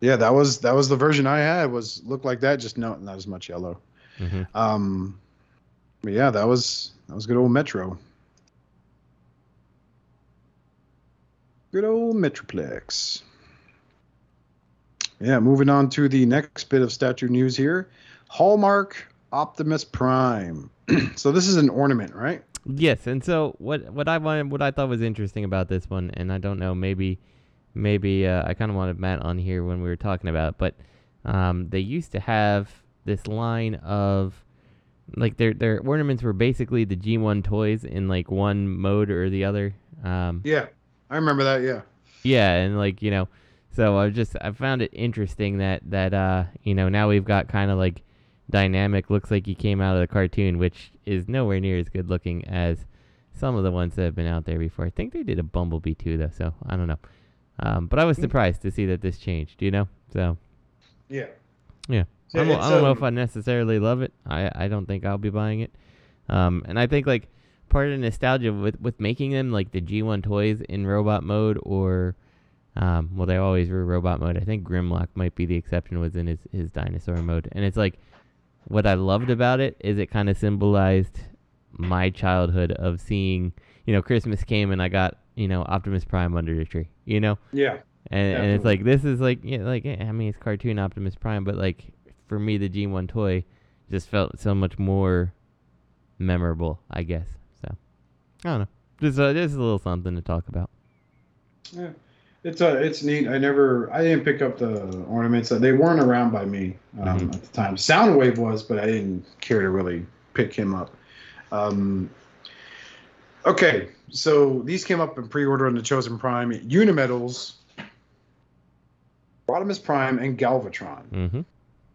yeah, that was that was the version I had was looked like that, just no not as much yellow. Mhm. Um, but yeah, that was that was good old Metro. Good old Metroplex. Yeah, moving on to the next bit of statue news here. Hallmark Optimus Prime. so this is an ornament, right? Yes, and so what what I wanted, what I thought was interesting about this one, and I don't know, maybe maybe uh, I kind of wanted Matt on here when we were talking about, it, but um, they used to have this line of like their their ornaments were basically the G1 toys in like one mode or the other. Um, Yeah, I remember that. Yeah. yeah, and like you know, so I just I found it interesting that that uh you know now we've got kind of like dynamic looks like he came out of the cartoon, which is nowhere near as good looking as some of the ones that have been out there before. I think they did a Bumblebee too though, so I don't know. Um, but I was Mm. surprised to see that this changed. You know, so Yeah. Yeah. So I don't, don't know um, if I necessarily love it. I I don't think I'll be buying it. Um, and I think like part of the nostalgia with with making them like the G1 toys in robot mode or um, well they always were robot mode. I think Grimlock might be the exception was in his his dinosaur mode. And it's like what I loved about it is it kind of symbolized my childhood of seeing, you know, Christmas came and I got, you know, Optimus Prime under the tree, you know? Yeah. and, and it's like this is like yeah, like I mean it's cartoon Optimus Prime, but like for me the G1 toy just felt so much more memorable, I guess. So I don't know, just uh, just a little something to talk about. Yeah. It's uh, it's neat. I never, I didn't pick up the ornaments. They weren't around by me um, Mhm. at the time. Soundwave was, but I didn't care to really pick him up. Um, okay, so these came up in pre-order on the Chosen Prime Unimetals, Rodimus Prime, and Galvatron. Mm-hmm.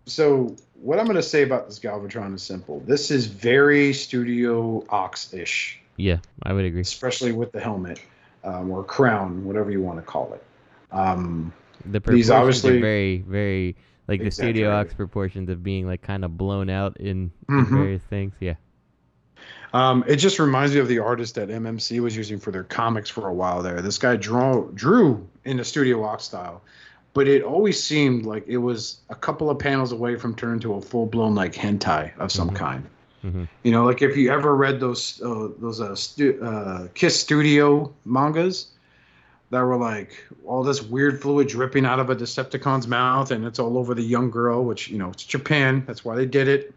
So what I'm going to say about this Galvatron is simple. This is very Studio Ox-ish Yeah, I would agree. especially with the helmet um, or crown, whatever you want to call it. Um, The These proportions obviously- are very very like the Studio Ox proportions of being like kind of blown out in, in Mhm. various things. Yeah. um, it just reminds me of the artist that MMC was using for their comics for a while there. This guy draw, drew in the Studio Ox style, but it always seemed like it was a couple of panels away from turning to a full blown like hentai of some Mhm. kind. hmm You know, like if you ever read those uh, those uh, stu- uh, Kiss Studio mangas, that were like all this weird fluid dripping out of a Decepticon's mouth, and it's all over the young girl, which you know it's Japan. That's why they did it.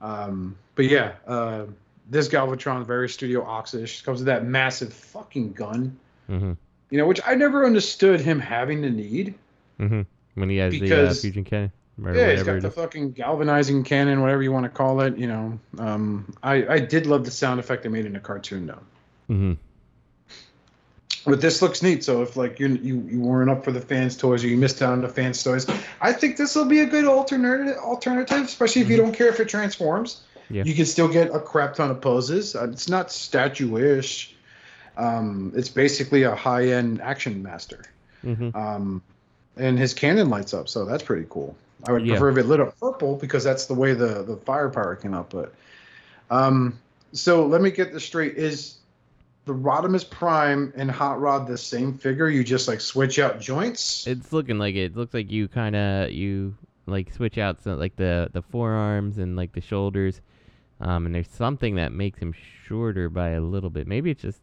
Um, but yeah, uh, this Galvatron very Studio Oxish comes with that massive fucking gun. Mhm. You know, which I never understood him having the need. Mhm. When he has the uh, fusion cannon yeah, he's got the fucking galvanizing cannon, whatever you want to call it. You know, um, I I did love the sound effect they made in the cartoon though. Mhm. But this looks neat. So if like you you you weren't up for the fans toys or you missed out on the fans toys, I think this will be a good alternative alternative, especially if you don't care if it transforms. Yeah. You can still get a crap ton of poses. Uh, it's not statue-ish. Um, it's basically a high-end action master. Mhm. Um, and his cannon lights up, so that's pretty cool. I would Yeah. prefer if it lit up purple because that's the way the the firepower came up. But um, so let me get this straight: is the Rodimus Prime and Hot Rod the same figure? You just like switch out joints? It's looking like it. It looks like you kind of you like switch out some, like the the forearms and like the shoulders, um, and there's something that makes him shorter by a little bit. Maybe it's just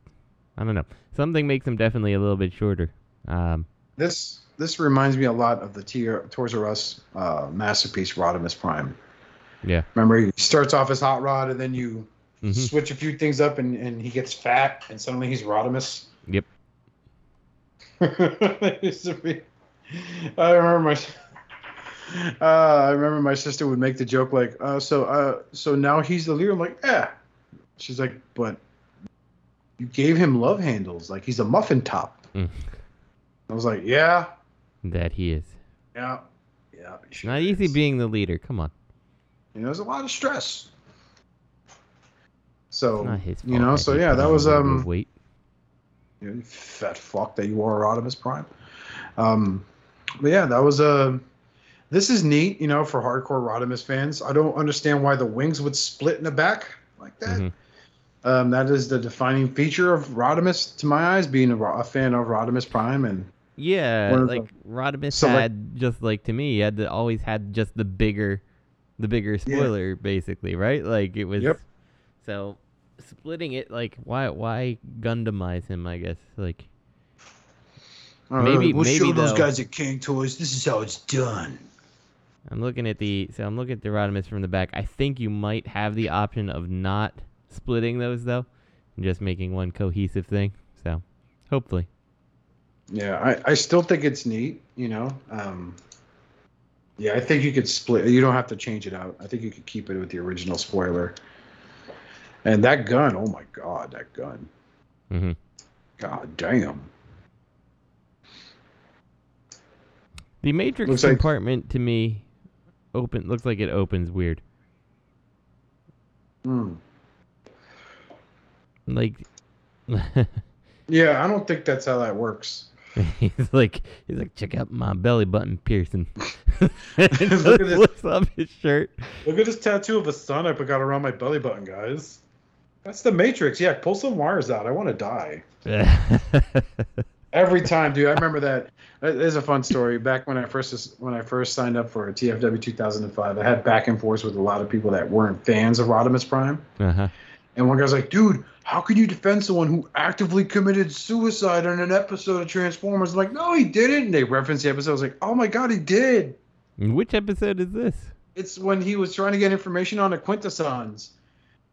I don't know. Something makes him definitely a little bit shorter. Um, This this reminds me a lot of the T- Toys R Us uh, masterpiece Rodimus Prime. yeah. Remember, he starts off as Hot Rod, and then you Mhm. switch a few things up, and, and he gets fat, and suddenly he's Rodimus. Yep. It used to be- I remember my. Uh, I remember my sister would make the joke like, uh, "So, uh, so now he's the leader." I'm like, "Yeah." She's like, "But you gave him love handles, like he's a muffin top." Mm. I was like, "Yeah, That he is. yeah, yeah." sure Not easy is." being the leader. Come on. You know, there's a lot of stress. So, Not his fault. you know, so yeah, that was a little bit of um. weight. you, know, fat fuck that you are Rodimus Prime. Um, but yeah, that was a. this is neat, you know, for hardcore Rodimus fans. I don't understand why the wings would split in the back like that. Mhm. Um, that is the defining feature of Rodimus, to my eyes, being a, a fan of Rodimus Prime, and Yeah, like Rodimus So, like- had just like to me, he had the, always had just the bigger, the bigger spoiler, basically, right? Like it was. Yep. So, splitting it, like why why Gundamize him? I guess like Maybe- we'll show maybe those though- guys at King Toys. This is how it's done. I'm looking at the so I'm looking at the Rodimus from the back. I think you might have the option of not splitting those though, and just making one cohesive thing. So, hopefully. Yeah, I, I still think it's neat, you know. Um, yeah, I think you could split. You don't have to change it out. I think you could keep it with the original spoiler. And that gun, oh my god, that gun. Mhm. God damn. The Matrix Looks like- compartment to me open looks like it opens weird. Hmm. Like Yeah, I don't think that's how that works. he's like he's like check out my belly button piercing. Look at this. up his shirt. Look at this tattoo of a sun I got around my belly button, guys. That's the Matrix. Yeah, pull some wires out. I want to die. Every time, dude. I remember that. That is a fun story. Back when I first when I first signed up for TFW 2005, I had back and forth with a lot of people that weren't fans of Rodimus Prime. uh-huh. And one guy's like, "Dude, how can you defend someone who actively committed suicide on an episode of Transformers?" I'm like, "No, he didn't." And they referenced the episode. I was like, "Oh my god, he did." Which episode is this? It's when he was trying to get information on the Quintessons.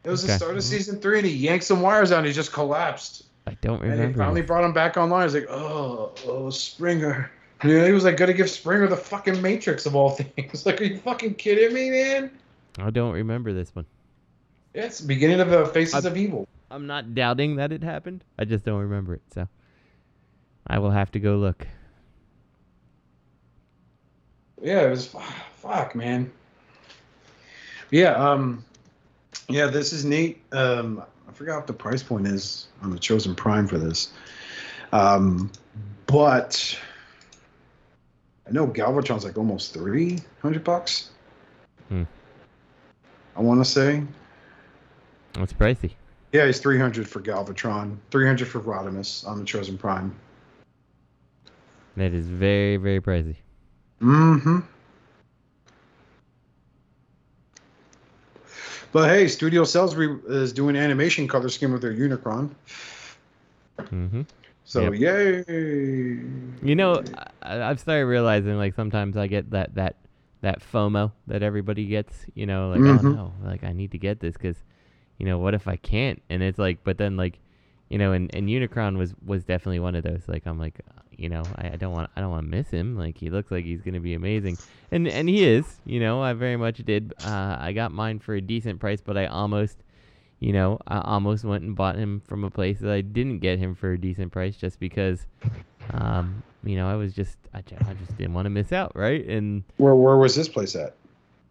It was the start of mm-hmm. season three, and he yanked some wires out, and he just collapsed. I don't remember. And they finally brought him back online. I was like, oh, oh, Springer. Yeah, he was like, gotta give Springer the fucking Matrix of all things. like, are you fucking kidding me, man? I don't remember this one. Yeah, it's the beginning of the Faces I- of Evil. I'm not doubting that it happened. I just don't remember it. So I will have to go look. Yeah, it was fuck, man. Yeah, um, yeah, this is neat. Um, I forgot what the price point is on the Chosen Prime for this. Um, but I know Galvatron's like almost three hundred bucks. Hmm. I want to say. It's pricey. Yeah, it's 300 for Galvatron, 300 for Rodimus on the Chosen Prime. That is very very pricey. Mm-hmm. But hey, Studio Cells re- is doing animation color scheme with their Unicron. Mm-hmm. So yay! You know, I, I've started realizing like sometimes I get that that that FOMO that everybody gets. You know, like oh Mhm. no, like I need to get this because, you know, what if I can't? And it's like, but then like, you know, and, and Unicron was was definitely one of those. Like I'm like, uh, you know, I, I don't want I don't want to miss him. Like he looks like he's gonna be amazing, and and he is. You know, I very much did. Uh, I got mine for a decent price, but I almost. You know, I almost went and bought him from a place that I didn't get him for a decent price just because um, you know, I was just I, I just didn't want to miss out, right? And Where where was this place at?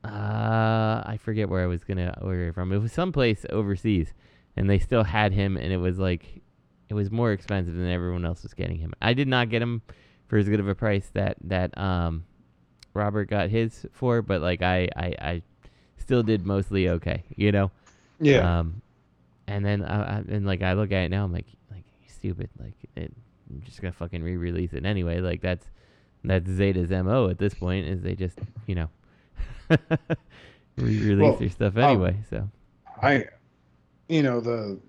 Uh, I forget where I was gonna order it from. It was someplace overseas, and they still had him, and it was like it was more expensive than everyone else was getting him. I did not get him for as good of a price that that um Robert got his for, but like I I, I still did mostly okay, you know. Yeah. Um, and then I, I and like I look at it now, I'm like, like stupid. Like it, I'm just gonna fucking re-release it anyway. Like that's that's Zeta's mo at this point is they just you know re-release Well, their stuff um, anyway. so I, you know the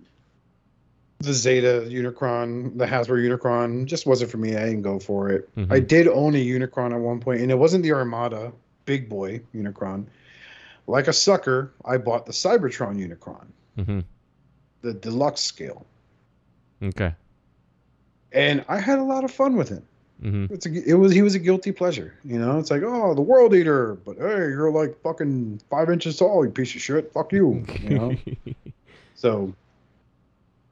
the Zeta Unicron, the Hasbro Unicron, just wasn't for me. I didn't go for it. Mhm. I did own a Unicron at one point, and it wasn't the Armada big boy Unicron. Like a sucker, I bought the Cybertron Unicron, hmm the deluxe scale, okay. and I had a lot of fun with him. Hmm It's a, it was he was a guilty pleasure, you know. It's like, oh, the World Eater, but hey, you're like fucking five inches tall, you piece of shit. Fuck you, you know. So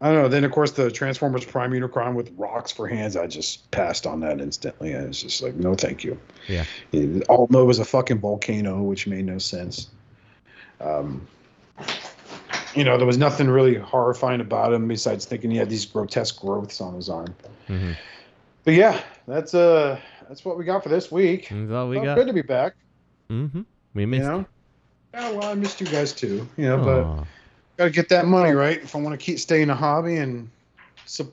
I don't know. Then of course the Transformers Prime Unicron with rocks for hands. I just passed on that instantly. I was just like, no, thank you. Yeah. It, although it was a fucking volcano, which made no sense. Um, you know, there was nothing really horrifying about him besides thinking he had these grotesque growths on his arm. hmm But yeah, that's uh that's what we got for this week. That's all we Well, got. Good to be back. Mm-hmm. We You missed. know. Yeah, well, I missed you guys too. You know, but Aw. gotta get that money right if I want to keep staying a hobby and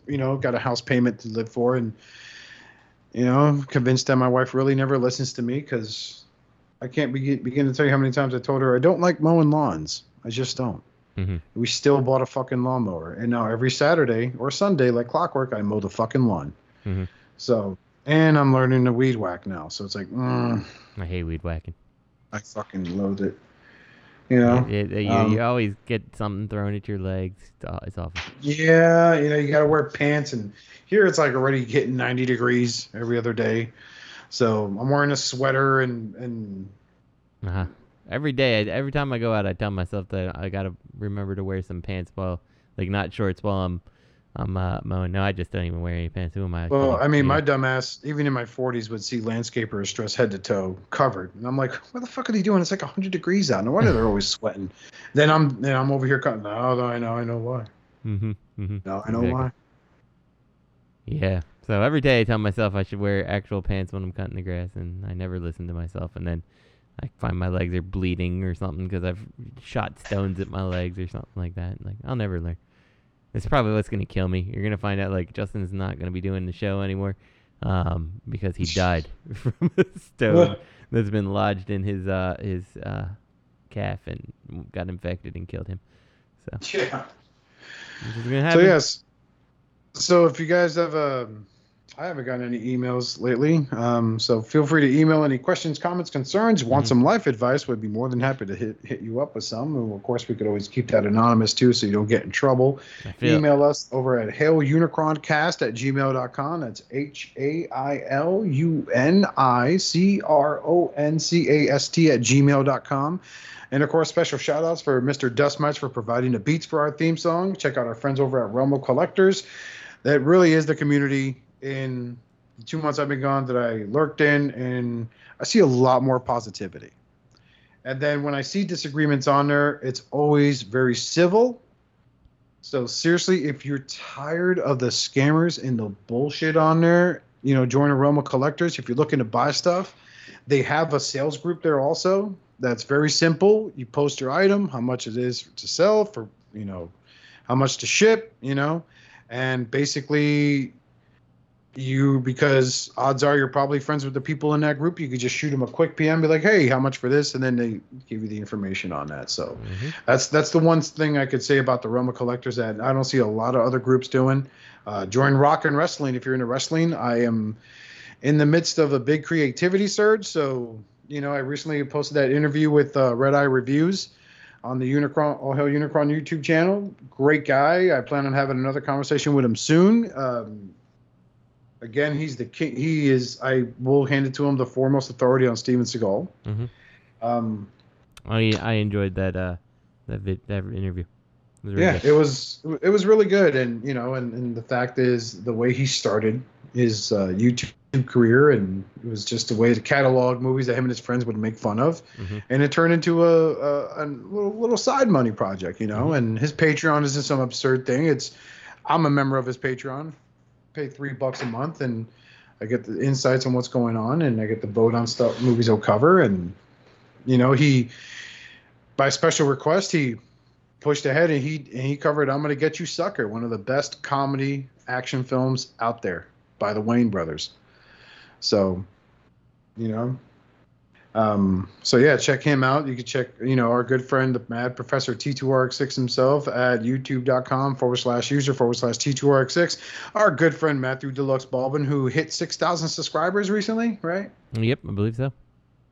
you know got a house payment to live for and you know I'm convinced that my wife really never listens to me because I can't begin, begin to tell you how many times I told her I don't like mowing lawns. I just don't. Mhm. We still bought a fucking lawnmower, and now every Saturday or Sunday, like clockwork, I mow the fucking lawn. Mhm. So, and I'm learning to weed whack now. So it's like, mm, I hate weed whacking. I fucking loathe it. You know. It- it- you, um, you always get something thrown at your legs. It's, awful. Yeah, you know, you gotta wear pants, and here it's like already getting 90 degrees every other day. So I'm wearing a sweater and and Uh-huh. Every day, every time I go out, I tell myself that I gotta remember to wear some pants while, like, not shorts while I'm, I'm uh, mowing. No, I just don't even wear any pants. Who am I? well. I mean, my dumbass, even in my 40s, would see landscapers dressed head to toe covered, and I'm like, what the fuck are they doing? It's like 100 degrees out. No wonder they're always sweating. Then I'm then I'm over here cutting. No, no, I know, I know why. Mm-hmm, mm-hmm. No, I know Exactly. why. Yeah. So every day I tell myself I should wear actual pants when I'm cutting the grass, and I never listen to myself. And then I find my legs are bleeding or something because I've shot stones at my legs or something like that. Like I'll never learn. It's probably what's gonna kill me. You're gonna find out like Justin's not gonna be doing the show anymore, um, because he died from a stone that's been lodged in his uh his uh calf and got infected and killed him. So Yeah. this is gonna So yes. So if you guys have um I haven't gotten any emails lately. Um, so feel free to email any questions, comments, concerns. Want Mhm. some life advice? We'd be more than happy to hit hit you up with some. And of course, we could always keep that anonymous too, so you don't get in trouble. Email us over at hailunicroncast at gmail.com. That's H A I L U N I C R O N C A S T at gmail.com. And of course, special shout outs for Mr. Dust Mites for providing the beats for our theme song. Check out our friends over at Realm of Collectors. That really is the community in the two months I've been gone that I lurked in, and I see a lot more positivity. And then when I see disagreements on there, it's always very civil. So seriously, if you're tired of the scammers and the bullshit on there, you know, join Realm of Collectors. If you're looking to buy stuff, they have a sales group there also. That's very simple. You post your item, how much it is to sell for, you know, how much to ship, you know, and basically you because odds are you're probably friends with the people in that group. You could just shoot them a quick PM, be like, "Hey, how much for this?" and then they give you the information on that. So Mhm. that's that's the one thing I could say about the Realm of Collectors that I don't see a lot of other groups doing. Uh, join Rock and Wrestling if you're into wrestling. I am in the midst of a big creativity surge. So you know, I recently posted that interview with uh, Red Eye Reviews on the Unicron All Hail Unicron YouTube channel. Great guy. I plan on having another conversation with him soon. Um, again, he's the king. He is. I will hand it to him the foremost authority on Steven Seagal. Mhm. Um, I I enjoyed that uh that vid, that interview. It was really yeah, good. it was it was really good, and you know, and, and the fact is the way he started his uh, YouTube career, and it was just a way to catalog movies that him and his friends would make fun of, Mhm. and it turned into a, a, a little, little side money project, you know. Mhm. And his Patreon isn't some absurd thing. It's I'm a member of his Patreon, pay three bucks a month, and I get the insights on what's going on, and I get the vote on stuff movies he'll cover, and you know he by special request he pushed ahead and he and he covered I'm gonna get you sucker, one of the best comedy action films out there by the Wayans brothers. So, you know, um, so yeah, check him out. You can check, you know, our good friend, the Mad Professor T2RX6 himself at youtube.com forward slash user forward slash T2RX6. Our good friend Matthew Deluxe Balbin, who hit 6,000 subscribers recently, right? Yep, I believe so.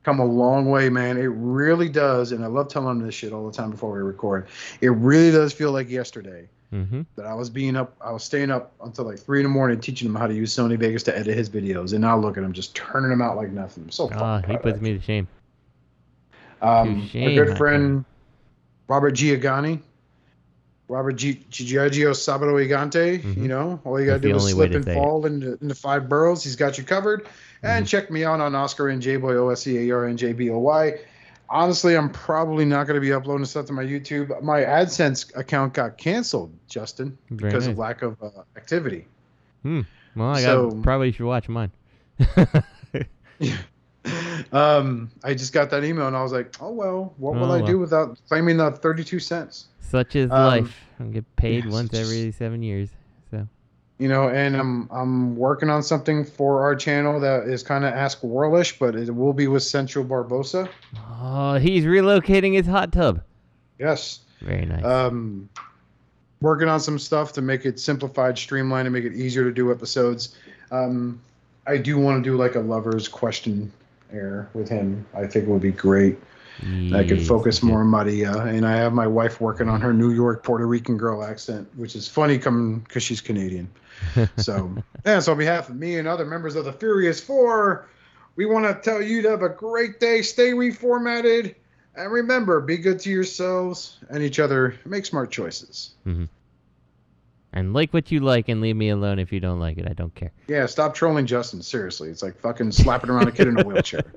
come a long way, man. It really does, and I love telling them this shit all the time before we record. It really does feel like yesterday Mm-hmm. that I was being up, I was staying up until like three in the morning teaching him how to use Sony Vegas to edit his videos, and now look at him just turning them out like nothing. I'm so fucking Ah, he puts me to shame. um, Touche, our good my friend Robert Giagani, Robert G- Giorgio Sabato Gigante. Mhm. You know, all you gotta That's do is slip and fall into, into five boroughs. He's got you covered. And Mhm. check me out on Oscar and J Boy O S C A R N J B O Y. Honestly, I'm probably not going to be uploading stuff to my YouTube. My AdSense account got canceled, Justin, Very because nice. of lack of uh, activity. Hmm. Well, I So- got, probably should watch mine. um, I just got that email and I was like, oh well, what will Oh, I well. do without claiming the 32 cents? Such is Um, life. I get paid once every seven years. You know and i'm i'm working on something for our channel that is kind of ask Warlish, but it will be with central barbosa. Oh, he's relocating his hot tub. yes. Very nice. um working on some stuff to make it simplified streamlined and make it easier to do episodes. Um i do want to do like a lover's question air with him. I think it would be great I can focus more on Maria, and I have my wife working on her New York Puerto Rican girl accent, which is funny coming because she's Canadian. So, yeah, so on behalf of me and other members of the Furious Four, we want to tell you to have a great day, stay reformatted, and remember, be good to yourselves and each other. Make smart choices. Mm-hmm. and like what you like and leave me alone if you don't like it. I don't care. Yeah, stop trolling Justin. Seriously, it's like fucking slapping around a kid in a wheelchair.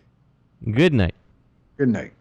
Good night. Good night.